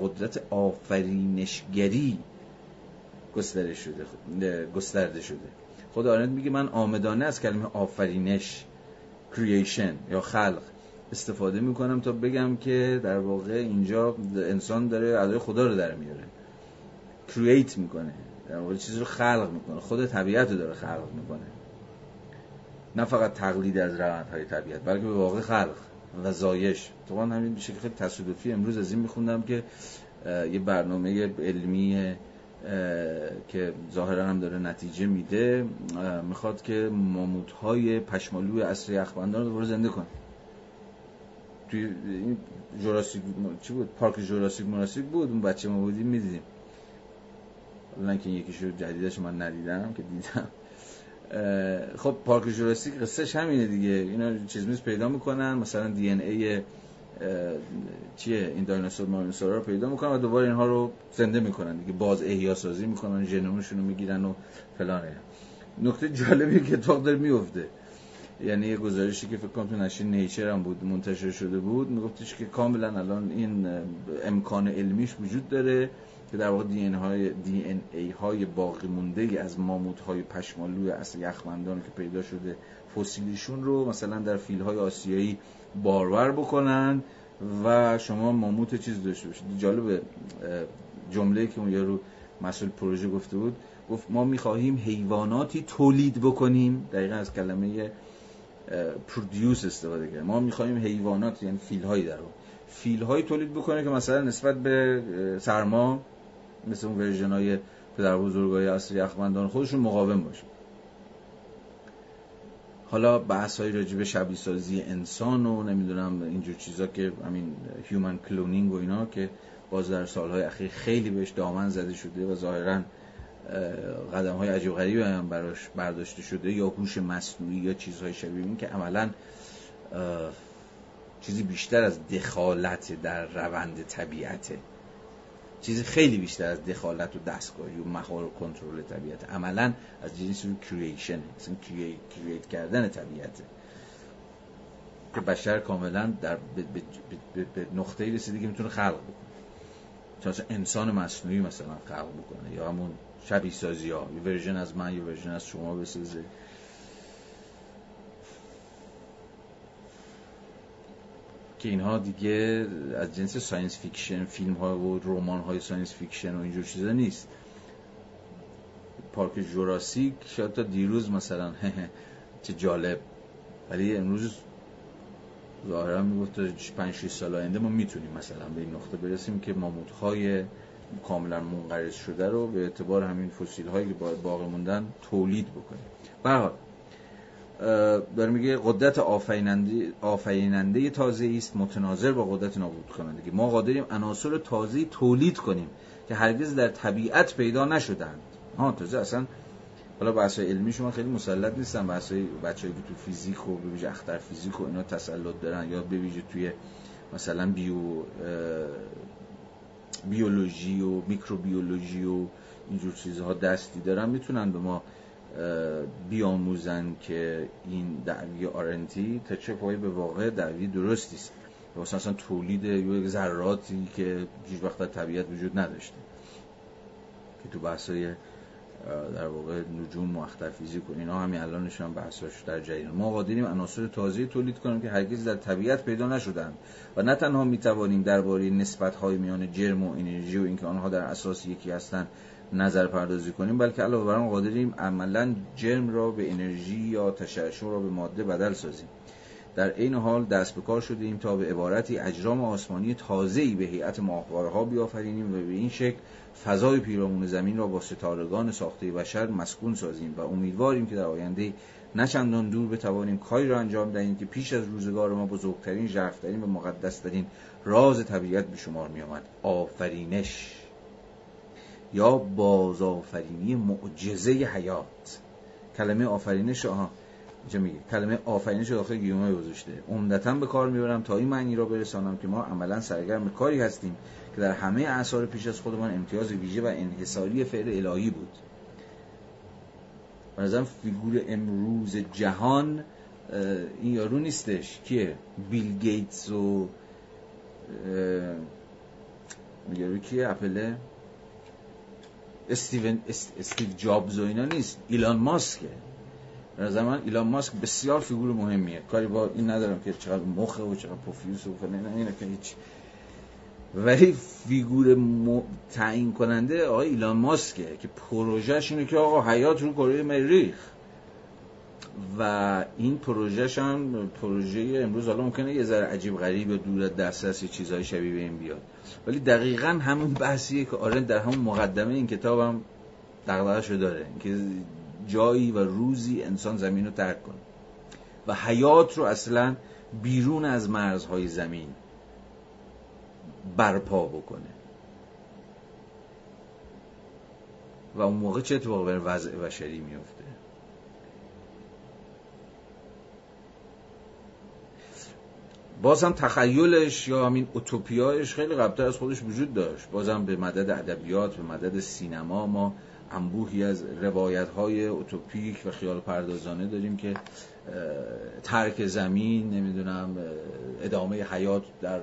قدرت آفرینشگری گسترش شده گسترده شده. خود آرند میگه من آمدانه از کلمه آفرینش کریشن یا خلق استفاده می‌کنم تا بگم که در واقع اینجا انسان داره ادای خدا رو در میاره. کرییت می‌کنه. در واقع چیزی رو خلق می‌کنه. خود طبیعت رو داره خلق می‌کنه. نه فقط تقلید از روندهای طبیعت بلکه به واقع خلق و زایش. طبعا همین به خیلی تصادفی امروز از این میخوندم که یه برنامه علمی که ظاهرا هم داره نتیجه میده می‌خواد که ماموت های پشمالوی اصر یخبندان رو زنده کنه. توی این جوراسیک چی بود؟ پارک جوراسیک مناسیک بود اون بچه ما بودیم می‌دیدیم. حالا که یکیشو جدیدش من ندیدم که دیدم. خب پارک جوراسیک قصهش همینه دیگه. اینا چیز میز پیدا می‌کنن. مثلا دی ان ای چیه؟ این دایناسور مایناسور رو پیدا می‌کنن و دوباره اینها رو زنده می‌کنن دیگه. باز احیا سازی می‌کنن ژنومشون رو می‌گیرن و فلانه. نکته جالبی که اتفاق داره میفته یعنی یه گزارشی که فکر کنم تو نشین نیچر هم بود منتشر شده بود میگفتش که کاملا الان این امکان علمیش وجود داره که در واقع دی ان های دی ان ای های باقی مونده از ماموت های پشمالوی اصل یخمندان که پیدا شده فسیلیشون رو مثلا در فیل های آسیایی بارور بکنن و شما ماموت چیز داشته باشید. جالب جمله که اون یارو مسئول پروژه گفته بود گفت ما می‌خواهیم حیواناتی تولید بکنیم. دقیقا از کلمه پرودیوس استفاده کرد ما می‌خواهیم حیوانات یعنی فیل هایی در فیل هایی تولید بکنه که مثلا نسبت به سرما مثل اون ورژن های پدر بزرگای اصلی یخمندان خودشون مقاوم باشه. حالا بحث های راجع به شبیه سازی انسان و نمی‌دونم اینجور چیزا که همین human cloning و اینا که باز در سالهای اخیر خیلی بهش دامن زده شده و ظاهرا قدم های عجیب غریبی هم براش برداشته شده یا هوش مصنوعی یا چیزهای شبیه این که عملا چیزی بیشتر از دخالت در روند طبیعته چیزی خیلی بیشتر از دخالت و دستکاری و مهار و کنترل طبیعت عملا از جنس رو creation مثلا create کردن طبیعته که بشر کاملا در به, نقطه رسیده که می‌تونه خلق بکنه. چون انسان مصنوعی مثلا خلق بکنه یا همون شبیه سازی ها. یه version از من یه version از شما بسازه. که اینها دیگه از جنس science fiction فیلم ها و رمان های science fiction و اینجور چیزا نیست. پارک جوراسیک شاید تا دیروز مثلا چه جالب. ولی امروز ظاهرا می‌گفت تا 5 6 سال آینده ما می‌تونیم مثلا به این نقطه برسیم که ماموت های کاملا منقرض شده رو به اعتبار همین فسیل هایی که باقی موندن تولید بکنیم. برحال داره میگه قدرت آفریننده آفریننده تازه است متناظر با قدرت نابود کننده ما قادریم عناصر تازه تولید کنیم که هرگز در طبیعت پیدا نشدند ها تازه اصلا حالا بحث علمی شما خیلی مسلط نیستن بحث بچه‌ای که تو فیزیک و به اختر فیزیک و اینا تسلط دارن یا ویژه توی مثلا بیو بیولوژی و میکروبیولوژی و اینجور چیزها دستی دارن می‌تونن به ما بیاموزن که این دعوی آرنتی تا چه پایی به واقع دعوی درستی است. واسه اصلا تولید یک ذراتی که هیچ وقت در طبیعت وجود نداشته. که تو بحثای در واقع نجوم و فیزیک و اینا همین الانش هم بحثاش در جریان. ما قادریم عناصر تازه تولید کنیم که هرگز در طبیعت پیدا نشدند و نه تنها می توانیم درباره نسبت های میان جرم و انرژی و اینکه آنها در اساس یکی هستند نظر پردازی کنیم بلکه علاوه بر آن قادریم عملا جرم را به انرژی یا تشعشع را به ماده بدل سازیم. در این حال دست به کار شدیم تا به عبارتی اجرام آسمانی تازه‌ای به هیئت ماهواره ها بیافرینیم و به این شکل فضای پیرامون زمین را با ستارگان ساخته بشر مسکون سازیم و امیدواریم که در آینده نه چندان دور بتوانیم کاری را انجام دهیم که پیش از روزگار ما بزرگترین ژرفترین و مقدسترین راز طبیعت به شمار می آمد آفرینش یا بازآفرینی معجزه حیات. کلمه آفرینش آها اینجا میگه. کلمه آفرینش داخل گیومه گذاشته. عمدتا به کار می‌برم تا این معنی را برسانم که ما عملا سرگرم کاری هستیم که در همه اعصار پیش از خودمان امتیاز ویژه و انحصاری فعل الهی بود. به فیگور امروز جهان این یارو نیستش. کیه؟ بیل گیتس و یارو کیه؟ اپله؟ استیون استیو جابز و اینا نیست. ایلان ماسکه. به زمان ایلان ماسک بسیار فیگور مهمیه. کاری با این ندارم که چقدر مخه و چقدر پفیوزه و فلان اینا که هیچ. ولی فیگور م... تعیین کننده آقای ایلان ماسکه که پروژهش اینه که آقا حیات رو کره مریخ و این پروژهش هم پروژه امروز حالا ممکنه یه ذره عجیب غریب یا دور از دسترس چیزهای شبیه به این بیاد. ولی دقیقا همون بحثیه که آرنت در همون مقدمه این کتاب هم دغدغه داره. که جایی و روزی انسان زمین رو ترک کنه. و حیات رو اصلا بیرون از مرزهای زمین برپا بکنه. و اون موقع چه اتفاقی بر وضع بشری میفته بازم تخیلش یا همین اوتوپیایش خیلی قبلتر از خودش وجود داشت. بازم به مدد ادبیات به مدد سینما ما انبوهی از روایت های اوتوپیک و خیال پردازانه داریم که ترک زمین نمی‌دونم ادامه حیات در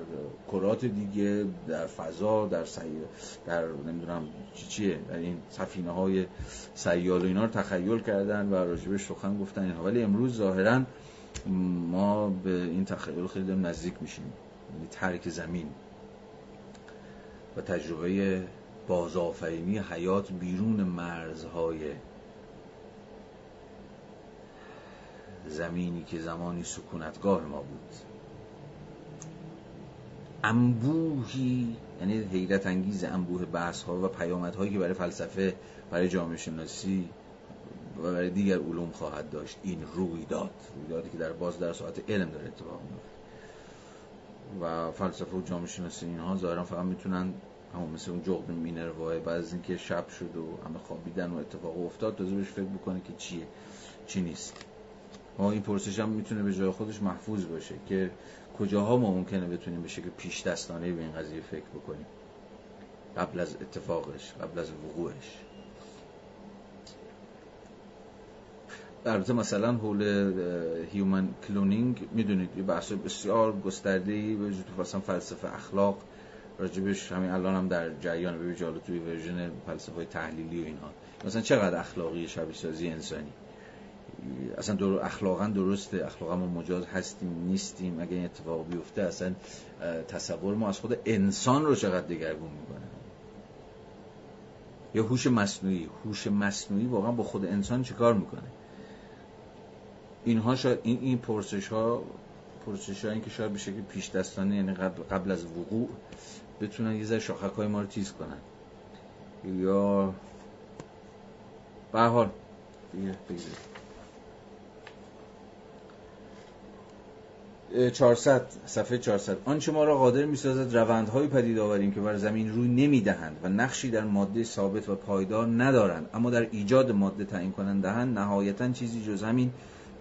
کرات دیگه در فضا در سیر در نمی‌دونم چی چیه در این سفینه های سیال و اینا رو تخیل کردن و راجبش سخن گفتن اینها. ولی امروز ظاهرا ما به این تخیل خیلی نزدیک میشیم. یعنی ترک زمین و تجربه بازآفرینی حیات بیرون مرزهای زمینی که زمانی سکونتگاه ما بود. انبوهی یعنی حیرت انگیز انبوه بحث ها و پیامت هایی که برای فلسفه برای جامعه شناسی و برای دیگر علوم خواهد داشت این رویداد رویدادی که در باز در ساعت علم داره اتفاق میفته و فلسفه و جامعه شناسی اینها ظاهرا فقط می‌تونن همون مثل اون جغد مینروای بعد از اینکه شب شد و همه خوابیدن و اتفاق افتاد تازه بهش فکر بکنه که چیه چی نیست. ما این پرسش هم می‌تونه به جای خودش محفوظ باشه که کجاها ما ممکنه بتونیم به شکل پیش دستانه به این قضیه فکر بکنیم. قبل از اتفاقش قبل از وقوعش. البته مثلا حول human cloning می‌دونید یه بحث بسیار گسترده ای به فلسفه اخلاق راجبش همین الان هم در جریان به جالو توی version فلسفه تحلیلی و اینها مثلا چقدر اخلاقی شبیه سازی انسانی؟ اصلا در اخلاقا درسته اخلاقا ما مجاز هستیم نیستیم. اگه این اتفاق بیفته اصلا تصور ما از خود انسان رو چقدر دگرگون می‌کنه؟ یا هوش مصنوعی؟ هوش مصنوعی واقعا با خود انسان چیکار می‌کنه؟ اینها شاید این این پرسش ها پرسش ها این که شاید به شکل پیش دستانه یعنی قبل از وقوع بتونن یه ذره شاخک های ما رو تیز کنن. یا به حال دیگه 400 صفحه 400 آنچه ما را قادر می‌سازد روندهایی پدید آوریم که بر زمین روی نمی‌دهند و نقشی در ماده ثابت و پایدار ندارند. اما در ایجاد ماده تعیین کنندهند نهایتا چیزی جز همین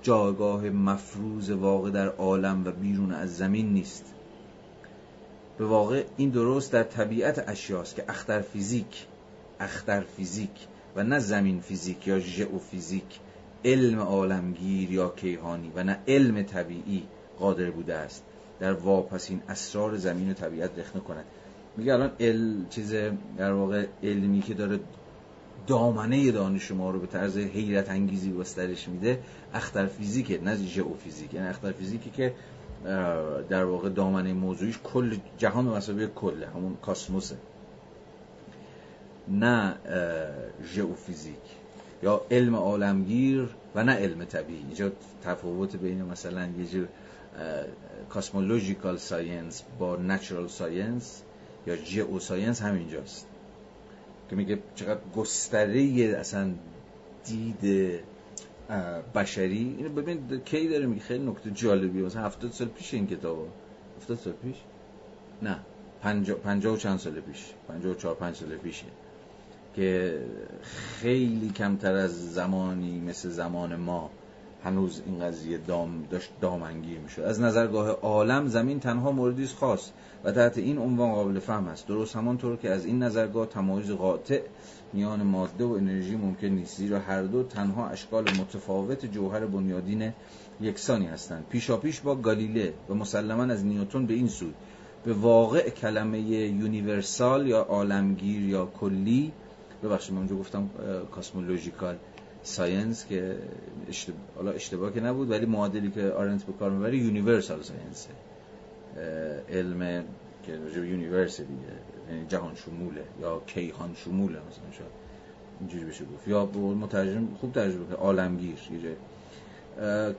جایگاه مفروض واقع در عالم و بیرون از زمین نیست. به واقع این درست در طبیعت اشیاست که اختر فیزیک اختر فیزیک و نه زمین فیزیک یا ژئوفیزیک علم عالمگیر یا کیهانی و نه علم طبیعی قادر بوده است در واپسین اسرار زمین و طبیعت رخنه کند. میگه الان ال چیز در واقع علمی که داره دامنه دانش ما رو به طرز حیرت انگیزی گسترش میده اختر فیزیکه نه ژئوفیزیک یعنی اختر فیزیکی که در واقع دامنه موضوعیش کل جهان و مساوق کله همون کاسموسه. نه ژئوفیزیک یا علم عالمگیر و نه علم طبیعی. اینجا تفاوت بین مثلا یه جور cosmological science با natural science یا geoscience همینجاست. که میگه چقدر گستره اصلا دید بشری؟ اینو ببین کی داره میگه؟ خیلی نکته جالبیه. مثلا هفتاد سال پیش این کتابو. هفتاد سال پیش؟ نه. پنجا و چند سال پیش. پنجا و چهار پنج سال پیشه که خیلی کمتر از زمانی مثل زمان ما هنوز این قضیه دام داشت دامنگیر می‌شد. از نظرگاه عالم زمین تنها موردی خاص. و تحت این عنوان قابل فهم است. درست همانطور که از این نظرگاه تمایز قاطع میان ماده و انرژی ممکن نیست زیرا هر دو تنها اشکال متفاوت جوهر بنیادین یکسانی هستند. پیشاپیش با گالیله و مسلما از نیوتون به این سود به واقع کلمه universal یا عالمگیر یا کلی ببخشید من اونجا گفتم cosmological science که اشتباه, اشتباه که نبود ولی معادلی که آرنت به کار می‌بره universal science علم که راجع universe دیگه جهان شموله یا کیهان شموله مثلا شاید اینجوری بشه گفت. یا مترجم خوب ترجمه کرد عالمگیر یه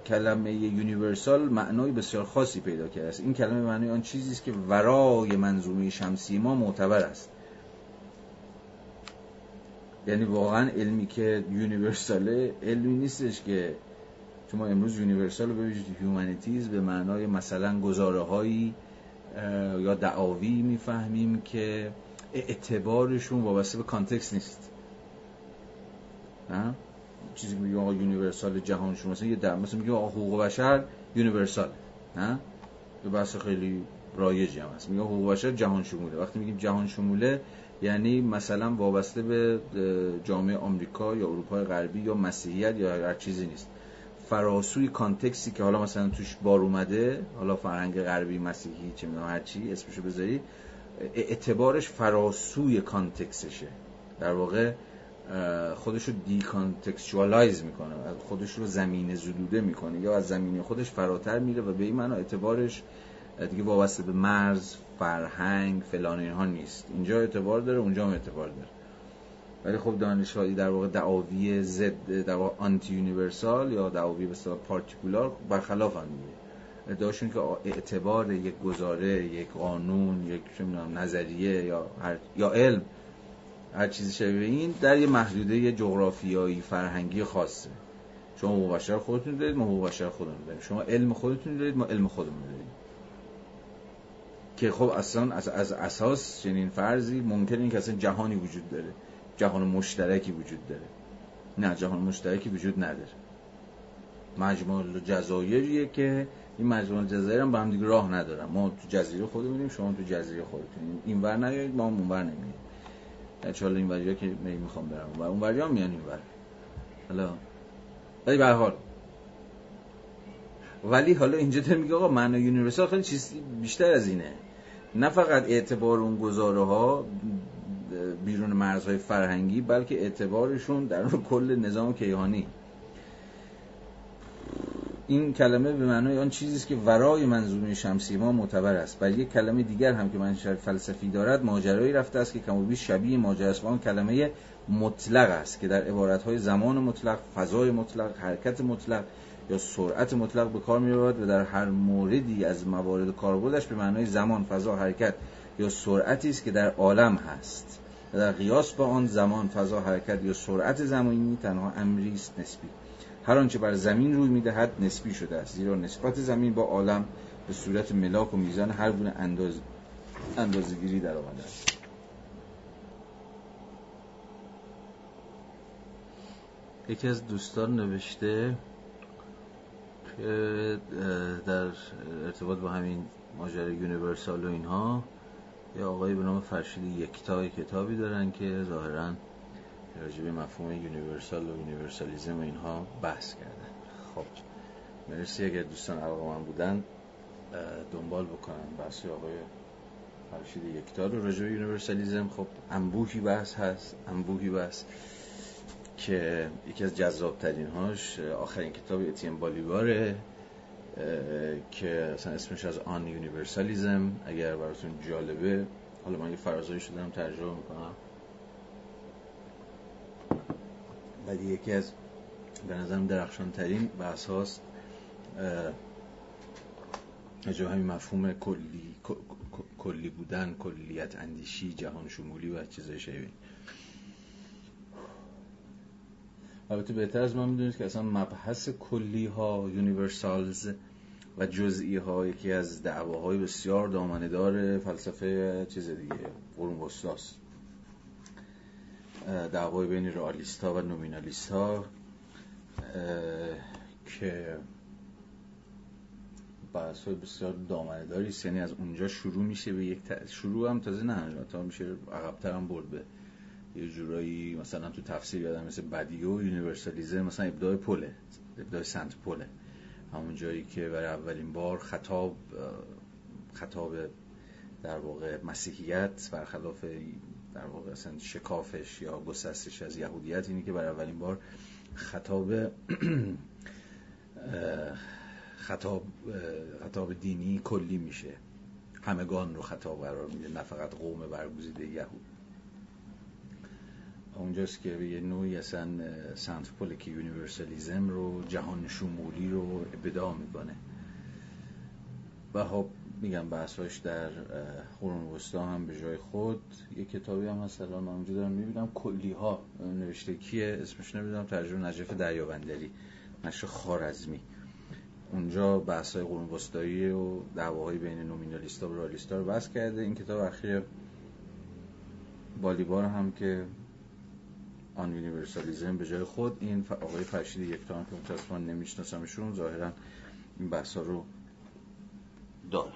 کلمه universal معنای بسیار خاصی پیدا کرده است. این کلمه معنای آن چیزی است که ورای منظومه شمسی ما معتبر است. یعنی واقعا علمی که universalه علمی نیستش که شما امروز universal رو ببینید. humanities به معنای مثلا گزاره هایی یا دعاوی می‌فهمیم که اعتبارشون وابسته به context نیست. چیزی که میگه آقا universal جهان شما مثلا یه در مثلا میگه آقا حقوق بشر universal. نه به بحث خیلی رایجی هم هست. میگه حقوق بشر جهان شموله. وقتی میگیم جهان شموله یعنی مثلا وابسته به جامعه آمریکا یا اروپای غربی یا مسیحیت یا هر چیزی نیست. فراسوی contextی که حالا مثلا توش بار اومده حالا فرهنگ غربی مسیحی چه می‌دونم هر چی اسمشو بذاری اعتبارش فراسوی contextشه. در واقع خودش رو decontextualize می‌کنه خودش رو زمین زدوده می‌کنه. یا از زمین خودش فراتر میره و به این معنا اعتبارش دیگه وابسته به مرز فرهنگ فلان اینها نیست. اینجا اعتبار داره اونجا هم اعتبار داره. ولی خب دانشگاهی در واقع دعاوی ضد در واقع anti-universal یا دعاوی به اصطلاح particular برخلاف هم دیگه ادعاشون که اعتبار یک گزاره یک قانون یک نظریه یا هر یا علم هر چیزی شبیه این در یه محدوده جغرافیایی فرهنگی خاصه. شما حقوق خودتون دارید ما حقوق خودمون داریم. شما علم خودتون دارید ما علم خودمون داریم. که خب اصلا از, از اساس چنین فرضی ممکن این که اصلا جهانی وجود داره. جهان مشترکی وجود داره. نه جهان مشترکی وجود نداره. مجموع جزایریه که این مجموع جزایر هم با هم دیگه راه ندارن. ما تو جزیره خودمونیم شما تو جزیره خودتون. این ور نیایید ما هم اون ور نمیاییم چاله این وریا که می می‌خوام برم. و اون وریا میان این ور. حالا. ولی به حال. ولی حالا اینجا داره میگه آقا معنی یونیورسال خیلی چیز بیشتر از اینه. نه فقط اعتبار اون گزاره ها بیرون مرزهای فرهنگی بلکه اعتبارشون در کل نظام کیهانی. این کلمه به معنای آن چیزی است که ورای منظومه شمسی ما معتبر است. و یک کلمه دیگر هم که منشأ فلسفی دارد ماجرایی رفته است که کم شبیه ماجرا است آن کلمه مطلق است که در عبارتهای زمان مطلق فضای مطلق حرکت مطلق یا سرعت مطلق به کار می و در هر موردی از موارد کاربردش به معنای زمان فضا حرکت یا سرعتی است که در عالم هست. و در قیاس با آن زمان فضا حرکت یا سرعت زمانی تنها امری است نسبی. هر آنچه بر زمین روی می‌دهد نسبی شده است زیرا نسبت زمین با عالم به صورت ملاک و میزان هر گونه انداز اندازه‌گیری در آمده است. یکی از دوستان نوشته که در ارتباط با همین ماجرای یونیورسال و اینها یه آقایی به نام فرشید یکتای کتابی دارن که ظاهرا راجع به مفهوم universal و universalism و اینها بحث کردن. خب مرسی اگر دوستان علاقه‌مند بودن دنبال بکنن بحث آقای فرشید یکتا رو راجع به universalism. خب انبوهی بحث هست انبوهی بحث که یکی از جذابترین هاش آخرین کتاب اتین بالیباره. که اصلا اسمش از On Universalism. اگر براتون جالبه حالا من یه فرازایی شدم ترجمه می‌کنم. ولی یکی از به نظرم درخشان ترین بحث هاست همین مفهوم کلی کلی بودن کلیت اندیشی جهان شمولی و چیزای شبیه البته بهتر از من می‌دونید که اصلا مبحث کلی ها universals و جزئی ها یکی از دعواهای بسیار دامنه دار فلسفه چیز دیگه قرون وسطاست. دعوای بین رئالیست ها و نومینالیست ها که بحث های بسیار دامنه داری یعنی از اونجا شروع میشه به یک شروع هم تازه نه تا میشه عقبتر هم برد به یه جورایی مثلا تو تفسیر یادم مثل بدیو و universalism مثلا ابداع پوله ابداع سنت پله همون جایی که برای اولین بار خطاب خطاب در واقع مسیحیت برخلاف در واقع اصلا شکافش یا گسستش از یهودیت اینی که برای اولین بار خطاب خطاب خطاب دینی کلی میشه. همگان رو خطاب قرار میده نه فقط قوم برگزیده یهود. اونجاست که به یه نوعی اصلا سنت پولسی universalism رو جهان شمولی رو ابداع می‌کنه. و خب میگم بحثاش در قرون وسطا هم به جای خود. یه کتابی هم مثلا من اونجا دارم می‌بینم. کلی ها نوشته کیه؟ اسمش نمی‌دونم. ترجمه نجف دریابندری. نشر خوارزمی اونجا بحث های قرون وسطایی و دعواهای بین نومینالیستا و رئالیستا رو بحث کرده. این کتاب اخیر بالیبار هم که On Universalism به جای خود این آقای فرشید یکتان که متاسفانه نمیشناسمشون ظاهرا این بحث رو داره.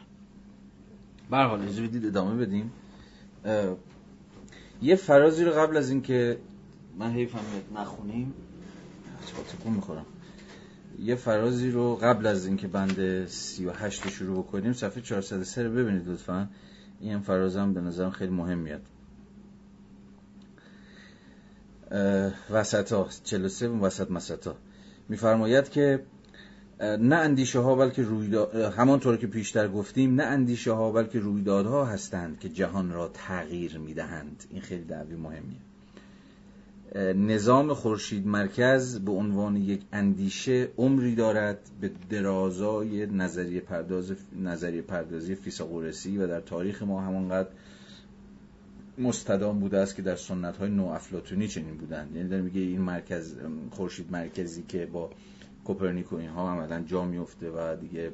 بر حال اجازه بدید ادامه بدیم. یه فرازی رو قبل از اینکه من حیفم نخونیم تکون می‌خورم. یه فرازی رو قبل از اینکه بند 38 شروع بکنیم صفحه 403 رو ببینید لطفا. این فرازم به نظرم خیلی مهم میاد. وسط ها 43 وسط مسط ها میفرماید که نه اندیشه ها بلکه رویداد همانطور که پیشتر گفتیم نه اندیشه ها بلکه رویدادها هستند که جهان را تغییر می‌دهند. این خیلی دعوی مهمیه. نظام خورشید مرکز به عنوان یک اندیشه عمری دارد به درازای نظریه پرداز نظریه پردازی فیثاغورسی و در تاریخ ما همانقدر مستدام بوده است که در سنت های نو افلاتونی چنین بودند. یعنی داره میگه این مرکز خورشید مرکزی که با کوپرنیک و اینها عملا جا میفته و دیگه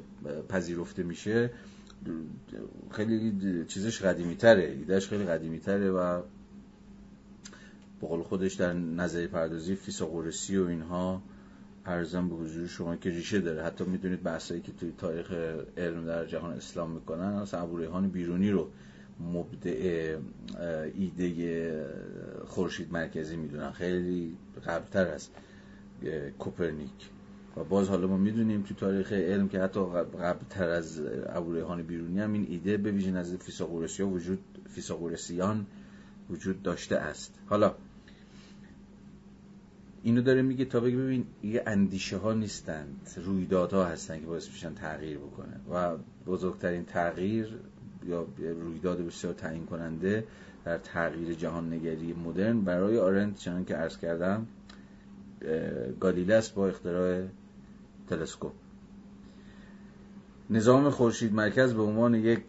پذیرفته میشه خیلی چیزش قدیمی تره ایدهش خیلی قدیمی تره و بقول خودش در نظری پردازی فیساغورسی و اینها ارزم به حضور شما که ریشه داره. حتی می‌دونید بحثایی که توی تاریخ علم در جهان اسلام می‌کنن اصلا ابو بیرونی رو مبدع ایده خورشید مرکزی می‌دونن. خیلی قبلتر از کوپرنیک. و باز حالا ما می‌دونیم تو تاریخ علم که حتی قبلتر از ابو بیرونی هم این ایده به ویژه نزد فیثاغورسی وجود فیثاغورسیان وجود داشته است. حالا اینو داره میگه تا بگه ببین یه اندیشه ها نیستند رویدادها هستن که باعث میشن تغییر بکنه. و بزرگترین تغییر یا رویداد بسیار تعیین کننده در تغییر جهان نگری مدرن. برای آرنت چنان که عرض کردم گالیله با اختراع تلسکوپ. نظام خورشید مرکز به عنوان یک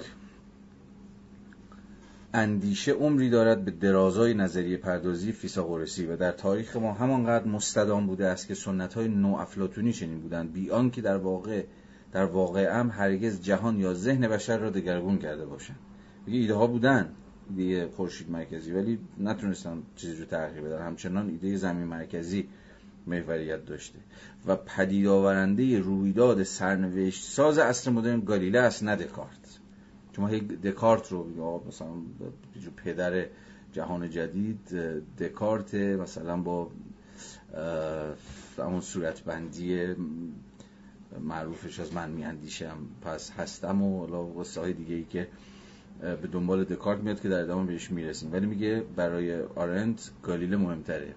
اندیشه عمری دارد به درازای نظریه پردازی فیثاغورسی و در تاریخ ما همانقدر مستدام بوده است که سنت های نو افلاتونی چنین بودند. بی که در واقع در واقع هم هرگز جهان یا ذهن بشر را دگرگون کرده باشند دیگه ایده ها بودن ایده خورشید مرکزی ولی نتونستن چیزی رو تغییر بدن همچنان ایده زمین مرکزی محوریت داشته. و پدید آورنده رویداد سرنوشت ساز اصر مدرن گالیله است نه دکارت. چون ما دکارت رو مثلا پدر جهان جدید دکارت مثلا با همون صورت بندی معروفش از من میاندیشم پس هستم و قصه های دیگه ای که به دنبال دکارت میاد که در ادامه بهش می‌رسیم. ولی میگه برای آرنت گالیله مهمتره.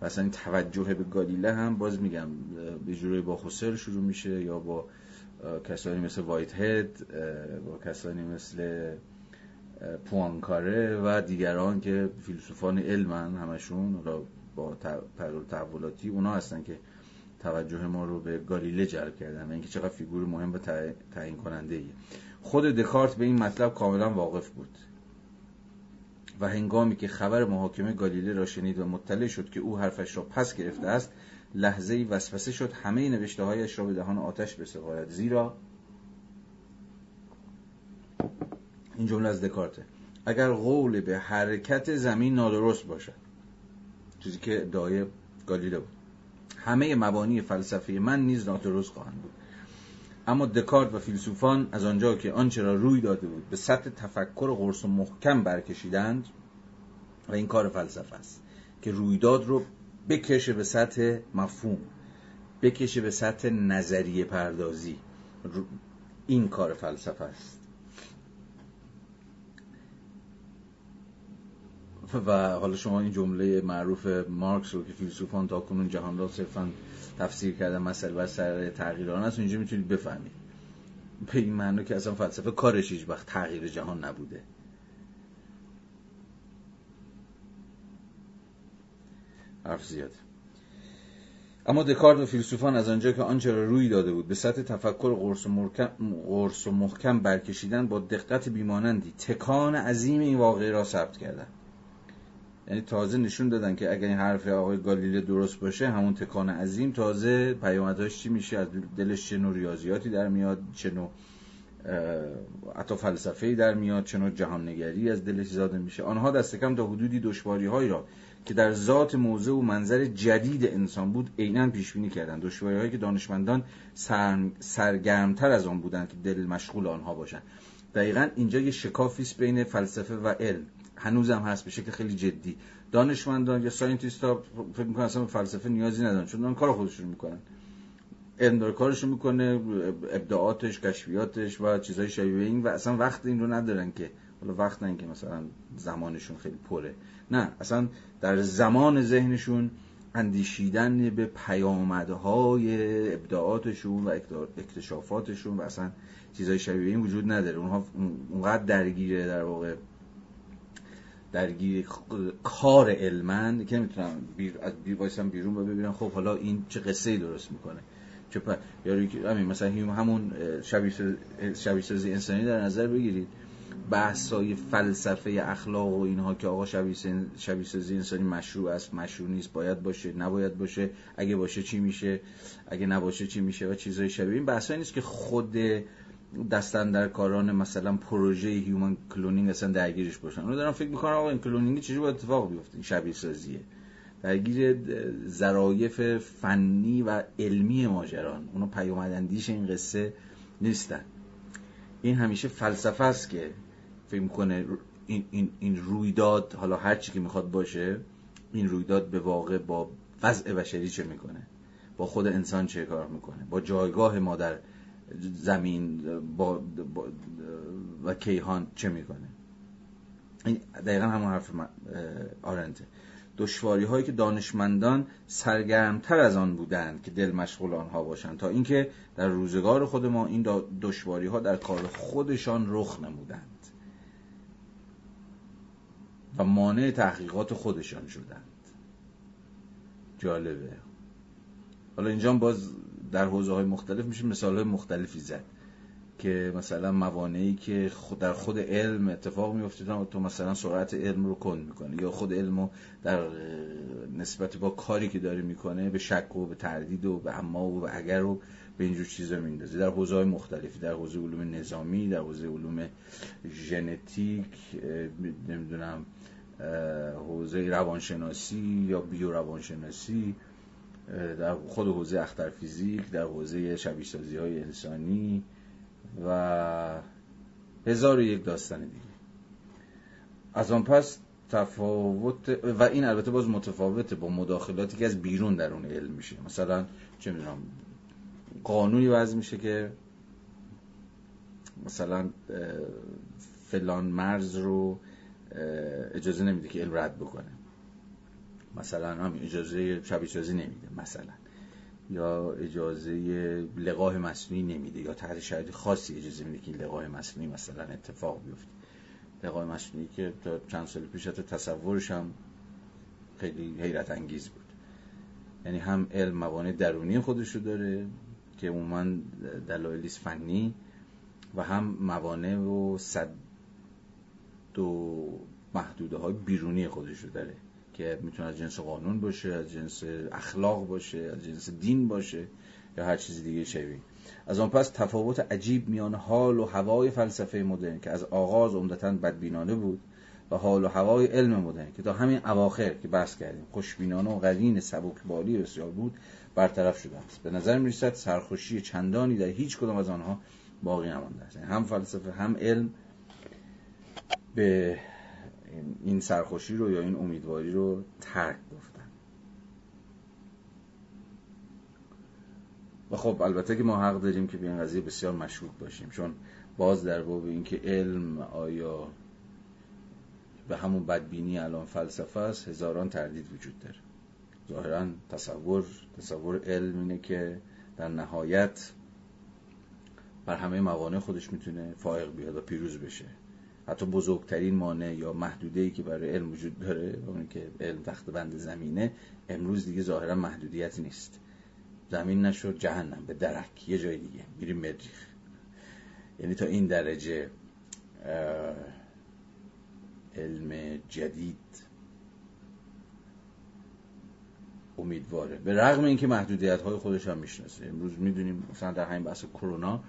و اصلا توجه به گالیله هم باز میگم به جوری با خسر شروع میشه یا با کسانی مثل وایت هد با کسانی مثل پوانکاره و دیگران که فیلسوفان علمن همشون با تحولاتی اونا هستن که توجه ما رو به گالیله جلب کردن و اینکه چقدر فیگور مهم و تعیین کننده ای خود دکارت به این مطلب کاملا واقف بود و هنگامی که خبر محاکمه گالیله را شنید و مطلع شد که او حرفش را پس گرفته است لحظه ای وسوسه شد همه نوشته هایش را به دهان آتش بسپارد. زیرا این جمله از دکارته. اگر قول به حرکت زمین نادرست باشد چیزی که ادعای گالیله بود. همه مبانی فلسفه من نیز نادرست خواهند بود. اما دکارت و فیلسوفان از آنجا که آنچه را روی داده بود به سطح تفکر قرص و محکم برکشیدند و این کار فلسفه است که رویداد رو بکشه به سطح مفهوم بکشه به سطح نظریه پردازی. این کار فلسفه است. و حالا شما این جمله معروف مارکس رو که فیلسوفان تا کنون جهان را صرفا تفسیر کردن مسئله بر سر تغییران است اینجا می‌تونید بفهمید. به این معنی که اصلا فلسفه کارش هیچ وقت تغییر جهان نبوده. حرف زیاده اما دکارت و فیلسوفان از آنجا که آنچه را روی داده بود به سطح تفکر قرص و, قرص و محکم برکشیدن با دقت بیمانندی تکان عظیم این واقعه را ثبت کردند. یعنی تازه نشون دادن که اگر این حرف آقای گالیله درست باشه همون تکان عظیم تازه پیامدهاش چی میشه؟ از دلش چه نوع ریاضیاتی در میاد چه نوع حتی فلسفه‌ای در میاد چه نوع جهاننگری از دلش زاده میشه؟ آنها دست کم تا حدودی دشواری را که در ذات موضع و منظر جدید انسان بود عینا پیش بینی کردند. دشواری هایی که دانشمندان سر... سرگرمتر از آن بودند که دل مشغول آنها باشند. دقیقا اینجا یه شکافی است بین فلسفه و علم. هنوزم هست به شکل خیلی جدی. دانشمندان یا ساینتیست ها فکر می‌کنن اصلا فلسفه نیازی ندارن چون دارن کار خودشون می‌کنن. علم داره کارشون می‌کنه ابداعاتش کشفیاتش و چیزهای شبیه این و اصلا وقت این رو ندارن که حالا وقت نه که مثلا زمانشون خیلی پره. نه اصلا در زمان ذهنشون اندیشیدن به پیامدهای ابداعاتشون و اکتشافاتشون و اصلا چیزهای شبیه این وجود نداره. اونها اونقدر درگیره در واقع درگیر کار علمن که نمی‌تونم بیر از بیر بیرون ببینم خب حالا این چه قصه درست می‌کنه. چه یاری که همین مثلا همون شبیه سازی انسانی در نظر بگیرید. بحثای فلسفه اخلاق و اینها که آقا شبیه سازی انسانی مشروع است مشروع نیست باید باشه نباید باشه اگه باشه چی میشه اگه نباشه چی میشه و چیزای شبیه. این بحثایی نیست که خود دست‌اندرکاران مثلا پروژه human cloning اصلا درگیرش باشن. اونو دارم فکر می‌کنم آقا این cloning چجوری باید اتفاق بیفته؟ این شبیه سازیه درگیر ظرایف فنی و علمی ماجران. اونو پیامداندیش این قصه نیستن. این همیشه فلسفه است که فکر می‌کنه این, این, این رویداد حالا هر چی که می‌خواد باشه این رویداد به واقع با وضع بشری چه می‌کنه؟ با خود انسان چه کار می‌کنه؟ با جایگاه ما در زمین با, و کیهان چه می‌کنه. این دقیقا همون حرف آرنته. دشواری هایی که دانشمندان سرگرمتر از آن بودند که دل مشغول آنها باشند تا اینکه در روزگار خود ما این دشواری ها در کار خودشان رخ نمودند و مانع تحقیقات خودشان شدند. جالبه. حالا اینجا باز در حوزه های مختلف میشه مثال های مختلفی زد که مثلا موانعی که در خود علم اتفاق میفته تو مثلا سرعت علم رو کند می‌کنه یا خود علم رو در نسبت با کاری که داره می‌کنه به شک و به تردید و به اما و به اگر و به اینجور چیزا میندازه. در حوزه های مختلفی در حوزه علوم نظامی در حوزه علوم ژنتیک نمی‌دونم حوزه روانشناسی یا بیو روانشناسی در خود حوزه اختر فیزیک در حوزه شبیه سازی های انسانی و هزار و یک داستان دیگه. از آن پس تفاوت و این البته باز متفاوته با مداخلاتی که از بیرون در اون علم میشه. مثلا چه می‌دونم قانونی وضع میشه که مثلا فلان مرز رو اجازه نمیده که علم رد بکنه. مثلا هم اجازه شبیه سازی نمیده مثلا. یا اجازه لقاه مصنوعی نمیده یا تحت شرایط خاصی اجازه میده که لقاه مصنوعی مثلا اتفاق بیفته. لقاه مصنوعی که تا چند سال پیش حتی تصورش هم خیلی حیرت انگیز بود. یعنی هم علم موانع درونی خودش رو داره که عموما دلایلی فنی و هم موانع و صد و محدوده های بیرونی رو داره. که می‌تونه از جنس قانون باشه از جنس اخلاق باشه از جنس دین باشه یا هر چیز دیگه شبیه. از آن پس تفاوت عجیب میان حال و هوای فلسفه مدرن که از آغاز عمدتا بدبینانه بود و حال و هوای علم مدرن که تا همین اواخر که بحث کردیم خوشبینانه و قرین سبکبالی بسیار بود برطرف شده است. به نظر می سرخوشی چندانی در هیچ کدام از آنها باقی نمانده است. هم فلسفه هم علم به این سرخوشی رو یا این امیدواری رو ترک گفتن. و خب البته که ما حق داریم که به این قضیه بسیار مشهود باشیم چون باز در باب اینکه علم آیا به همون بدبینی الان فلسفه است هزاران تردید وجود داره. ظاهرا تصور تصور علم اینه که در نهایت بر همه موانع خودش می‌تونه فائق بیاد و پیروز بشه. حتی بزرگترین مانع یا محدوده ای که برای علم وجود داره اون که علم تخت بند زمینه امروز دیگه ظاهرا محدودیت نیست. زمین نشد جهنم به درک یه جای دیگه میریم مریخ یعنی تا این درجه علم جدید امیدواره. به رغم اینکه محدودیت های خودش هم می‌شناسه. امروز می‌دونیم مثلا در همین بحث کرونا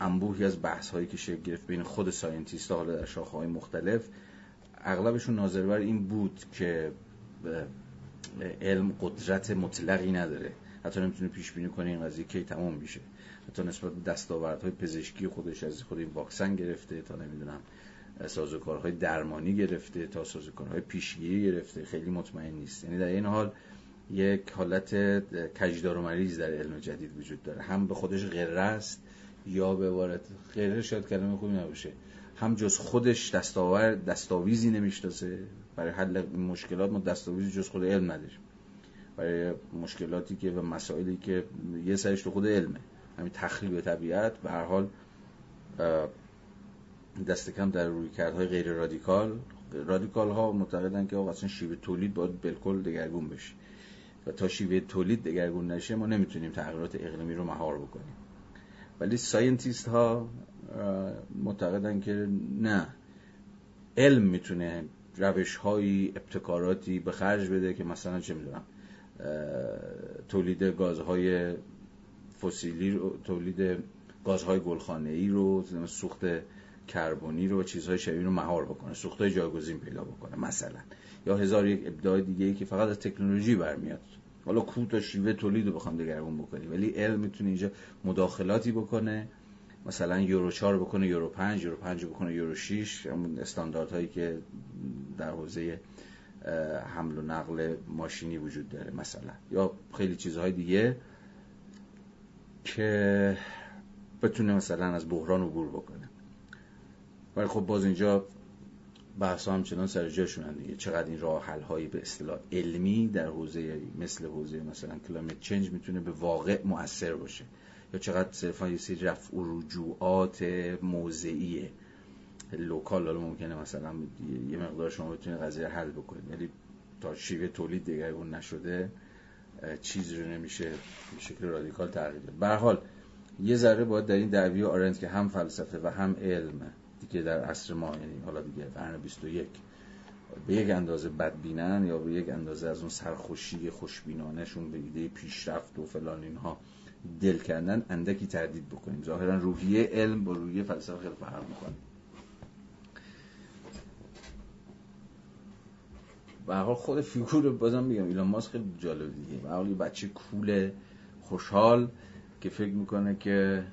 انبوهی از بحث هایی که شکل گرفت بین خود ساینتیست ها حالا در شاخه های مختلف اغلبشون ناظر بر این بود که علم قدرت مطلقی نداره. حتی نمی‌تونه پیش بینی کنه این قضیه کی تمام میشه. حتی نسبت دستاوردهای پزشکی خودش از خود این واکسن گرفته تا نمی‌دونم سازوکارهای درمانی گرفته تا سازوکارهای پیشگیری گرفته. خیلی مطمئن نیست. یعنی در این حال یک حالت کجدار و مریض در علم جدید وجود داره. هم به خودش غره است یا به عبارت غره شاید کلمه خوبی نباشه. هم جز خودش دستاور دستاویزی نمی‌شناسه. برای حل مشکلات ما دستاویزی جز خود علم نداریم. برای مشکلاتی که و مسائلی که یه سرش تو خود علمه. همین تخریب طبیعت به هر حال دست کم در روی کردهای غیر رادیکال. رادیکال ها معتقدن که اصلا شیوه تولید باید بالکل دگرگون بشه. و تا شیوه تولید دگرگون نشه ما نمی‌تونیم تغییرات اقلیمی رو مهار بکنیم. ولی scientist ها معتقدن که نه. علم می‌تونه روش های ابتکاراتی به خرج بده که مثلا چه می‌دونم تولید گازهای فسیلی رو تولید گازهای گلخانه ای رو سوخت کربنی رو و چیزهای شبیه رو مهار بکنه سوختهای جایگزین پیدا بکنه مثلا. یا هزار یک ابداع دیگه ای که فقط از تکنولوژی برمیاد. حالا کو تا شیوه تولید رو بخوام دگرگون بکنی ولی علم می‌تونه اینجا مداخلاتی بکنه مثلا یورو 4 بکنه یورو 5 یورو 5 بکنه یورو 6 همون استانداردهایی که در حوزه حمل و نقل ماشینی وجود داره مثلا یا خیلی چیزهای دیگه که بتونه مثلا از بحران عبور بکنه. ولی خب باز اینجا بحث همچنان سر جاشونن دیگه. چقدر این راه حل هایی به اصطلاح علمی در حوزه مثل حوزه مثلا کلایمت چنج می‌تونه به واقع مؤثر باشه یا چقدر صرفا یه سری رفع و رجوعات موضعیه local حالا ممکنه مثلا یه مقدار شما بتونید قضیه حل بکنید. ولی تا شیوه تولید دگرگون نشده چیزی رو نمیشه به شکل رادیکال تغییر بده به حال یه ذره باید در این دعوی آرنت که هم فلسفه و هم علم دیگه در عصر ما یعنی حالا دیگه قرن 21 به یک اندازه بدبینن یا به یک اندازه از اون سرخوشی خوشبینانشون به ایده پیشرفت و فلان اینها دل کردن اندکی تردید بکنیم. ظاهرا روحیه علم با روحیه فلسفه خیلی فرق می‌کنه. به حال خود فیگور بازم میگم ایلان ماسک خیلی جالب دیگه. به حال بچه کول خوشحال که فکر می‌کنه که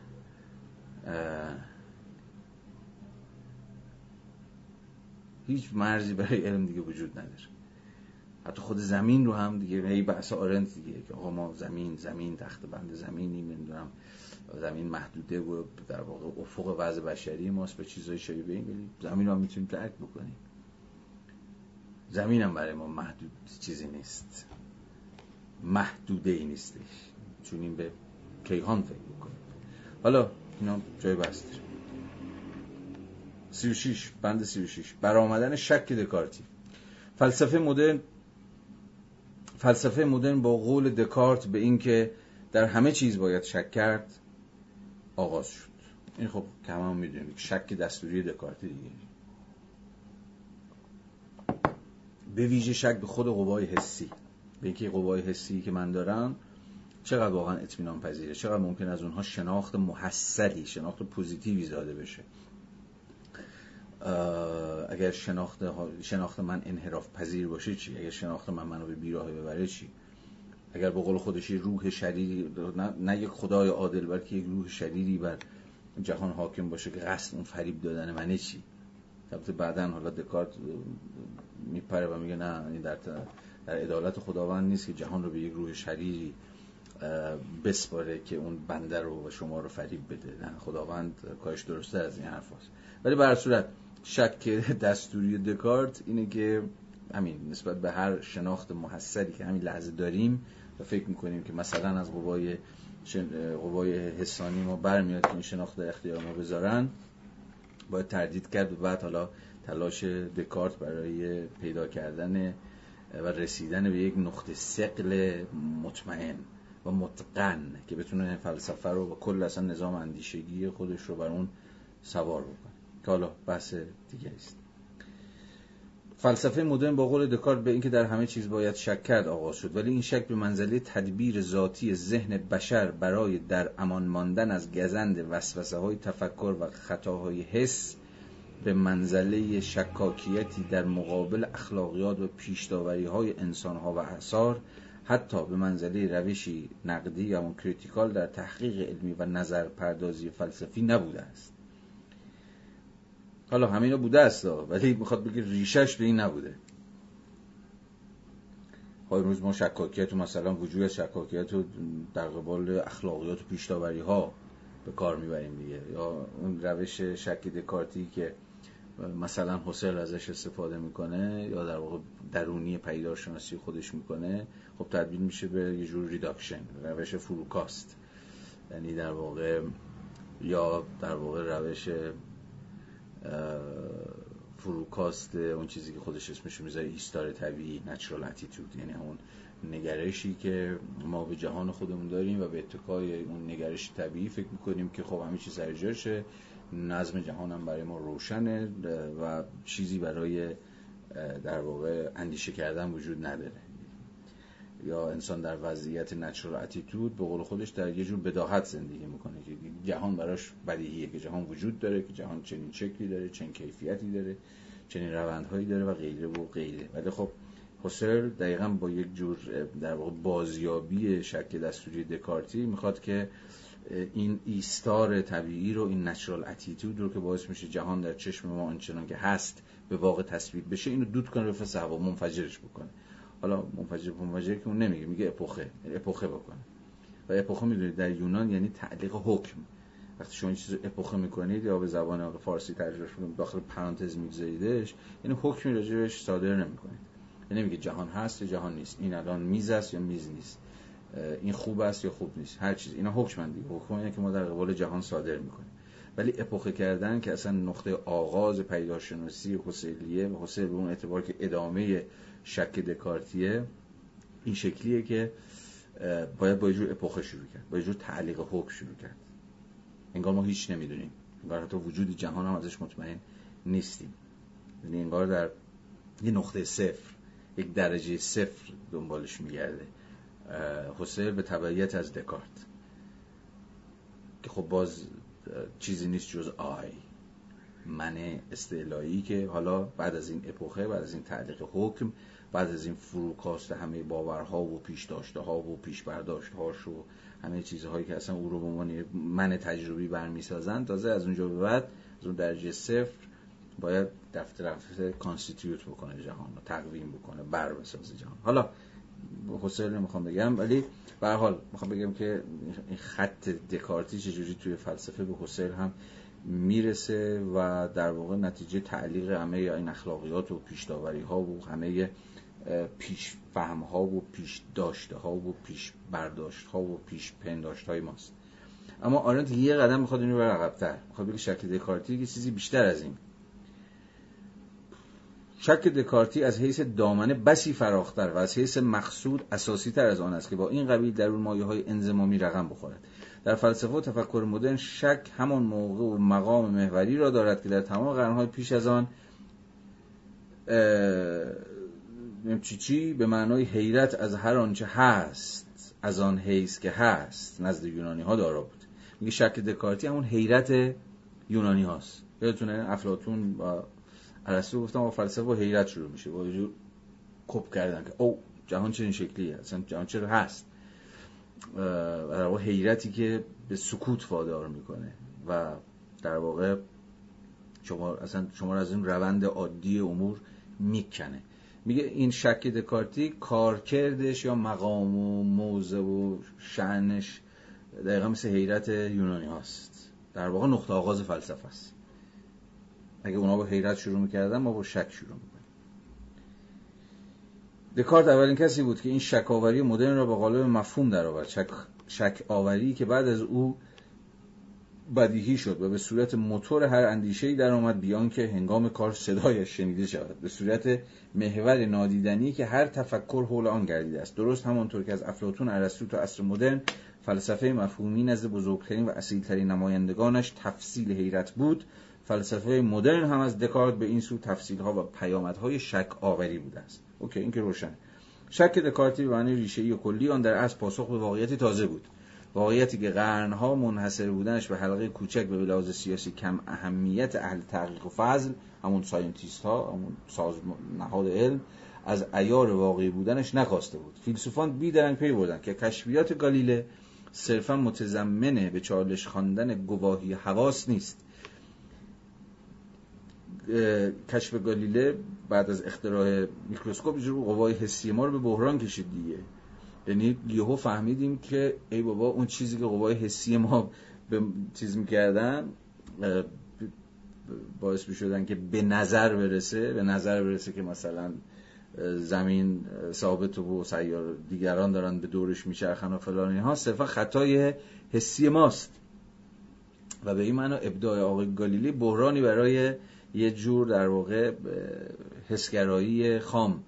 هیچ مرزی برای علم دیگه وجود نداره. حتی خود زمین رو هم دیگه هی بحث آرنت دیگه که آقا ما زمین زمین تخت بند زمینی نمی‌دونم زمین محدوده و در واقع افق وضع بشری ماست به چیزای شبیه این زمین رو هم می‌تونیم درک بکنیم. زمین هم برای ما محدود چیزی نیست. محدوده ای نیستش. چون این به کیهان فکر بکنیم. حالا اینا جای بحث 36 بند 36 برآمدن شک دکارتی. فلسفه مدرن فلسفه مدرن با قول دکارت به اینکه در همه چیز باید شک کرد آغاز شد. این خب تمام می‌دونیم. شک دستوری دکارتی دیگه. به ویژه شک به خود قوای حسی. به اینکه قوای حسی که من دارم چقدر واقعا اطمینان پذیره؟ چقدر ممکن از اونها شناخت محصلی شناخت پوزیتیوی زاده بشه؟ اگر شناخت, شناخت من انحراف پذیر باشه چی؟ اگر شناخت من منو به بیراه ببره چی؟ اگر به قول خودش روح شریری نه, نه یک خدای عادل بلکه یک روح شریری بر جهان حاکم باشه که قصد اون فریب دادن منه چی؟ البته بعدا حالا دکارت میپره و میگه نه این در, در عدالت خداوند نیست که جهان رو به یک روح شریری بسپاره که اون بنده رو و شما رو فریب بده. نه خداوند کاش درسته از این حرف هست. ولی به صورت شک دستوری دکارت اینه که همین نسبت به هر شناخت محصلی که همین لحظه داریم و فکر می‌کنیم که مثلا از قوای قوای حسانی ما برمیاد که این شناخت در اختیار ما بذارن باید تردید کرد و بعد حالا تلاش دکارت برای پیدا کردن و رسیدن به یک نقطه سقل مطمئن و متقن که بتونه فلسفه رو و کل اصلا نظام اندیشگی خودش رو بر اون سوار بکنه. حالا بحث دیگه است فلسفه مدرن با قول دکارت به اینکه در همه چیز باید شک کرد آغاز شد ولی این شک به منزله تدبیر ذاتی ذهن بشر برای در امان ماندن از گزند وسوسه های تفکر و خطاهای حس به منزله شکاکیتی در مقابل اخلاقیات و پیشداوری های انسان ها و اثار حتی به منزله روشی نقدی یا کریتیکال در تحقیق علمی و نظر پردازی فلسفی نبوده است. حالا همه بوده است ولی می‌خواد بگه ریشش به این نبوده. های روز ما شکاکیت و مثلا وجود شکاکیت و در قبال اخلاقیات و پیشتاوری ها به کار می‌بریم دیگه. یا اون روش شک دکارتی که مثلا حسل ازش استفاده می‌کنه یا در واقع درونی پیدارشناسی خودش می‌کنه خب تبدیل میشه به یه جور ریداکشن روش فروکاست. یعنی در واقع یا در واقع روش فروکاست اون چیزی که خودش اسمش می‌ذاره ایستار طبیعی نچرال اتیتود یعنی همون نگرشی که ما به جهان خودمون داریم و به اتکای اون نگرش طبیعی فکر می‌کنیم که خب همه چیز سر نظم جهان هم برای ما روشنه و چیزی برای در واقع اندیشه کردن وجود نداره. یا انسان در وضعیت نچرال اتیتود به قول خودش در یه جور بداهت زندگی می‌کنه که جهان براش بدیهیه که جهان وجود داره که جهان چنین شکلی داره چنین کیفیتی داره چنین روندهایی داره و غیره و غیره. ولی خب حسر دقیقا با یک جور در واقع بازیابی شک دستوری دکارتی می‌خواد که این ایستار طبیعی رو این نچرال اتیتود رو که باعث میشه جهان در چشم ما آنچنان که هست به واقع تصویر بشه اینو دود کنه رفع هوا منفجرش بکنه. حالا منفجر منفجر که اون نمیگه میگه اپوخه اپوخه بکنه. و اپوخه می‌دونید در یونان یعنی تعلیق حکم. وقتی شما این چیز اپوخه می‌کنید یا به زبان فارسی ترجمه کنید داخل پرانتز میگذاریدش یعنی حکمی راجبش صادر نمی‌کنید. یعنی نمیگه جهان هست یا جهان نیست. این الان میز است یا میز نیست. این خوب است یا خوب نیست. هر چیز. اینا حکم دیگه. حکم اینه که ما در قبال جهان صادر می‌کنیم. ولی اپوخه کردن که اصلا نقطه آغاز پیداشناسی حسیلیه و حسیل به اون اعتبار که ادامه شک دکارتیه. این شکلیه که باید با جور اپوخه شروع کرد. با جور تعلیق حکم شروع کرد. انگار ما هیچ نمی‌دونیم. انگار حتی وجود جهان هم ازش مطمئن نیستیم. یعنی انگار در یه نقطه صفر یک درجه صفر دنبالش میگرده. حسین به تبعیت از دکارت. که خب باز چیزی نیست جز آی. من استعلایی که حالا بعد از این اپوخه بعد از این تعلیق حکم بعد از این فروکاست همه باورها و پیش داشته ها و پیش برداشت هاش و همه چیزهایی که اصلا او رو به عنوان من تجربی برمیسازن تازه از اونجا به بعد از اون درجه صفر باید دفتر دفتر کانستیتیوت بکنه جهان رو تقویم بکنه بر بسازه جهان. حالا حسین نمی‌خوام بگم ولی به حال می‌خوام بگم که این خط دکارتی چجوری توی فلسفه به حسین هم می‌رسه و در واقع نتیجه تعلیق همه این اخلاقیات و پیشداوری ها و همه پیش فهم ها و پیش داشته ها و پیش برداشت ها و پیش پنداشت های ماست. اما آرنت یه قدم می‌خواد اینو بر عقب‌تر. می‌خواد بگه شکل دکارتی که چیزی بیشتر از این. شک دکارتی از حیث دامنه بسی فراختر و از حیث مقصود اساسی تر از آن است که با این قبیل در اون مایه های انزمامی رقم بخورد. در فلسفه و تفکر مدرن شک همان موقع و مقام محوری را دارد که در تمام قرنهای پیش از آن چی چی به معنای حیرت از هر آنچه هست از آن حیث که هست نزد یونانی ها دارا بود. میگه شک دکارتی همون حیرت یونانی هاست یادتونه افلاتون و ارسطو گفتم با فلسفه و حیرت شروع میشه. با کپ کردن که او جهان چنین شکلیه اصلا جهان چرا هست؟ در واقع حیرتی که به سکوت وادار می‌کنه. و در واقع شما اصلا شما از این روند عادی امور می‌کنه. میگه این شک دکارتی کارکردش یا مقام و موضع و شعنش دقیقا مثل حیرت یونانی هاست. در واقع نقطه آغاز فلسفه است. اگه اونا با حیرت شروع می‌کردن ما با شک شروع می‌کنیم. دکارت اولین کسی بود که این شک آوری مدرن را به قالب مفهوم درآورد. شک, شک آوری که بعد از او بدیهی شد و به صورت موتور هر اندیشه‌ای در آمد بیان که هنگام کار صدایش شنیده شود. به صورت محور نادیدنی که هر تفکر حول آن گردیده است. درست همانطور که از افلاطون ارسطو تا عصر مدرن فلسفه مفهومی نزد بزرگترین و اصیلترین نمایندگانش تفصیل حیرت بود فلسفه مدرن هم از دکارت به این سو تفصیل ها و پیامدهای شک آوری بوده است. okay این که روشن شک دکارتی به معنی ریشه‌ای و کلی آن در اصل پاسخ به واقعیتی تازه بود. واقعیتی که قرنها منحصر بودنش به حلقه کوچک به لحاظ سیاسی کم اهمیت اهل تحقیق و فضل همون scientist ها همون ساز نهاد علم از عیار واقعی بودنش نکاسته بود. فیلسوفان بیدرنگ پی بردن که کشفیات گالیله صرفا متضمنه به چالش خواندن گواهی حواس نیست. کشف گالیله بعد از اختراع میکروسکوپ جور قوای حسی ما رو به بحران کشید دیگه. یعنی یهو فهمیدیم که ای بابا اون چیزی که قوای حسی ما به چیز می‌کردن باعث می‌شدن که به نظر برسه به نظر برسه که مثلا زمین ثابت و سیار دیگران دارن به دورش میچرخن و فلان اینها صرفا خطای حسی ماست. و به این معنا ابداع آقای گالیلی بحرانی برای یه جور در واقع حسگرایی خام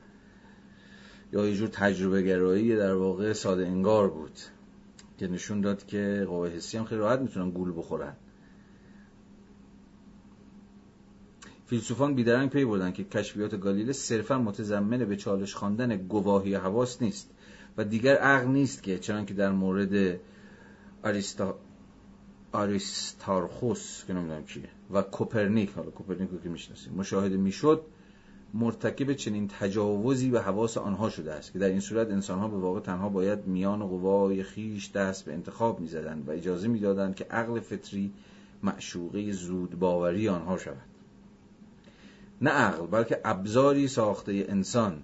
یا یه جور تجربه گرایی در واقع ساده انگار بود که نشون داد که قوای حسی هم خیلی راحت می‌تونن گول بخورن. فیلسوفان بیدرنگ پی بردن که کشفیات گالیله صرفا متضمن به چالش خواندن گواهی حواس نیست و دیگر عقل نیست که چنان که در مورد آریستارخوس که نمی‌دونم کیه و کوپرنیک حالا کوپرنیک که می‌شناسیم. مشاهده می‌شد مرتکب چنین تجاوزی به حواس آنها شده است که در این صورت انسانها به واقع تنها باید میان قوای خویش دست به انتخاب می‌زدند و اجازه می‌دادند که عقل فطری معشوقه زود باوری آنها شود. نه عقل بلکه ابزاری ساخته انسان.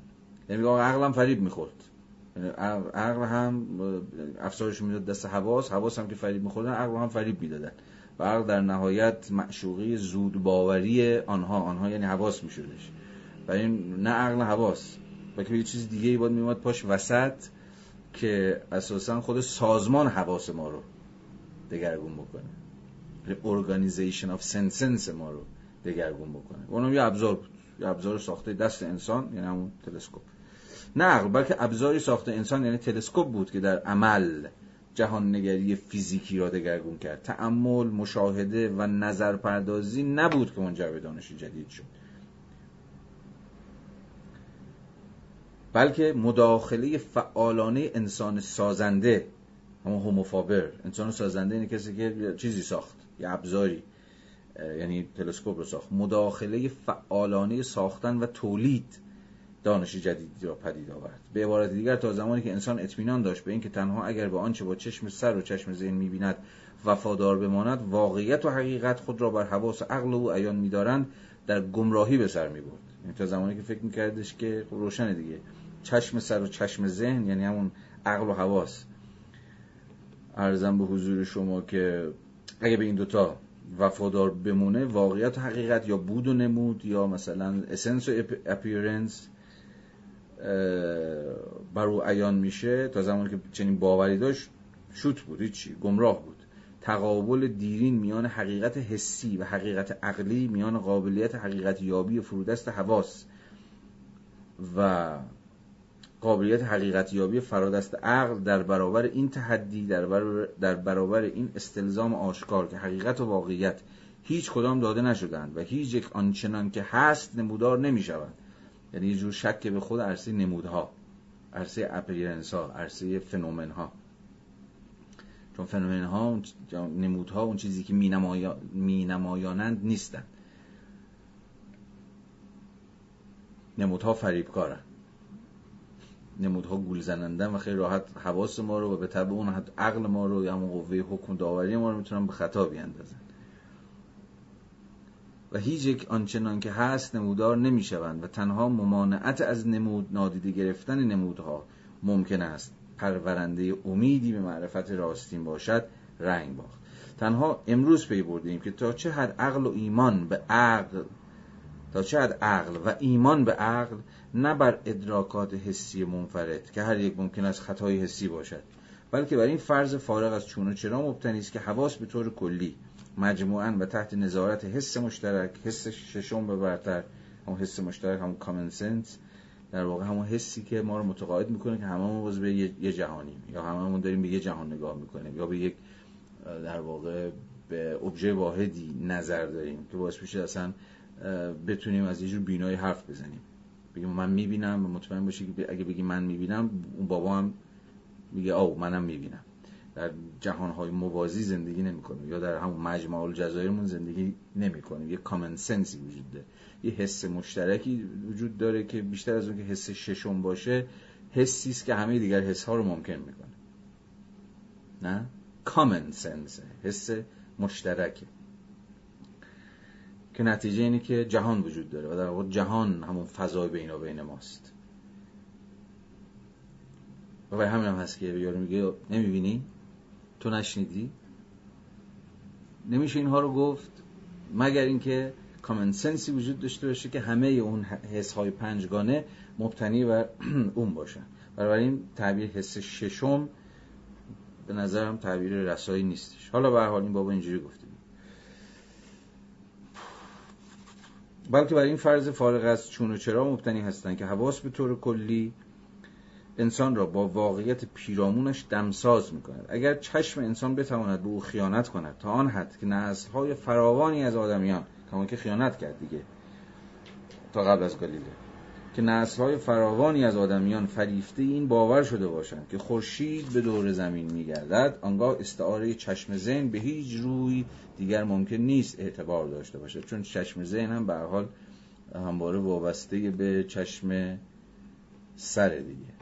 یعنی عقل هم فریب می‌خورد. عقل هم افسارش می‌داد دست حواس حواس هم که فریب میخوردن عقل هم فریب می‌دادن. و عقل در نهایت معشوقی زود باوری آنها آنها یعنی حواس میشدش. و این نه عقل حواس. بلکه یه چیز دیگه ای باید میومد پاش وسط که اساسا خود سازمان حواس ما رو دگرگون بکنه. organization of senses ما رو دگرگون بکنه. اونم یه ابزار بود. یه ابزار ساخته دست انسان یعنی همون تلسکوپ. نه عقل بلکه ابزاری ساخته انسان یعنی تلسکوپ بود که در عمل جهان نگری فیزیکی را دگرگون کرد. تأمل مشاهده و نظر پردازی نبود که منجر به دانش جدید شد. بلکه مداخله فعالانه انسان سازنده همون هوموفابر انسان سازنده اینه کسی که چیزی ساخت یه ابزاری یعنی تلسکوپ رو ساخت. مداخله فعالانه ساختن و تولید. دانش جدیدی را پدید آورد. به عبارت دیگر تا زمانی که انسان اطمینان داشت به اینکه تنها اگر به آنچه با چشم سر و چشم ذهن می‌بیند وفادار بماند واقعیت و حقیقت خود را بر حواس عقل او عیان میدارند در گمراهی به سر می‌برد. یعنی تا زمانی که فکر میکردش که خب روشن دیگه. چشم سر و چشم ذهن یعنی همون عقل و حواس. ارزم به حضور شما که اگه به این دوتا وفادار بمونه واقعیت حقیقت یا بود و نمود یا مثلا اسنس و اپیرنس بر او عیان میشه تا زمانی که چنین باوری داشت شوت بود هیچی گمراه بود. تقابل دیرین میان حقیقت حسی و حقیقت عقلی میان قابلیت حقیقت یابی فرودست حواس و قابلیت حقیقت یابی فرادست عقل در برابر این تحدی در برابر, در برابر این استلزام آشکار که حقیقت و واقعیت هیچ کدام داده نشدند و هیچ یک آنچنان که هست نمودار نمی شود یعنی یه جور شک به خود عرصه نمودها عرصه اپیرنس ها عرصه فنومن ها چون فنومن ها نمودها اون چیزی که می نمایانند نیستند. نمودها فریبکارن. نمودها گول زنندن و خیلی راحت حواس ما رو و به طبع اون عقل ما رو یا همون قوه حکم داوری ما رو می‌تونن به خطا بیاندازن. هیچ یک آنچنان که هست نمودار نمی‌شوند و تنها ممانعت از نمود نادیده گرفتن نمودها ممکن است. پرورنده امیدی به معرفت راستین باشد رنگ باخت. تنها امروز پی بردیم که تا چه حد عقل و ایمان به عقل تا چه حد عقل و ایمان به عقل نه بر ادراکات حسی منفرد که هر یک ممکن است خطای حسی باشد بلکه بر این فرض فارغ از چون و چرا مبتنی است که حواس به طور کلی مجموعا و تحت نظارت حس مشترک حس ششم به برتر همون حس مشترک همون کامن سنس در واقع همون حسی که ما رو متقاعد می‌کنه که هممون به یه جهانیم یا هممون داریم به یه جهان نگاه می‌کنیم یا به یک در واقع به ابژه واحدی نظر داریم که باعث میشه اصلا بتونیم از یه جور بینایی حرف بزنیم. بگیم من می‌بینم و مطمئن باشی که اگه بگی من می‌بینم اون بابا هم میگه او منم می‌بینم. در جهانهای موازی زندگی نمی‌کنیم. یا در همون مجمع الجزایرمون زندگی نمی‌کنیم. یه کامن سنسی وجود داره. یه حس مشترکی وجود داره که بیشتر از اون که حس ششم باشه حسی است که همه دیگر حس ها رو ممکن می‌کنه. نه؟ کامن سنس حس مشترکه. که نتیجه اینه که جهان وجود داره و در واقع جهان همون فضای بین و بین ماست. و برای همین هم هست که یارو میگه نمی‌بینی؟ تو نشنیدی؟ نمیشه اینها رو گفت؟ مگر اینکه کامن سنسی وجود داشته باشه که همه اون حس های پنجگانه مبتنی بر اون باشن. این تعبیر حس ششم به نظرم تعبیر رسایی نیستش. حالا به حال این بابا اینجوری گفته. بلکه برای این فرض فارغ از چون و چرا مبتنی هستند که حواس به طور کلی انسان را با واقعیت پیرامونش دمساز می کند اگر چشم انسان بتواند به او خیانت کند تا آن حد که های فراوانی از آدمیان کما که خیانت کرد دیگه تا قبل از گالیله که های فراوانی از آدمیان فریفته این باور شده باشند که خورشید به دور زمین میگردد آنگاه استعاره چشم ذهن به هیچ روی دیگر ممکن نیست اعتبار داشته باشد. چون چشم ذهن هم به حال همواره وابسته به چشم سر دیگه.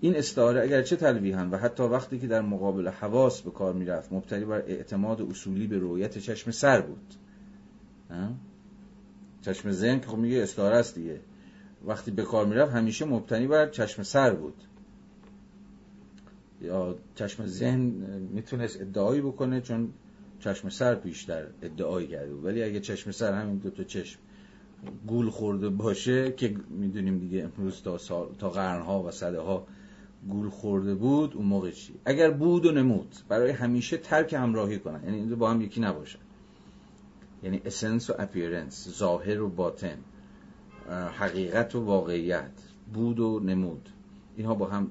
این استعاره اگرچه تلویحا و حتی وقتی که در مقابل حواس به کار می‌رفت مبتنی بر اعتماد اصولی به رویت چشم سر بود. چشم ذهن که خب میگه استعاره است دیگه. وقتی به کار می‌رفت همیشه مبتنی بر چشم سر بود. یا چشم ذهن می‌تونست ادعایی بکنه چون چشم سر پیشتر ادعایی کرده ولی اگه چشم سر همین دو تا چشم گول خورده باشه که می‌دونیم دیگه امروز تا, سال، تا قرنها و صده ها گول خورده بود اون موقع چی؟ اگر بود و نمود. برای همیشه ترک همراهی کنن. یعنی با هم یکی نباشن. یعنی essence و appearance ظاهر و باطن حقیقت و واقعیت بود و نمود. اینها با هم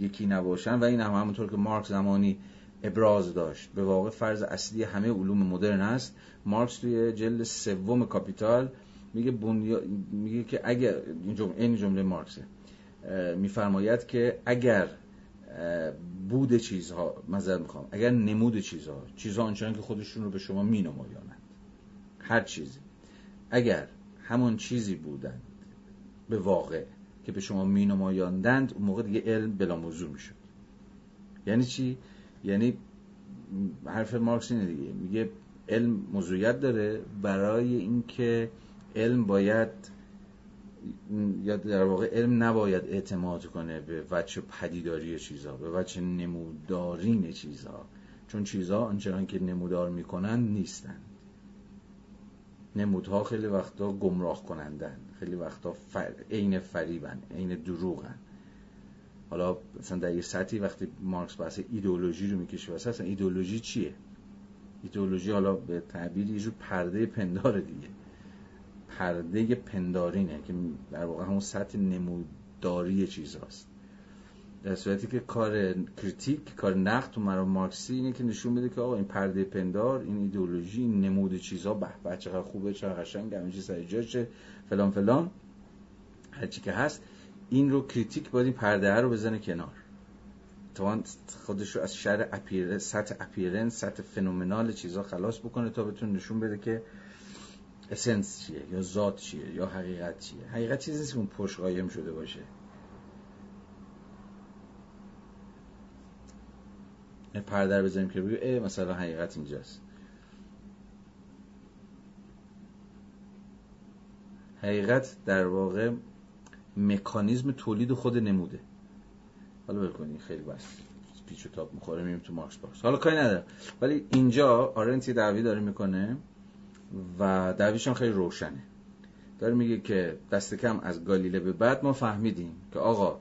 یکی نباشن و این هم همونطور که مارکس زمانی ابراز داشت. به واقع فرض اصلی همه علوم مدرن است مارکس توی جلد سوم کاپیتال میگه بنیا... میگه که اگر این جمله این جمله مارکسه. میفرماید که اگر بود چیزها معذرت می‌خوام اگر نمود چیزها چیزها آنچنان که خودشون رو به شما مینمایانند هر چیزی اگر همون چیزی بودند به واقع که به شما مینمایاندند اون موقع دیگه علم بلا موضوع می‌شد. یعنی چی؟ یعنی حرف مارکس اینه دیگه میگه علم موضوعیت داره برای اینکه علم باید یا در واقع علم نباید اعتماد کنه به وجه پدیداری چیزها به وجه نمودارین چیزها چون چیزها آنچنان که نمودار می‌کنن نیستند. نمودها خیلی وقتا گمراه کنندن. خیلی وقتا فر... عین فریبن عین دروغن. حالا مثلا در یه سطحی وقتی مارکس بحث ایدئولوژی رو می‌کشه واسه اصلا ایدئولوژی چیه؟ ایدئولوژی حالا به تعبیر یه جور پرده پندار دیگه. پرده پندارینه که در واقع همون سطح نموداری چیز هست در صورتی که کار critique کار نقد تو مرام مارکسی اینه که نشون بده که آقا این پرده پندار این ایدئولوژی این نمود چیزها به به چقدر خوبه چقدر قشنگ همه چیز سر فلان فلان. هرچی که هست این رو critique باید این پرده رو بزنه کنار. تا خودش رو از شر appear سطح appearance سطح phenomenal چیزها خلاص بکنه تا بتونه نشون بده که essence چیه یا ذات چیه یا حقیقت چیه؟ حقیقت چیزی نیست که اون پشت قایم شده باشه. پرده رو بزنیم که بگو مثلا حقیقت اینجاست. حقیقت در واقع مکانیزم تولید خود نموده. حالا بکنید خیلی بحث پیچ و تاب می‌خوره میریم تو مارکس باکس. حالا کاری نداره ولی اینجا آرنت یه دعوی داره می‌کنه. و دعویش خیلی روشنه. داره میگه که دست کم از گالیله به بعد ما فهمیدیم که آقا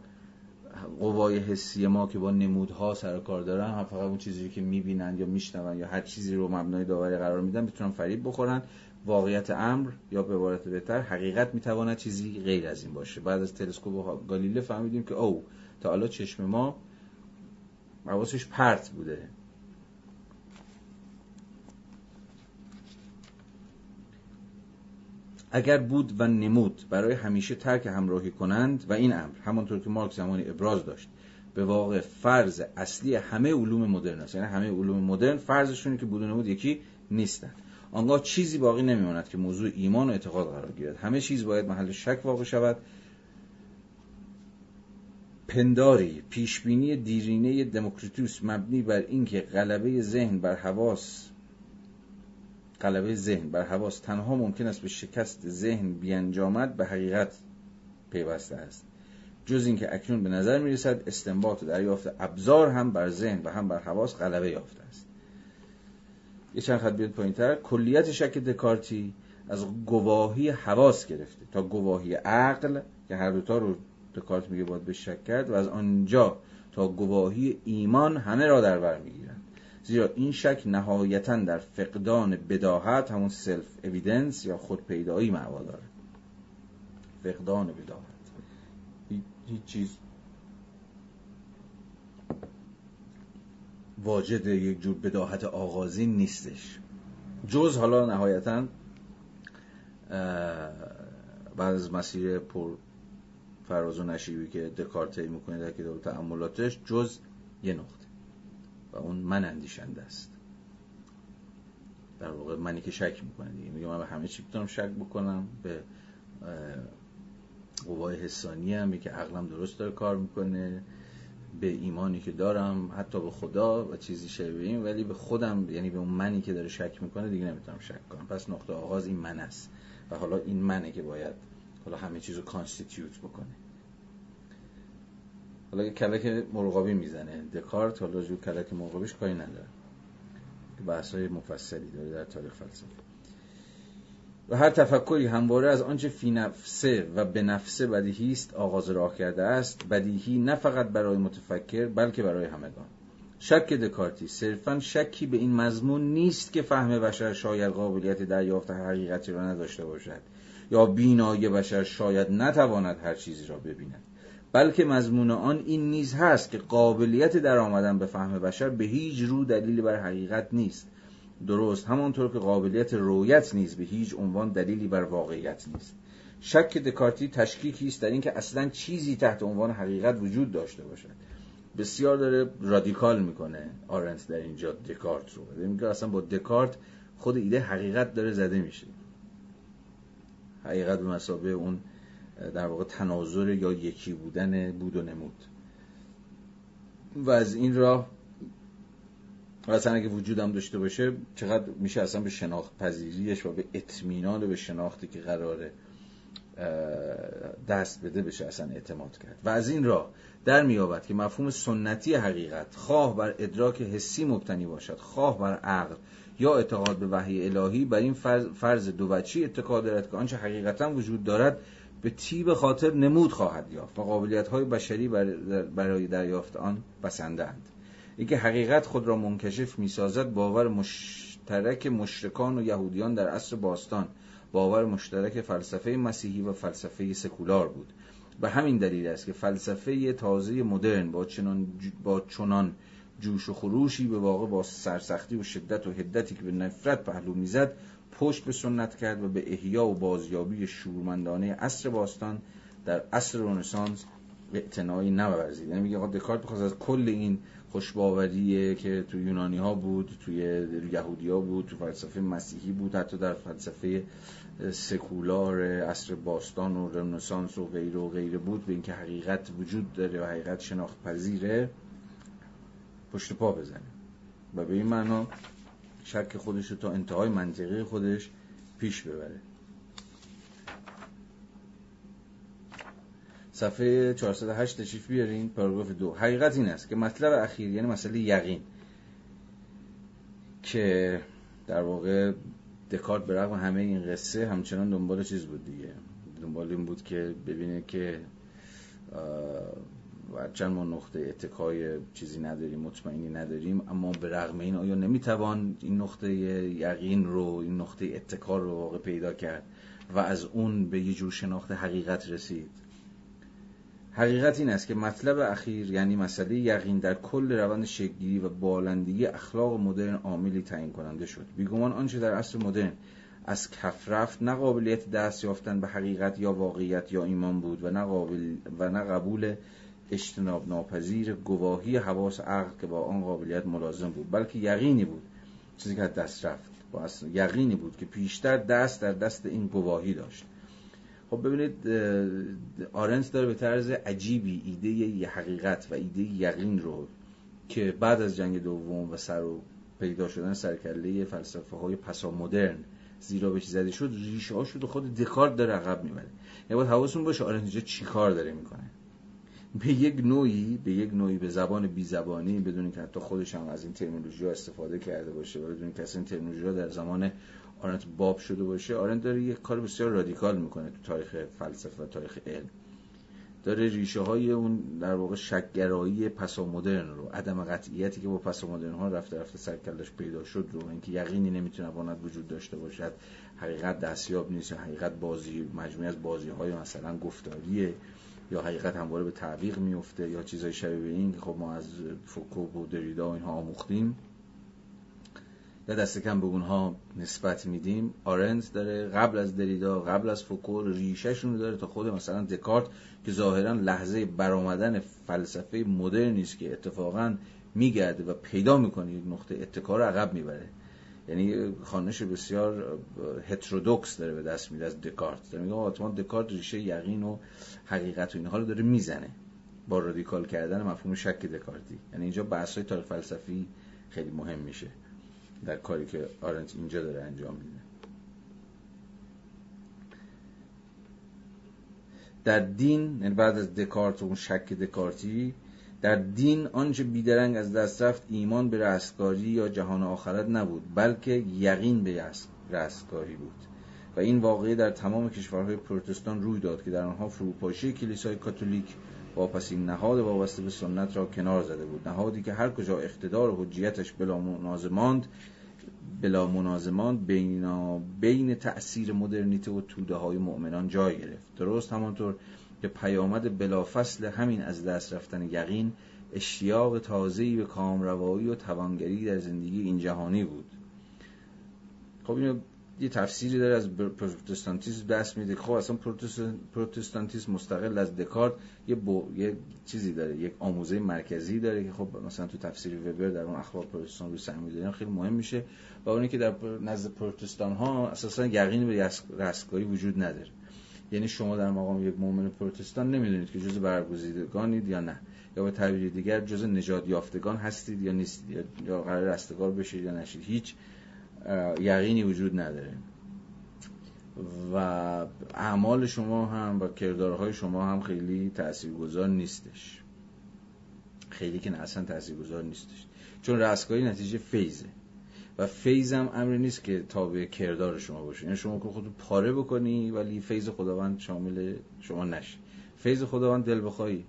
قوای حسی ما که با نمودها سر کار دارن هم فقط اون چیزی که می‌بینن یا میشنون یا هر چیزی رو مبنای داوری قرار میدن بتونن فریب بخورن. واقعیت امر یا به عبارت بهتر حقیقت می‌تواند چیزی غیر از این باشه. بعد از تلسکوپ گالیله فهمیدیم که او تا حالا چشم ما حواسش پرت بوده. اگر بود و نمود برای همیشه ترک همراهی کنند و این امر همانطور که مارک زمانی ابراز داشت به واقع فرض اصلی همه علوم مدرن است. یعنی همه علوم مدرن فرضشونه که بود و نمود یکی نیستند. آنگاه چیزی باقی نمیماند که موضوع ایمان و اعتقاد قرار گیرد. همه چیز باید محل شک واقع شود. پنداری پیشبینی دیرینه دموکریتوس مبنی بر اینکه غلبه ذهن بر حواس غلبه ذهن. بر حواس. تنها ممکن است به شکست ذهن بیانجامد به حقیقت پیوسته است. جز اینکه اکنون به نظر می رسد استنباط و دریافت ابزار هم بر ذهن و هم بر حواس غلبه یافته است. یه چند خط بیاد پایین تر کلیت شک دکارتی از گواهی حواس گرفته تا گواهی عقل که هر دوتا رو دکارت میگه باید به شک کرد و از آنجا تا گواهی ایمان همه را در بر می‌گیرند زیرا این شک نهایتا در فقدان بداهت همون سلف اویدنس یا خود پیدایی معوا داره. فقدان بداهت. هیچ چیز واجد یک جور بداهت آغازین نیستش. جز حالا نهایتا بعد از مسیر پر فراز و نشیبی که دکارت می‌کنه در کتاب تعملاتش جز یه نقطه. و اون من اندیشنده است. در واقع منی که شک می‌کنه دیگه. میگه من به همه چی می‌تونم شک بکنم به قوای حسانی هم که عقلم درست داره کار می‌کنه به ایمانی که دارم حتی به خدا و چیزی شبیه این ولی به خودم یعنی به اون منی که داره شک می‌کنه دیگه نمی‌تونم شک کنم. پس نقطه آغاز این من است. و حالا این منه که باید حالا همه چیز رو کانستیتیوت بکنه. حالا کلک مرغابی می‌زنه. دکارت حالا جو کلک مرغابیش کاری نداره. بحث های مفصلی داره در تاریخ فلسفه. و هر تفکری همواره از آنچه فی نفسه و به نفسه بدیهی است آغاز راه کرده است. بدیهی نه فقط برای متفکر بلکه برای همگان. شک دکارتی صرفا شکی به این مضمون نیست که فهم بشر شاید قابلیت دریافت حقیقتی را نداشته باشد یا بینای بشر شاید نتواند هر چیزی را ببیند. بلکه مضمون آن این نیز هست که قابلیت در آمدن به فهم بشر به هیچ رو دلیلی بر حقیقت نیست. درست همانطور که قابلیت رویت نیز به هیچ عنوان دلیلی بر واقعیت نیست. شک دکارتی تشکیکی است در اینکه اصلا چیزی تحت عنوان حقیقت وجود داشته باشد. بسیار داره رادیکال می‌کنه آرنت در اینجا دکارت رو. میگه اصلا با دکارت خود ایده حقیقت داره زده میشه. حقیقت به مسابه اون در واقع تناظر یا یکی بودن بود و نمود. و از این راه و اصلا اگه وجودم داشته باشه چقدر میشه اصلا به شناخت پذیریش و به اطمینان به شناختی که قراره دست بده بشه اصلا اعتماد کرد. و از این راه در میابد که مفهوم سنتی حقیقت خواه بر ادراک حسی مبتنی باشد. خواه بر عقل یا اعتقاد به وحی الهی بر این فرض دو وچی اتکا دارد که آنچه حقیقتا وجود دارد به تیب خاطر نمود خواهد یافت و قابلیت های بشری برای دریافت آن بسندند. اینکه حقیقت خود را منکشف می‌سازد باور مشترک مشرکان و یهودیان در عصر باستان باور مشترک فلسفه مسیحی و فلسفه سکولار بود. به همین دلیل است که فلسفه تازه مدرن با چنان, با چنان جوش و خروشی به واقع با سرسختی و شدت و هدتی که به نفرت پهلو می‌زد پشت به سنت کرد و به احیا و بازیابی شورمندانه عصر باستان در عصر رنسانس اعتنایی نورزید یعنی میگه دکارت بخواست از کل این خوشباوریه که تو یونانی ها بود توی یهودی ها بود تو فلسفه مسیحی بود حتی در فلسفه سکولار عصر باستان و رنسانس و غیره و غیره بود. به اینکه حقیقت وجود داره و حقیقت شناخت پذیره پشت پا بزنه. و به این معنا شک خودش رو تا انتهای منطقی خودش پیش ببره. صفحه 408 تشریف بیارین پاراگراف دو. حقیقت این است که مطلب اخیر یعنی مسئله یقین که در واقع دکارت به رغم همه این قصه همچنان دنبال چیز بود دیگه. دنبال این بود که ببینه که و چند ما نقطه اتکای چیزی نداریم مطمئنی نداریم اما به رغم این آیا نمی‌توان این نقطه یقین رو این نقطه اتکار رو واقع پیدا کرد و از اون به یه جور شناخت حقیقت رسید؟ حقیقت این است که مطلب اخیر یعنی مسئله یقین در کل روند شکلی و بالندگی اخلاق مدرن عاملی تعیین کننده شد. بیگمان آنچه در عصر مدرن از کف رفت نه قابلیت دست یافتن به حقیقت یا واقعیت یا ایمان بود و نه, قابل و نه قبول اجتناب ناپذیر گواهی حواس عقل که با آن قابلیت ملازم بود بلکه یقینی بود چیزی که دست رفت با یقینی بود که پیشتر دست در دست این گواهی داشت. خب ببینید آرنت داره به طرز عجیبی ایده ی حقیقت و ایده یقین رو که بعد از جنگ دوم و سر و پیدا شدن سرکله فلسفه های پسا مدرن زیرا بهش زده شد ریشه ها شد و خود دکارت داره عقب می‌بره. یعنی باید حواستون باشه آرنت چی کار داره می‌کنه. به یک نوعی به یک نوعی به زبان بی زبانی بدون که حتی خودش هم از این terminology استفاده کرده باشه و بدون که این terminology در زمان آرنت باب شده باشه آرنت داره یک کار بسیار رادیکال می‌کنه تو تاریخ فلسفه و تاریخ علم. داره ریشه های اون در واقع شکگرایی مدرن رو عدم قطعیتی که با مدرن ها رفته رفته سرکلش پیدا شد رو اینکه یقینی نمی‌تونه باند وجود داشته باشد حقیقت دستیاب نیست حقیقت بازی مجموعه از بازی های مثلا گفتاریه. یا حقیقت همواره به تعویق میفته یا چیزای شبیه به این که خب ما از فوکو و دریدا و اینها آموختیم. یا دست کم به اونها نسبت میدیم. آرنز داره قبل از دریدا قبل از فوکو ریشهشون داره تا خود مثلا دکارت که ظاهرا لحظه برآمدن فلسفه مدرنی است که اتفاقا میگرده و پیدا می‌کنه یک نقطه اتکار عقب می‌بره. یعنی خانش بسیار هترودوکس داره به دست میده از دکارت. داره میگه آتمان دکارت ریشه یقین و حقیقت و اینها رو داره می‌زنه با رادیکال کردن مفهوم شک دکارتی. یعنی اینجا بحث های تاریخ فلسفی خیلی مهم میشه در کاری که آرنت اینجا داره انجام میده. در دین یعنی بعد از دکارت و اون شک دکارتی در دین آنچه بیدرنگ از دست رفت ایمان به رستگاری یا جهان آخرت نبود بلکه یقین به رستگاری بود. و این واقعه در تمام کشورهای پروتستان روی داد که در آنها فروپاشی کلیسای کاتولیک واپسین نهاد وابسته به سنت را کنار زده بود. نهادی که هر کجا اقتدار و حجیتش بلا منازماند بلا منازمان بین, بین تأثیر مدرنیته و توده های مؤمنان جای گرفت. درست همانطور که پیامد بلافصل همین از دست رفتن یقین اشتیاق تازه‌ای به کامروایی و توانگری در زندگی این جهانی بود. خب اینو یه تفسیری داره از پروتستانتیسم دست میده. خب اصلا پروتستانتیسم مستقل از دکارت یه, یه چیزی داره یک آموزه مرکزی داره که خب مثلا تو تفسیر وبر در اون اخلاق پروتستان رو سهم خیلی مهم میشه. و اونی که در نزد پروتستان ها اساسا یقین به رستگاری وجود نداره. یعنی شما در مقام یک مؤمن پروتستان نمی‌دونید که جز برگزیدگانید یا نه یا به تعبیر دیگر جز نجات یافتگان هستید یا نیستید یا قرار رستگار بشید یا نشید. هیچ یقینی وجود نداره. و اعمال شما هم و کردارهای شما هم خیلی تاثیرگذار نیستش. خیلی که اصلا تاثیرگذار نیستش. چون رستگاری نتیجه فیزه و فیض هم امری نیست که تابع کردار شما باشه. یعنی شما که خود پاره بکنی ولی فیض خداوند شامل شما نشه فیض خداوند دل بخواهی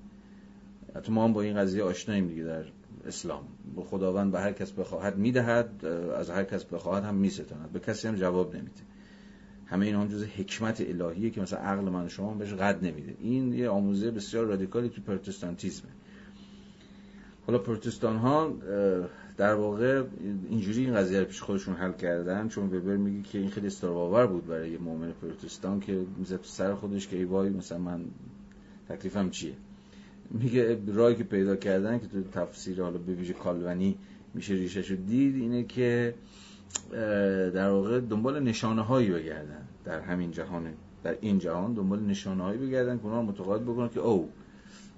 حتی ما هم با این قضیه آشناییم دیگه در اسلام. به خداوند به هر کس بخواهد می‌دهد از هر کس بخواهد هم میستاند. به کسی هم جواب نمیده. همه این هم جز حکمت الهیه که مثلا عقل من شما بهش قد نمیده. این یه آموزه بسیار رادیکالی تو پروتستانتیزمه. حالا پروتستان ها در واقع اینجوری این قضیه رو پیش خودشون حل کردن چون وبر میگه که این خیلی استراباور بود برای یه مؤمن پروتستان که می‌زد سر خودش که ای وای مثلا من تکلیفم چیه؟ میگه راهی که پیدا کردن که تو تفسیر حالا به ویژه کالونی میشه ریشش رو دید اینه که در واقع دنبال نشانه هایی بگردن در همین جهان در این جهان دنبال نشانه هایی بگردن که اونها متقاعد بکنن که او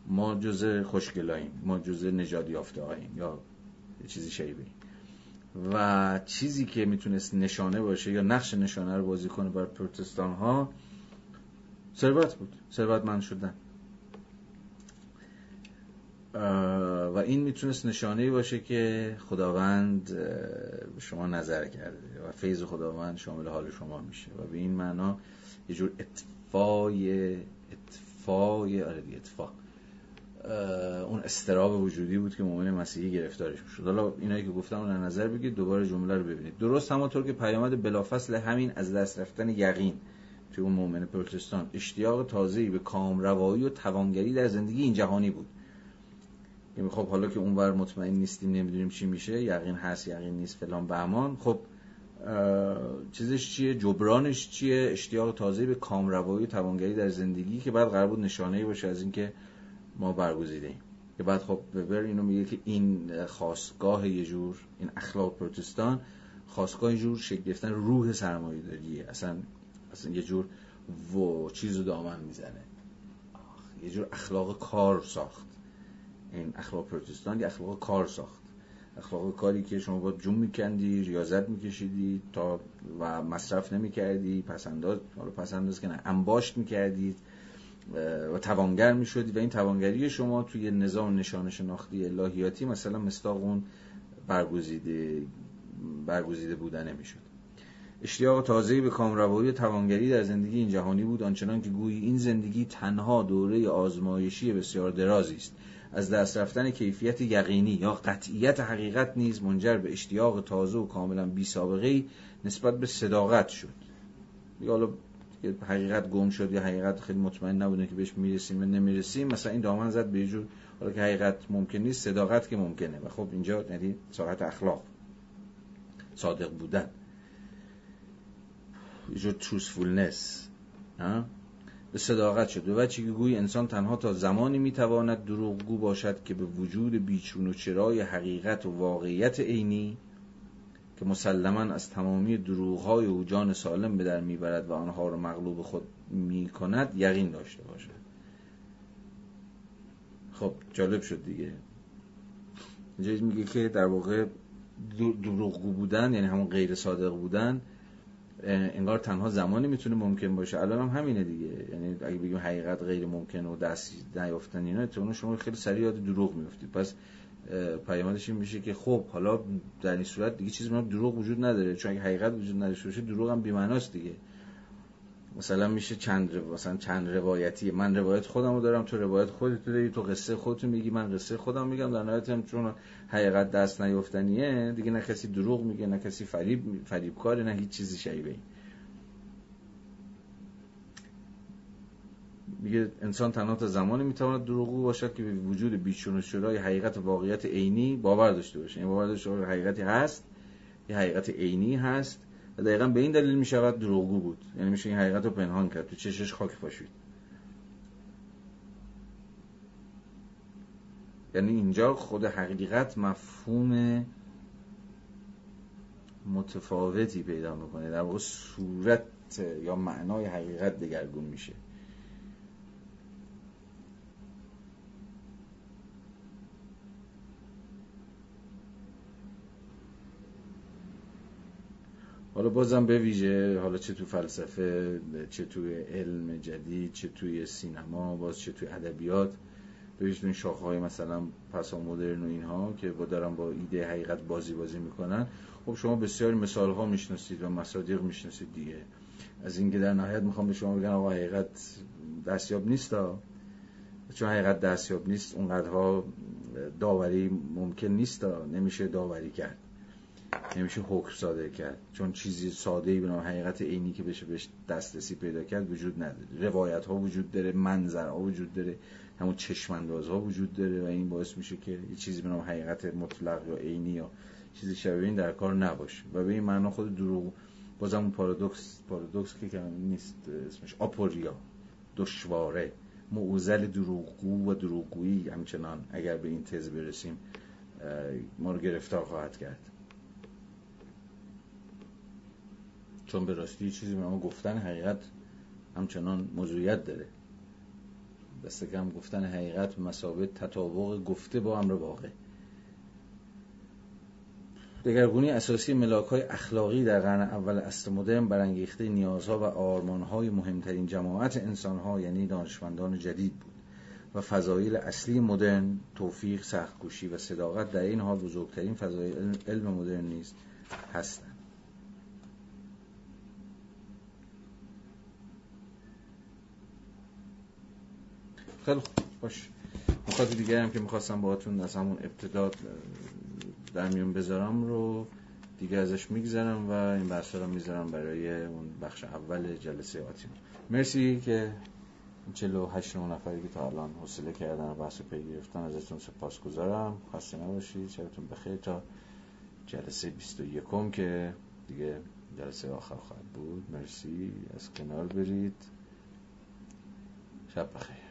ما جزء خوشگلاییم ما جزء نجات یافته یا چیزی شیبه و چیزی که می‌تونست نشانه باشه یا نقش نشانه رو بازی کنه بر پروتستان ها ثروت بود. ثروتمند شدن. و این می‌تونست نشانه باشه که خداوند شما نظر کرده و فیض خداوند شامل حال شما میشه. و به این معنا یه جور اتفای اتفای آره اتفاق. اون استراب وجودی بود که مؤمن مسیحی گرفتارش می‌شد. حالا اینایی که گفتم رو نظر بگید دوباره جمله رو ببینید. درست همونطور که پیامد بلافصل همین از دست رفتن یقین توی اون مؤمن پروتستان اشتیاق تازه‌ای به کامروایی و توانگری در زندگی این جهانی بود. یعنی خب حالا که اونور مطمئن نیستیم نمی‌دونیم چی میشه یقین هست یقین نیست فلان بهمان. خب چیزش چیه؟ جبرانش چیه؟ اشتیاق تازه به کامروایی و توانگری در زندگی که بعد قرار بود نشانه باشه از اینکه ما برگزیده ایم که بعد خب وبر اینو میگه که این خواستگاه یه جور این اخلاق پروتستان خواستگاه یه جور شکل گرفتن روح سرمایه داریه اصلا اصلا یه جور و چیز دامن می‌زنه. یه جور اخلاق کار ساخت. این اخلاق پروتستان یه اخلاق کار ساخت. اخلاق کاری که شما با جون میکندی ریاضت میکشیدی تا و مصرف نمی‌کردی پسنداز حالا پسنداز که نه انباشت می‌کردید و توانگر می‌شدی و این توانگری شما توی نظام نشان شناختی الهیاتی مثلا مستاق اون برگزیده برگزیده بودن نمی‌شد اشتیاق تازه‌ای به کامروایی توانگری در زندگی این جهانی بود آنچنان که گویی این زندگی تنها دوره آزمایشی بسیار درازی است. از دست رفتن کیفیت یقینی یا قطعیت حقیقت نیز منجر به اشتیاق تازه و کاملا بی سابقه نسبت به صداقت شد. یا حالا حقیقت گم شد یا حقیقت خیلی مطمئن نبودن که بهش می‌رسیم و نمی‌رسیم مثلا این دامن زد به جور حالا که حقیقت ممکن نیست صداقت که ممکنه. و خب اینجا یعنی صحت اخلاق صادق بودن. یه جور تروسفولنس به صداقت شد. و که گویی انسان تنها تا زمانی می‌تواند دروغگو باشد که به وجود بیچون و چرای حقیقت و واقعیت عینی که مسلما از تمامی دروغهای او جان سالم به در می‌برد و آنها را مغلوب خود می‌کند یقین داشته باشد. خب جالب شد دیگه. اینجا میگه که در واقع دروغگو بودن یعنی همون غیر صادق بودن انگار تنها زمانی می‌تونه ممکن باشه. الان هم همینه دیگه. یعنی اگه بگیم حقیقت غیر ممکن و دست نیافتن اینا تو شما خیلی سریع یاد دروغ میفتید پس پیامدش این میشه که خب حالا در این صورت دیگه چیزی دروغ وجود نداره. چون اگه حقیقت وجود نداشته باشه دروغ هم بی‌معناست دیگه. مثلا میشه چند رو... مثلا چند روایتی. من روایت خودم رو دارم تو روایت خودت داری تو قصه خودت میگی من قصه خودم میگم. در نهایت هم چون حقیقت دست نیافتنیه دیگه نه کسی دروغ میگه نه کسی فریب فریب کاره نه هیچ چیزی شایبه میگه انسان تنها تا زمانی می‌تواند دروغگو باشد که به وجود بیچون و شورای حقیقت واقعیت عینی باور داشته باشه. این یعنی باور داشته باشه حقیقتی هست یه حقیقت عینی هست و دقیقا به این دلیل می‌شود دروغگو بود. یعنی میشه این حقیقت رو پنهان کرد. تو چشش خاک پاشید. یعنی اینجا خود حقیقت مفهوم متفاوتی پیدا می‌کنه. در واقع صورت یا معنای حقیقت دگرگون میشه. حالا بازم به ویژه حالا چه تو فلسفه چه توی علم جدید چه توی سینما باز چه توی ادبیات به این شاخه های مثلا پسا مدرن و اینها که با دارن با ایده حقیقت بازی بازی می‌کنن. خب شما بسیاری مثال ها می‌شناسید و مصادیق می‌شناسید دیگه. از اینکه در نهایت می‌خوام به شما بگن آقا حقیقت دستیاب نیست چون حقیقت دستیاب نیست اونقدرها داوری ممکن نیست نمیشه داوری کرد. نمیشه حکم صادر کرد. چون چیزی ساده ای به نام حقیقت عینی که بشه بهش دسترسی پیدا کرد وجود نداره. روایت ها وجود داره منظر ها وجود داره همون چشمانداز ها وجود داره و این باعث میشه که یه چیزی به نام حقیقت مطلق یا عینی یا چیزی شبیه این در کار نباشه. و به این معنا خود دروغ بازم اون پارادوکس پارادوکس که نیست اسمش آپوریا دشواره معوزل دروغگو و دروغگویی همچنان اگر به این تز برسیم ما رو گرفتار خواهد کرد. چون به راستی چیزی به ما گفتن حقیقت همچنان موضوعیت داره. دست کم گفتن حقیقت مسابقه تطابق گفته با امر واقع. دگرگونی اساسی ملاک های اخلاقی در قرن اول اصل مدرن برانگیخته نیازها و آرمانهای مهمترین جماعت انسانها یعنی دانشمندان جدید بود و فضایل اصلی مدرن توفیق سختکوشی و صداقت در این حال بزرگترین فضایل علم مدرن نیست هستند. خیلی باش. نکات دیگه هم که می‌خواستم باهاتون از همون ابتدا در میون بذارم رو دیگه ازش میگذرم و این بحث رو می‌ذارم برای اون بخش اول جلسه آتی مرسی که 48 نفری که تا الان حوصله کردن و بحث پی گرفتن ازتون سپاس گذارم خسته نباشید شبتون بخیر تا جلسه 21 که دیگه جلسه آخر خواهد بود. مرسی. از کنار برید. شب بخیر.